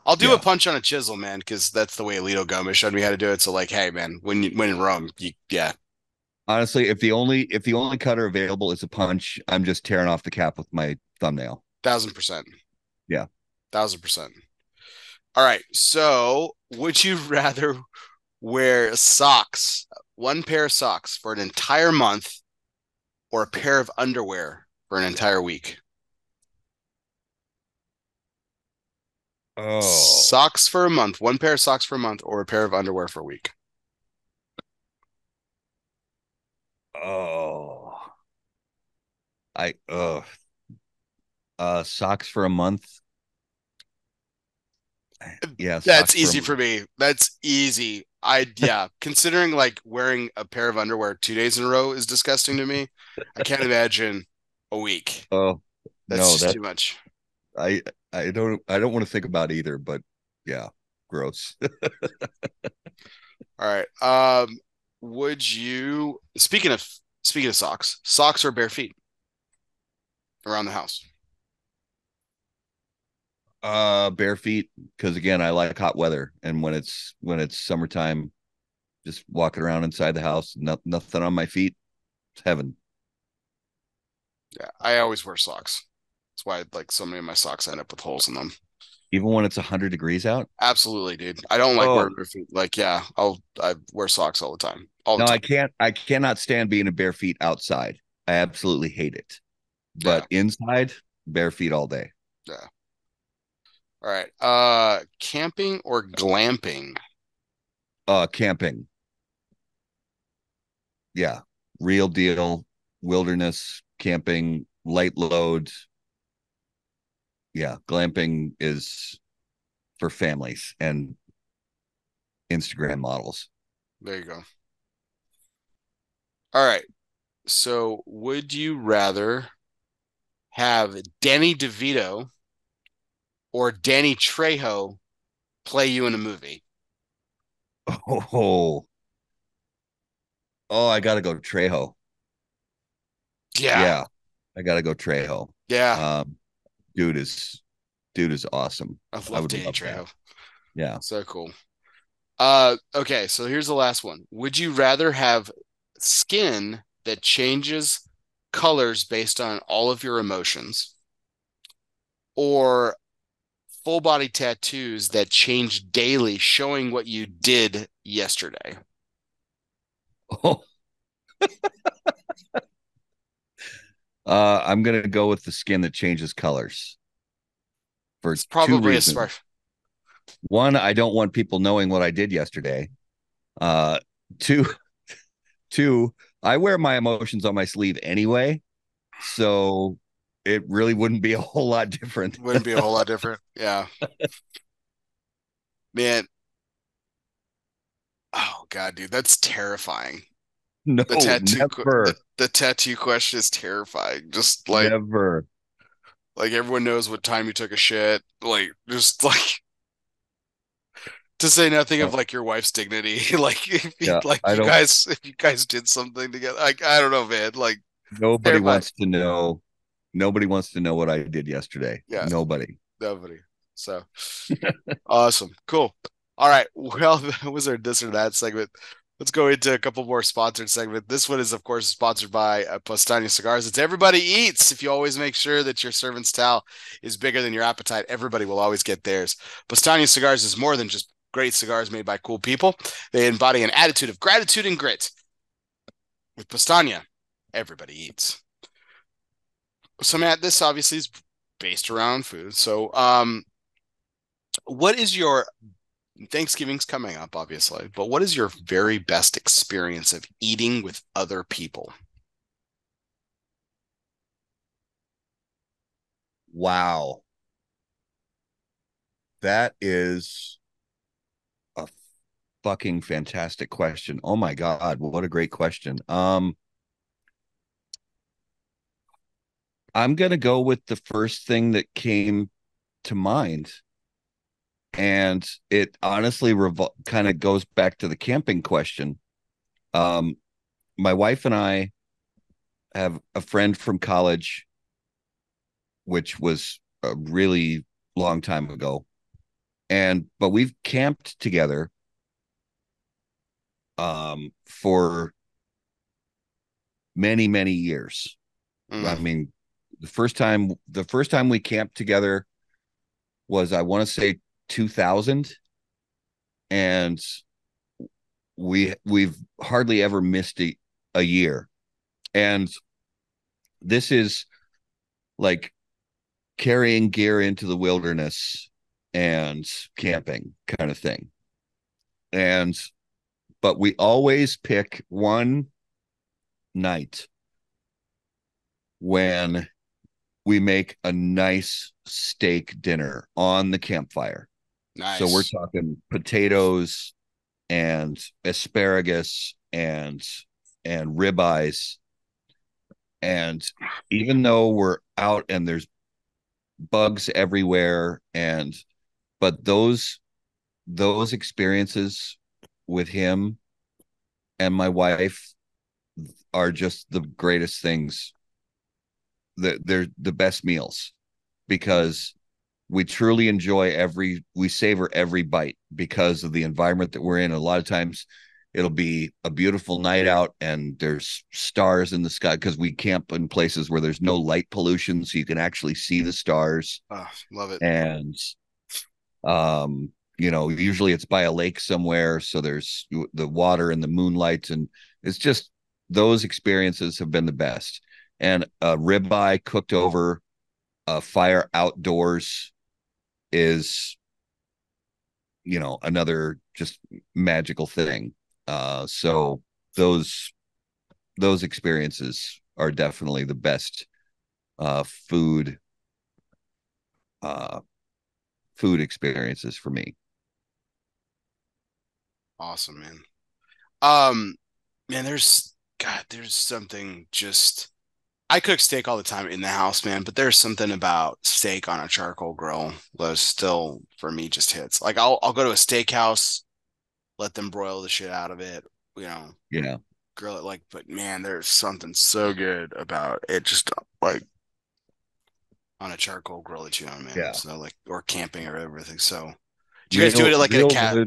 I'll do Yeah. a punch on a chisel, man, because that's the way Alito Gomez showed me how to do it. So like, hey, man, when you when in Rome, you yeah, Honestly, if the only if the only cutter available is a punch, I'm just tearing off the cap with my thumbnail. thousand percent. Yeah. thousand percent. All right. So, would you rather wear socks, one pair of socks for an entire month, or a pair of underwear for an entire week? Oh, Socks for a month, one pair of socks for a month, or a pair of underwear for a week. oh, I uh, uh, socks for a month. Yeah, That's easy a- for me. That's easy. I yeah, considering like wearing a pair of underwear two days in a row is disgusting to me. I can't imagine a week. Oh That's no, just that too much. I I don't I don't want to think about either, but yeah, gross. All right. Um, would you speaking of speaking of socks, socks or bare feet around the house? Uh, bare feet because again, I like hot weather, and when it's when it's summertime, just walking around inside the house, no, nothing on my feet, it's heaven. Yeah, I always wear socks. That's why like so many of my socks end up with holes in them. Even when it's hundred degrees out. Absolutely, dude. I don't like Oh. wearing bare feet. Like, yeah, I'll I wear socks all the time. All the No, time. I can't. I cannot stand being a bare feet outside. I absolutely hate it. But inside, bare feet all day. Yeah. All right. Uh, camping or glamping? Uh, camping. Yeah, real deal. Wilderness camping, light load. Yeah, glamping is for families and Instagram models. There you go. All right. So, would you rather have Danny DeVito or Danny Trejo play you in a movie? Oh, oh, I gotta go Trejo. Yeah. Yeah, I gotta go Trejo. Yeah. Um, dude is dude is awesome. I love would Danny love that. Trejo. Yeah. So cool. Uh, okay. So, here's the last one. Would you rather have skin that changes colors based on all of your emotions or full body tattoos that change daily, showing what you did yesterday? Oh. uh, I'm gonna go with the skin that changes colors. For It's two probably a smart. One, I don't want people knowing what I did yesterday. Uh, two, two, I wear my emotions on my sleeve anyway, so it really wouldn't be a whole lot different. Wouldn't be a whole lot different. Yeah. Man. Oh God, dude, that's terrifying. No, The tattoo, never, the, the tattoo question is terrifying. Just like, never. like everyone knows what time you took a shit. Like, just like, to say nothing of like your wife's dignity. Like, if you, Yeah, like I you don't- guys, if you guys did something together, like I don't know, man. Like, Nobody wants to know. Nobody wants to know what I did yesterday. Yeah. Nobody. nobody. So awesome. Cool. All right. Well, that was our this or that segment. Let's go into a couple more sponsored segment. This one is, of course, sponsored by uh, Postania Cigars. It's everybody eats. If you always make sure that your servant's towel is bigger than your appetite, everybody will always get theirs. Postania Cigars is more than just great cigars made by cool people. They embody an attitude of gratitude and grit. With Postania, everybody eats. So, Matt, this obviously is based around food. So, um, what is your Thanksgiving's coming up, obviously, but what is your very best experience of eating with other people? Wow. That is fucking fantastic question. Oh my God, what a great question. Um I'm gonna go with the first thing that came to mind and it honestly revol- kind of goes back to the camping question. Um, my wife and I have a friend from college, which was a really long time ago, and but we've camped together um, for many many years. Mm. I mean, the first time the first time we camped together was I want to say 2000 and we we've hardly ever missed a, a year and this is like carrying gear into the wilderness and camping kind of thing and but we always pick one night when we make a nice steak dinner on the campfire Nice. So we're talking potatoes and asparagus and and ribeyes. And even though we're out and there's bugs everywhere and but those those experiences with him and my wife are just the greatest things. That they're the best meals because we truly enjoy every we savor every bite because of the environment that we're in. A lot of times it'll be a beautiful night out and there's stars in the sky because we camp in places where there's no light pollution so you can actually see the stars. Oh, love it. And um you know usually it's by a lake somewhere so there's the water and the moonlight and it's just those experiences have been the best. And a ribeye cooked over a fire outdoors is you know another just magical thing. Uh so those those experiences are definitely the best uh food uh food experiences for me awesome man um man there's god there's something just I cook steak all the time in the house, man, but there's something about steak on a charcoal grill that still for me just hits. Like I'll I'll go to a steakhouse, let them broil the shit out of it, you know. Yeah. Grill it like, but man, there's something so good about it just like on a charcoal grill that you know, man. Yeah. So like or camping or everything. So do you guys do it like in a cast,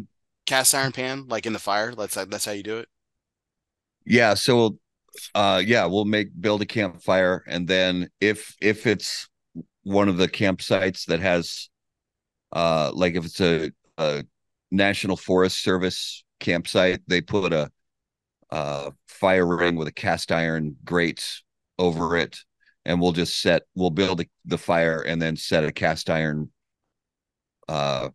cast iron pan, like in the fire? That's that's how you do it. Yeah. So uh yeah we'll make build a campfire and then if if it's one of the campsites that has uh like if it's a, a national forest service campsite they put a uh fire ring with a cast iron grate over it and we'll just set we'll build the fire and then set a cast iron uh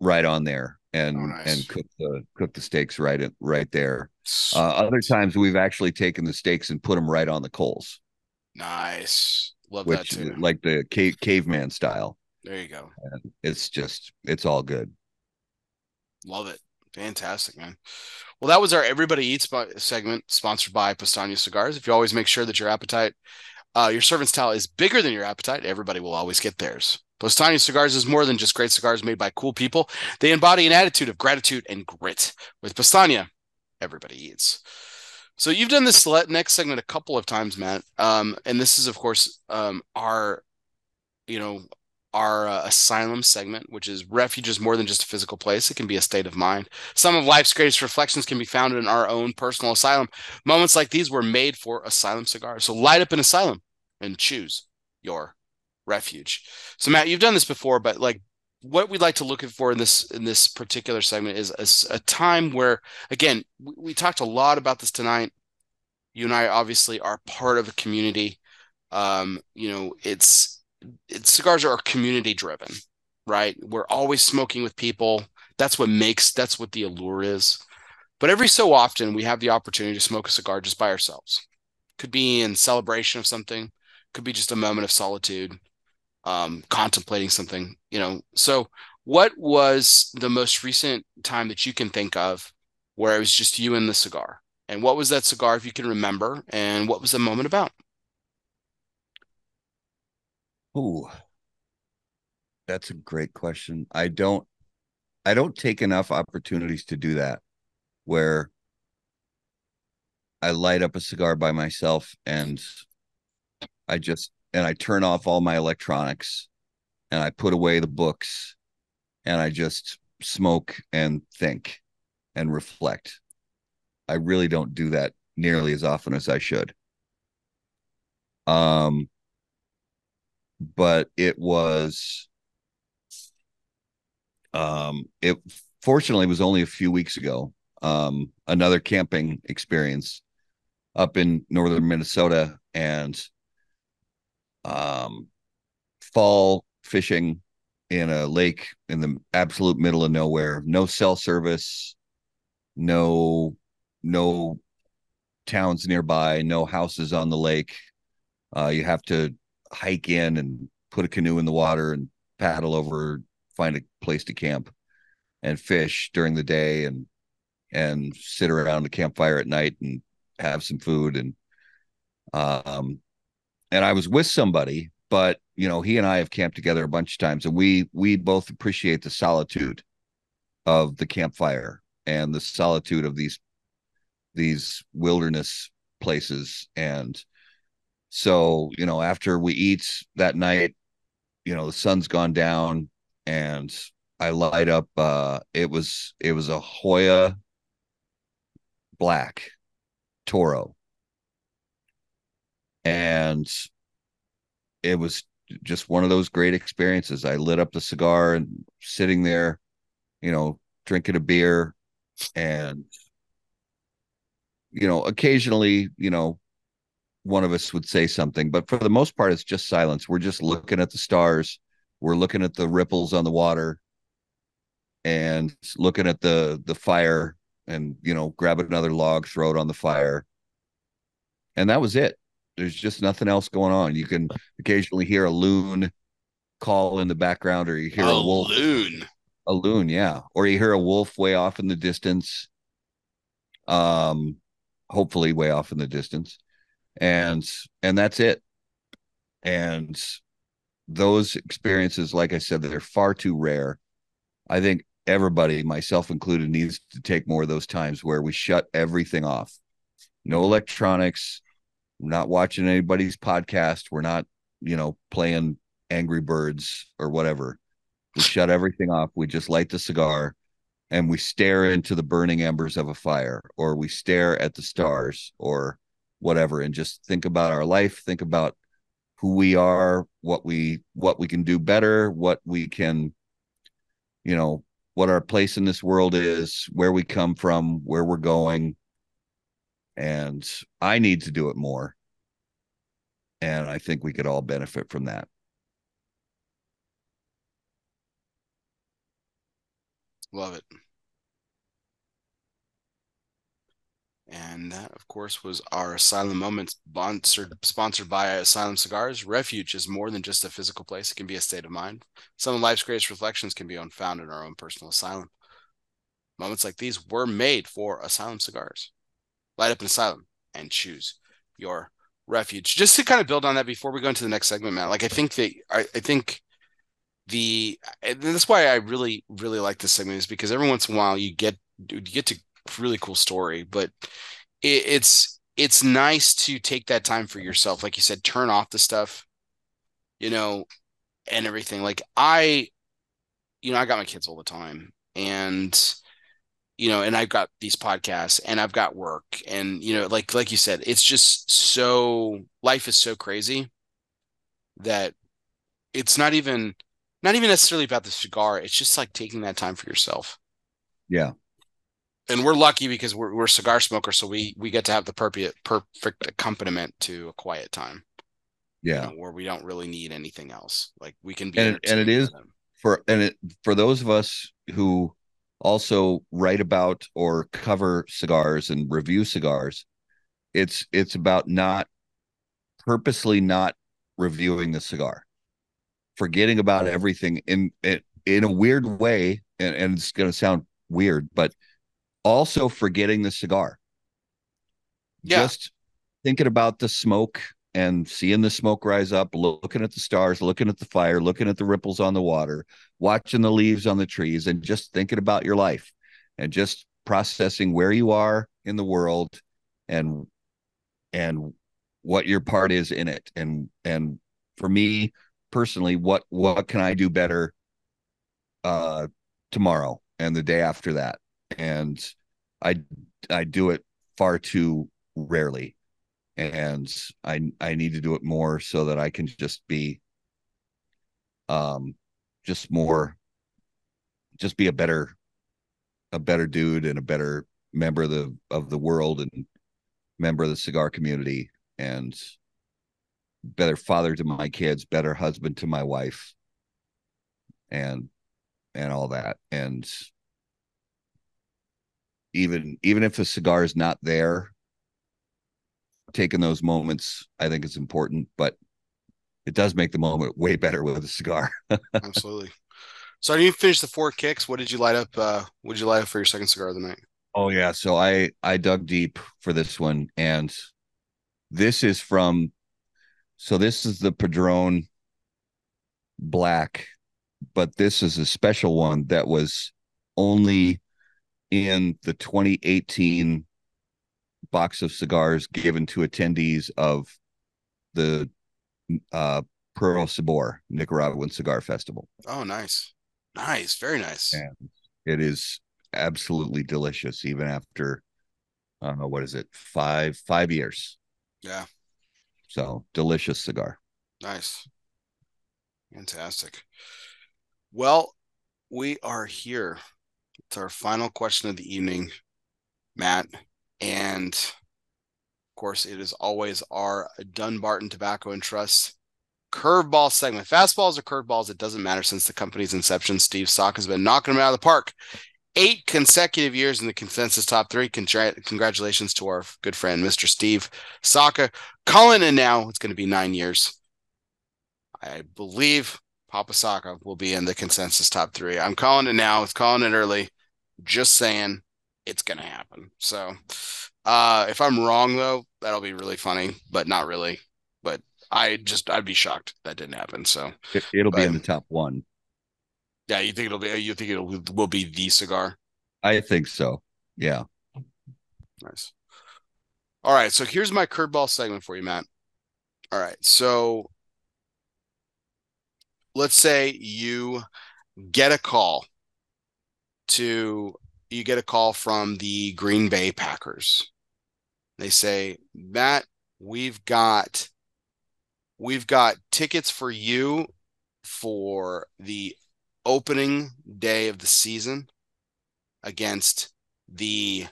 right on there and oh, nice. and cook the cook the steaks right right there. Uh, other times we've actually taken the steaks and put them right on the coals. Nice, love which, that too. Like the cave caveman style. There you go. And it's just it's all good. Love it. Fantastic, man. Well, that was our Everybody Eats segment sponsored by Postania Cigars. If you always make sure that your appetite, uh, your servant's towel is bigger than your appetite, everybody will always get theirs. Postania Cigars is more than just great cigars made by cool people. They embody an attitude of gratitude and grit. With Postania, everybody eats. So you've done this next segment a couple of times, Matt. Um, and this is, of course, um, our, you know, our uh, asylum segment, which is refuge is more than just a physical place. It can be a state of mind. Some of life's greatest reflections can be found in our own personal asylum. Moments like these were made for asylum cigars. So light up an asylum and choose your refuge. So Matt, you've done this before, but like what we'd like to look for in this in this particular segment is a, a time where again we, we, talked a lot about this tonight. You and i obviously are part of a community. Um, you know it's, it's cigars are community driven right? We're always smoking with people. That's what makes that's what the allure is. But every so often we have the opportunity to smoke a cigar just by ourselves. Could be in celebration of something. Could be just a moment of solitude um, contemplating something, you know. So, what was the most recent time that you can think of where it was just you and the cigar? And what was that cigar, if you can remember? And what was the moment about? Oh, that's a great question. I don't, I don't take enough opportunities to do that, where I light up a cigar by myself and I just and I turn off all my electronics and I put away the books and I just smoke and think and reflect. I really don't do that nearly as often as I should. Um but it was um it fortunately was only a few weeks ago. Um another camping experience up in northern Minnesota and um, fall fishing in a lake in the absolute middle of nowhere, no cell service, no no towns nearby, no houses on the lake. Uh, you have to hike in and put a canoe in the water and paddle over, find a place to camp and fish during the day and and sit around the campfire at night and have some food and um and I was with somebody, but you know, he and I have camped together a bunch of times, and we we both appreciate the solitude of the campfire and the solitude of these these wilderness places. And so, you know, after we eat that night, you know, the sun's gone down, and I light up. uh It was it was a Joya Black Toro and it was just one of those great experiences. I lit up the cigar and sitting there, you know, drinking a beer and you know, occasionally, you know, one of us would say something, but for the most part it's just silence. We're just looking at the stars. We're looking at the ripples on the water and looking at the the fire and you know, grab another log, throw it on the fire. And that was it there's just nothing else going on. You can occasionally hear a loon call in the background, or you hear a, a wolf. Loon. A loon, yeah. Or you hear a wolf way off in the distance. Um, hopefully way off in the distance. And and that's it. And those experiences, like I said, they're far too rare. I think everybody, myself included, needs to take more of those times where we shut everything off. No electronics, not watching anybody's podcast. We're not, you know, playing Angry Birds or whatever. We shut everything off. We just light the cigar and we stare into the burning embers of a fire or we stare at the stars or whatever and just think about our life, think about who we are, what we what we can do better, what we can you know, what our place in this world is, where we come from, where we're going, and I need to do it more. And I think we could all benefit from that. Love it. And that, of course, was our Asylum Moments sponsored, sponsored by Asylum Cigars. Refuge is more than just a physical place, it can be a state of mind. Some of life's greatest reflections can be found in our own personal asylum. Moments like these were made for Asylum Cigars light up an asylum and choose your refuge. Just to kind of build on that before we go into the next segment, Matt. Like I think that I, I think the that's why I really really like this segment is because every once in a while you get you get to really cool story, but it, it's it's nice to take that time for yourself. Like you said, turn off the stuff. You know, and everything. Like I, you know, I got my kids all the time, and you know, and I've got these podcasts, and I've got work, and you know, like like you said, it's just so life is so crazy that it's not even not even necessarily about the cigar. It's just like taking that time for yourself. Yeah. And we're lucky because we're, we're cigar smokers, so we we get to have the perfect perfect accompaniment to a quiet time. Yeah, you know, where we don't really need anything else. Like we can be, and and it is for and it for those of us who also write about or cover cigars and review cigars. It's it's about not purposely not reviewing the cigar, forgetting about everything in in, in a weird way, and, and it's going to sound weird, but also forgetting the cigar. Yeah. Just thinking about the smoke and seeing the smoke rise up, looking at the stars, looking at the fire, looking at the ripples on the water, watching the leaves on the trees, and just thinking about your life and just processing where you are in the world and and what your part is in it. And and for me personally what what can i do better uh tomorrow and the day after that? And i i do it far too rarely and I I need to do it more so that I can just be um just more just be a better a better dude and a better member of the of the world and member of the cigar community and better father to my kids, better husband to my wife and and all that. And even even if the cigar is not there taking those moments, I think it's important, but it does make the moment way better with a cigar. Absolutely. So you finished the four kicks. What did you light up? Uh, what did you light up for your second cigar of the night? Oh yeah. So I I dug deep for this one, and this is from. So this is the Padron Black, but this is a special one that was only in the 2018 box of cigars given to attendees of the uh, Puro Sabor Nicaraguan Cigar Festival. Oh, nice. Nice. Very nice. And it is absolutely delicious, even after, uh, what is it, five, five years. Yeah. So delicious cigar. Nice. Fantastic. Well, we are here. It's our final question of the evening, Matt. And of course, it is always our Dunbarton Tobacco and Trust curveball segment. Fastballs or curveballs, it doesn't matter since the company's inception. Steve Saka has been knocking them out of the park. Eight consecutive years in the consensus top three. Congra- congratulations to our good friend, Mr. Steve Saka. Calling in now, it's going to be nine years. I believe Papa Saka will be in the consensus top three. I'm calling it now. It's calling it early. Just saying it's gonna happen. So uh if I'm wrong though, that'll be really funny, but not really. But I just I'd be shocked that didn't happen. So it, will be in the top one. Yeah, you think it'll be you think it'll will be the cigar? I think so. Yeah. Nice. All right, so here's my curveball segment for you, Matt. All right, so let's say you get a call to you get a call from the Green Bay Packers. They say, Matt, we've got we've got tickets for you for the opening day of the season against the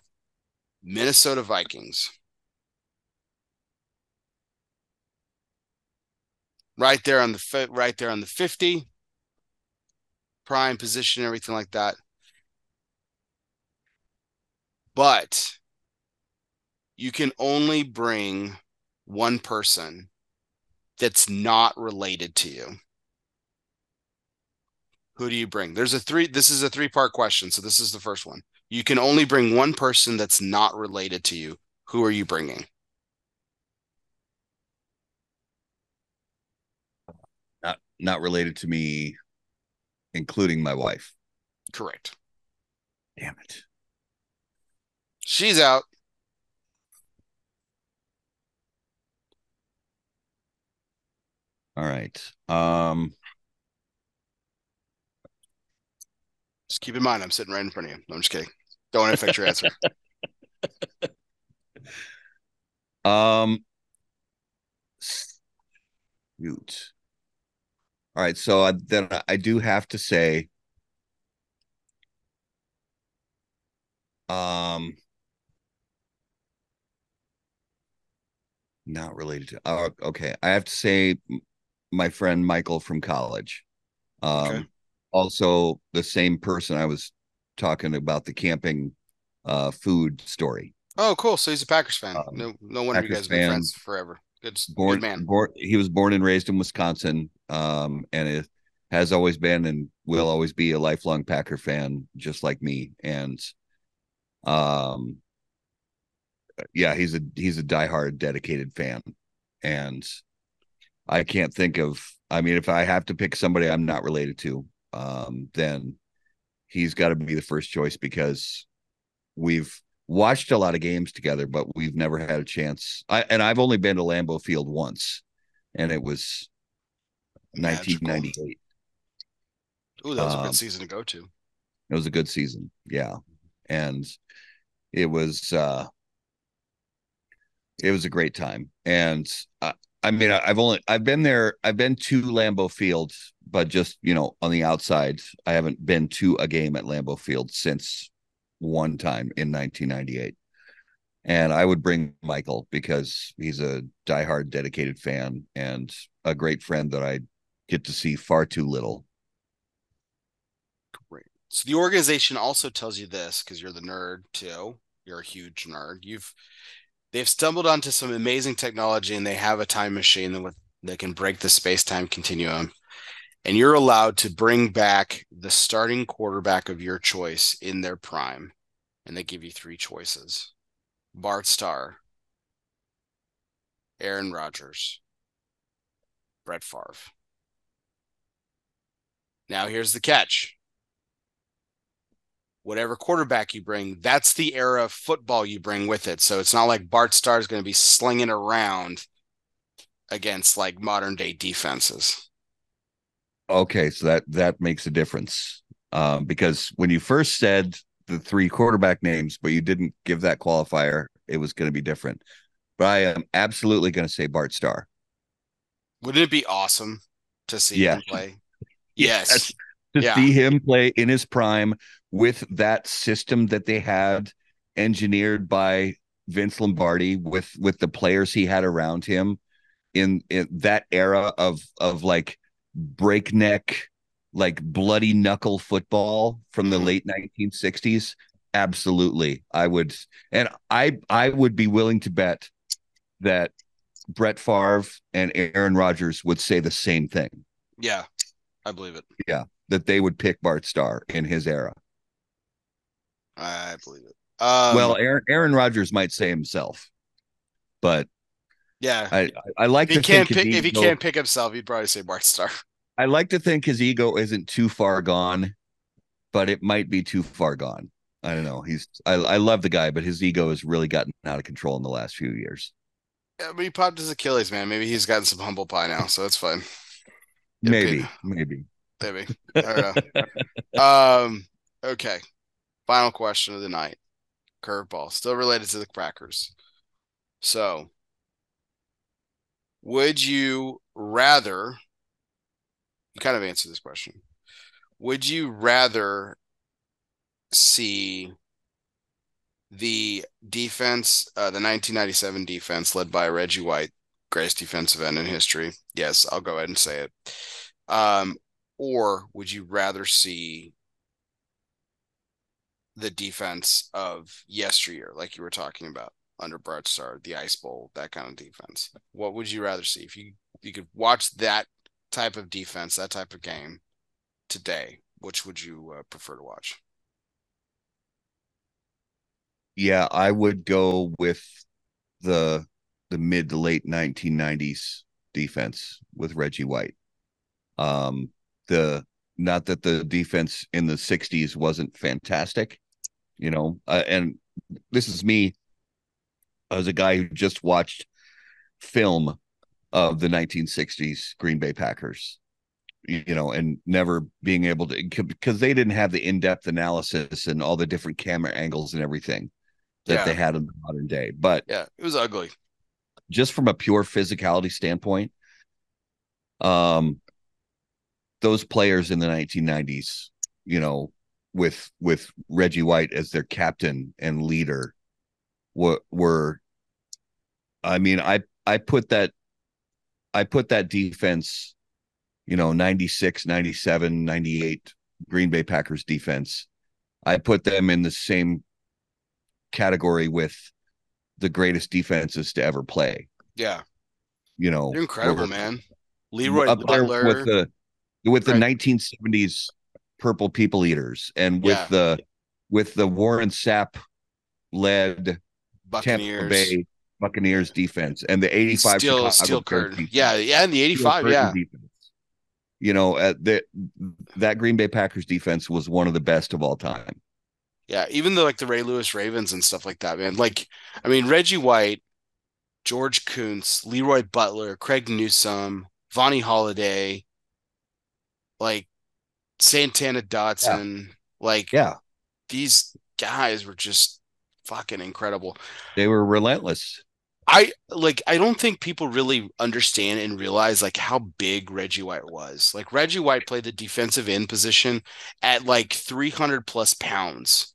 Minnesota Vikings. Right there on the right there on the 50 prime position everything like that but you can only bring one person that's not related to you. Who do you bring? There's a three, this is a three part question. So this is the first one. You can only bring one person that's not related to you. Who are you bringing? Not not related to me, including my wife. Correct. Damn it. She's out. All right. Um just keep in mind I'm sitting right in front of you. No, I'm just kidding. Don't want to affect your answer. Um Mute. All right, so I, then I do have to say um not related to. Oh, okay, I have to say, my friend Michael from college. Um, okay. also the same person I was talking about the camping, uh, food story. Oh, cool. So he's a Packers fan. Um, no, no wonder Packers you guys have been friends forever. Good, born, good man. Born, he was born and raised in Wisconsin, um, and it has always been and will always be a lifelong Packer fan, just like me. And, um, yeah, he's a he's a diehard, dedicated fan, and I can't think of. I mean, if I have to pick somebody I'm not related to, um, then he's got to be the first choice because we've watched a lot of games together, but we've never had a chance. I and I've only been to Lambeau Field once, and it was 1998. Ooh, that was um, a good um, season to go to. It was a good season, yeah, and it was uh it was a great time, and I, I mean, I've only I've been there. I've been to Lambeau Field, but just you know on the outside. I haven't been to a game at Lambeau Field since one time in 1998. And I would bring Michael because he's a diehard, dedicated fan and a great friend that I get to see far too little. Great. So the organization also tells you this because you're the nerd too. You're a huge nerd. You've they've stumbled onto some amazing technology and they have a time machine that, that can break the space-time continuum and you're allowed to bring back the starting quarterback of your choice in their prime. And they give you three choices Bart Starr, Aaron Rodgers, Brett Favre. Now, here's the catch whatever quarterback you bring, that's the era of football you bring with it. So it's not like Bart Starr is going to be slinging around against like modern day defenses. Okay, so that that makes a difference um, because when you first said the three quarterback names, but you didn't give that qualifier, it was going to be different. But I am absolutely going to say Bart Starr. Wouldn't it be awesome to see yeah. him play? Yes. yes. To yeah. see him play in his prime with that system that they had engineered by Vince Lombardi with with the players he had around him in in that era of of like breakneck, like bloody knuckle football from the mm-hmm. late 1960s? Absolutely. I would and I I would be willing to bet that Brett Favre and Aaron Rodgers would say the same thing. Yeah, I believe it. Yeah, that they would pick Bart Starr in his era. I believe it. Um, well, Aaron Aaron Rodgers might say himself, but yeah, I I like if he can't pick if he can't pick himself, he'd probably say Bart Starr. I like to think his ego isn't too far gone, but it might be too far gone. I don't know. He's I I love the guy, but his ego has really gotten out of control in the last few years. Yeah, but he popped his Achilles, man. Maybe he's gotten some humble pie now, so it's fine. maybe, maybe, maybe. I don't know. um. Okay. Final question of the night. Curveball, still related to the crackers. So, would you rather? You kind of answered this question. Would you rather see the defense, uh, the 1997 defense led by Reggie White, greatest defensive end in history? Yes, I'll go ahead and say it. Um, or would you rather see the defense of yesteryear, like you were talking about under Bart Starr, the Ice Bowl, that kind of defense. What would you rather see if you you could watch that type of defense, that type of game today? Which would you uh, prefer to watch? Yeah, I would go with the the mid to late 1990s defense with Reggie White. Um, the not that the defense in the 60s wasn't fantastic, you know, uh, and this is me as a guy who just watched film of the 1960s Green Bay Packers. you know, and never being able to because they didn't have the in depth analysis and all the different camera angles and everything that Yeah. they had in the modern day. But Yeah, it was ugly. just from a pure physicality standpoint, um, those players in the 1990s, you know, with with Reggie White as their captain and leader, were were. I mean, I I put that, I put that defense, you know, 96, 97, 98 Green Bay Packers defense. I put them in the same category with the greatest defenses to ever play. Yeah, You know, they're incredible, man. Leroy up Butler. with the with the Right. 1970s purple people eaters and with Yeah. the with the Warren Sapp led Tampa Buccaneers. Bay Buccaneers defense and the 85 Steel, Chicago steel Bears curtain. defense. Yeah, yeah, and the 85. Yeah. defense. You know, uh, that that Green Bay Packers defense was one of the best of all time. Yeah. Even the like the Ray Lewis Ravens and stuff like that, man. Like, I mean, Reggie White, George Koonce, Leroy Butler, Craig Newsome, Vonnie Holliday, like Santana Dotson. Like, Yeah, these guys were just fucking incredible. they were relentless. I like I don't think people really understand and realize like how big Reggie White was. Like Reggie White played the defensive end position at like 300 plus pounds,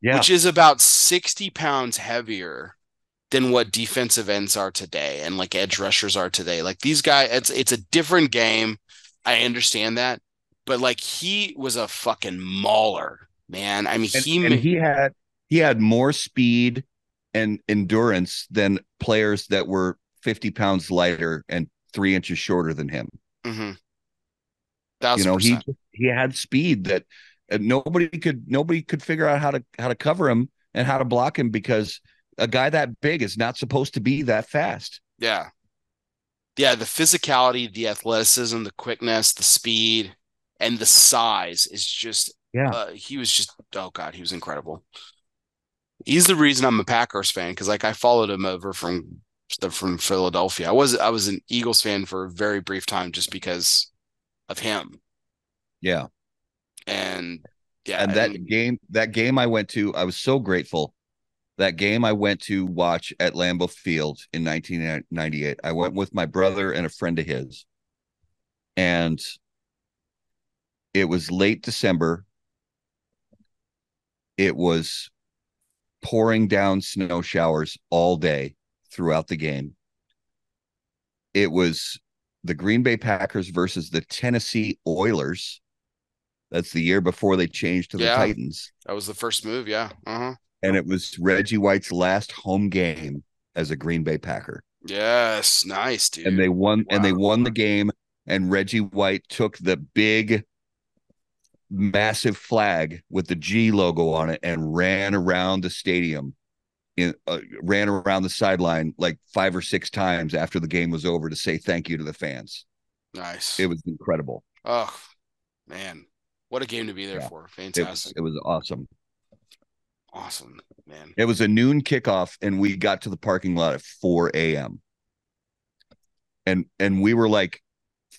Yeah, which is about 60 pounds heavier than what defensive ends are today and like edge rushers are today. Like these guys, it's it's a different game. I understand that, but like he was a fucking mauler, man. I mean, and, he and he had he had more speed and endurance than players that were 50 pounds lighter and three inches shorter than him. Mhm. you know, he he had speed that uh, nobody could nobody could figure out how to how to cover him and how to block him because a guy that big is not supposed to be that fast. Yeah. Yeah, the physicality, the athleticism, the quickness, the speed, and the size is just Yeah. uh, he was just oh god, he was incredible. He's the reason I'm a Packers fan because like I followed him over from from Philadelphia. I was I was an Eagles fan for a very brief time just because of him. Yeah. And yeah, and I that mean, game that game I went to, I was so grateful. That game I went to watch at Lambeau Field in 1998. I went with my brother and a friend of his. And it was late December. It was pouring down snow showers all day throughout the game. It was the Green Bay Packers versus the Tennessee Oilers. That's the year before they changed to the Yeah. Titans. that was the first move, yeah. Uh-huh. And it was Reggie White's last home game as a Green Bay Packer. Yes, nice, dude. And they won and they won the game and Reggie White took the big massive flag with the G logo on it and ran around the stadium in uh, ran around the sideline like five or six times after the game was over to say thank you to the fans. nice. It was incredible. oh man. What a game to be there Yeah. for. It was, Fantastic. it was awesome. Awesome, man. It was a noon kickoff, and we got to the parking lot at 4 a.m. And and we were like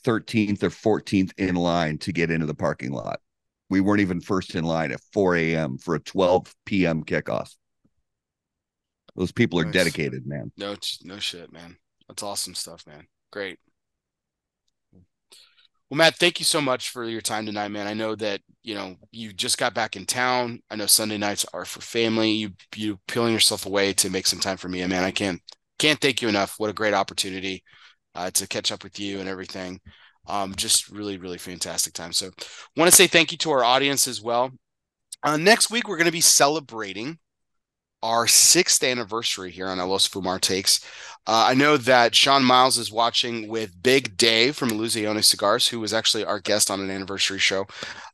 13th or 14th in line to get into the parking lot. We weren't even first in line at 4 a.m. for a 12 p.m. kickoff. Those people are Nice. dedicated, man. No, no shit, man. That's awesome stuff, man. Great. Well, Matt, thank you so much for your time tonight, man. I know that you know you just got back in town. I know Sunday nights are for family. You you peeling yourself away to make some time for me, and man. I can't can't thank you enough. What a great opportunity uh, to catch up with you and everything. Um, just really, really fantastic time. So, want to say thank you to our audience as well. Uh, next week, we're going to be celebrating our sixth anniversary here on El Oso Fumar Takes. Uh, I know that Sean Miles is watching with Big Dave from Illusione Cigars, who was actually our guest on an anniversary show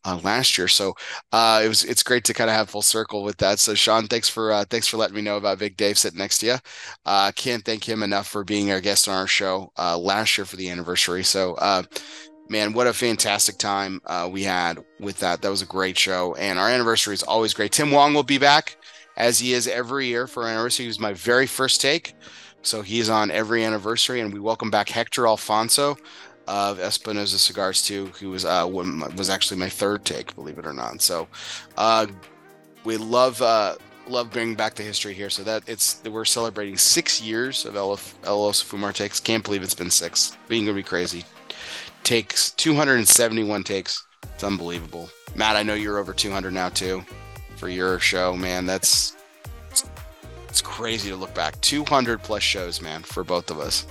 uh, last year. So uh, it was it's great to kind of have full circle with that. So Sean, thanks for uh, thanks for letting me know about Big Dave sitting next to you. Uh, can't thank him enough for being our guest on our show uh, last year for the anniversary. So. Man, what a fantastic time uh, we had with that. That was a great show. And our anniversary is always great. Tim Wong will be back as he is every year for anniversary. He was my very first take. So he's on every anniversary, and we welcome back Hector Alfonso. of Espinosa Cigars too, who was uh was actually my third take, believe it or not. So, uh, we love uh love bringing back the history here. So that it's we're celebrating six years of El Oso Fumar takes. Can't believe it's been six. Being gonna be crazy. Takes 271 takes. It's unbelievable. Matt, I know you're over 200 now too, for your show, man. That's it's, it's crazy to look back. 200 plus shows, man, for both of us.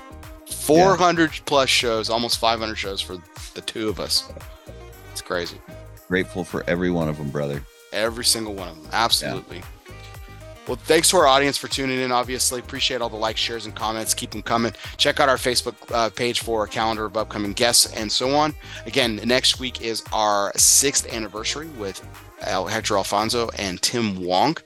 400 yeah. plus shows, almost 500 shows for the two of us. It's crazy. Grateful for every one of them, brother. Every single one of them. Absolutely. Yeah. Well, thanks to our audience for tuning in. Obviously, appreciate all the likes, shares, and comments. Keep them coming. Check out our Facebook uh, page for a calendar of upcoming guests and so on. Again, next week is our sixth anniversary with Hector Alfonso and Tim Wong.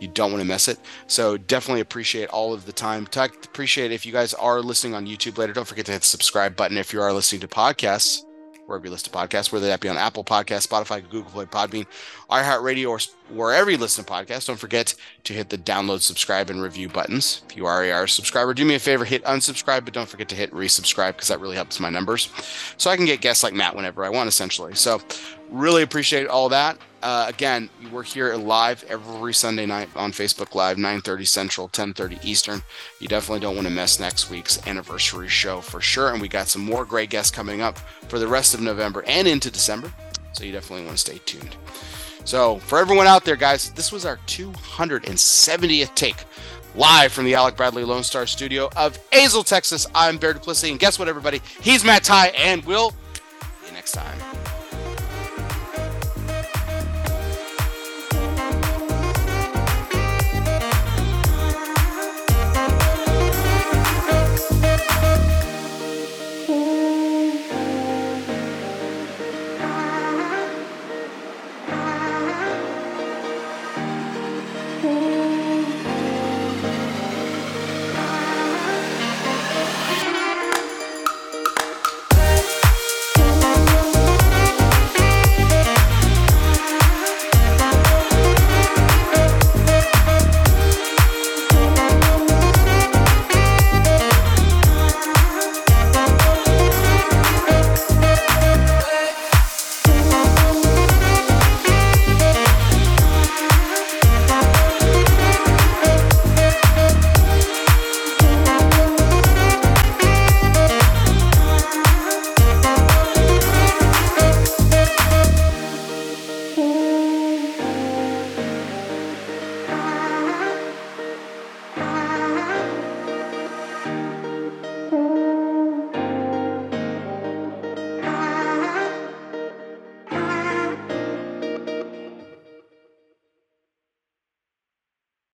You don't want to miss it. So definitely appreciate all of the time. Tuck, appreciate if you guys are listening on YouTube later. Don't forget to hit the subscribe button if you are listening to podcasts wherever you listen to podcasts, whether that be on Apple Podcasts, Spotify, Google Play, Podbean, iHeartRadio, or wherever you listen to podcasts. Don't forget to hit the download, subscribe, and review buttons. If you are a subscriber, do me a favor, hit unsubscribe, but don't forget to hit resubscribe because that really helps my numbers. So I can get guests like Matt whenever I want, essentially. So really appreciate all that. Uh, again, we're here live every Sunday night on Facebook Live, 9:30 Central, 10:30 Eastern. You definitely don't want to miss next week's anniversary show for sure. And we got some more great guests coming up for the rest of November and into December. So you definitely want to stay tuned. So for everyone out there, guys, this was our 270th take live from the Alec Bradley Lone Star Studio of Azle, Texas. I'm Bear Duplessis, and guess what, everybody? He's Matt Tye, and we'll see you next time.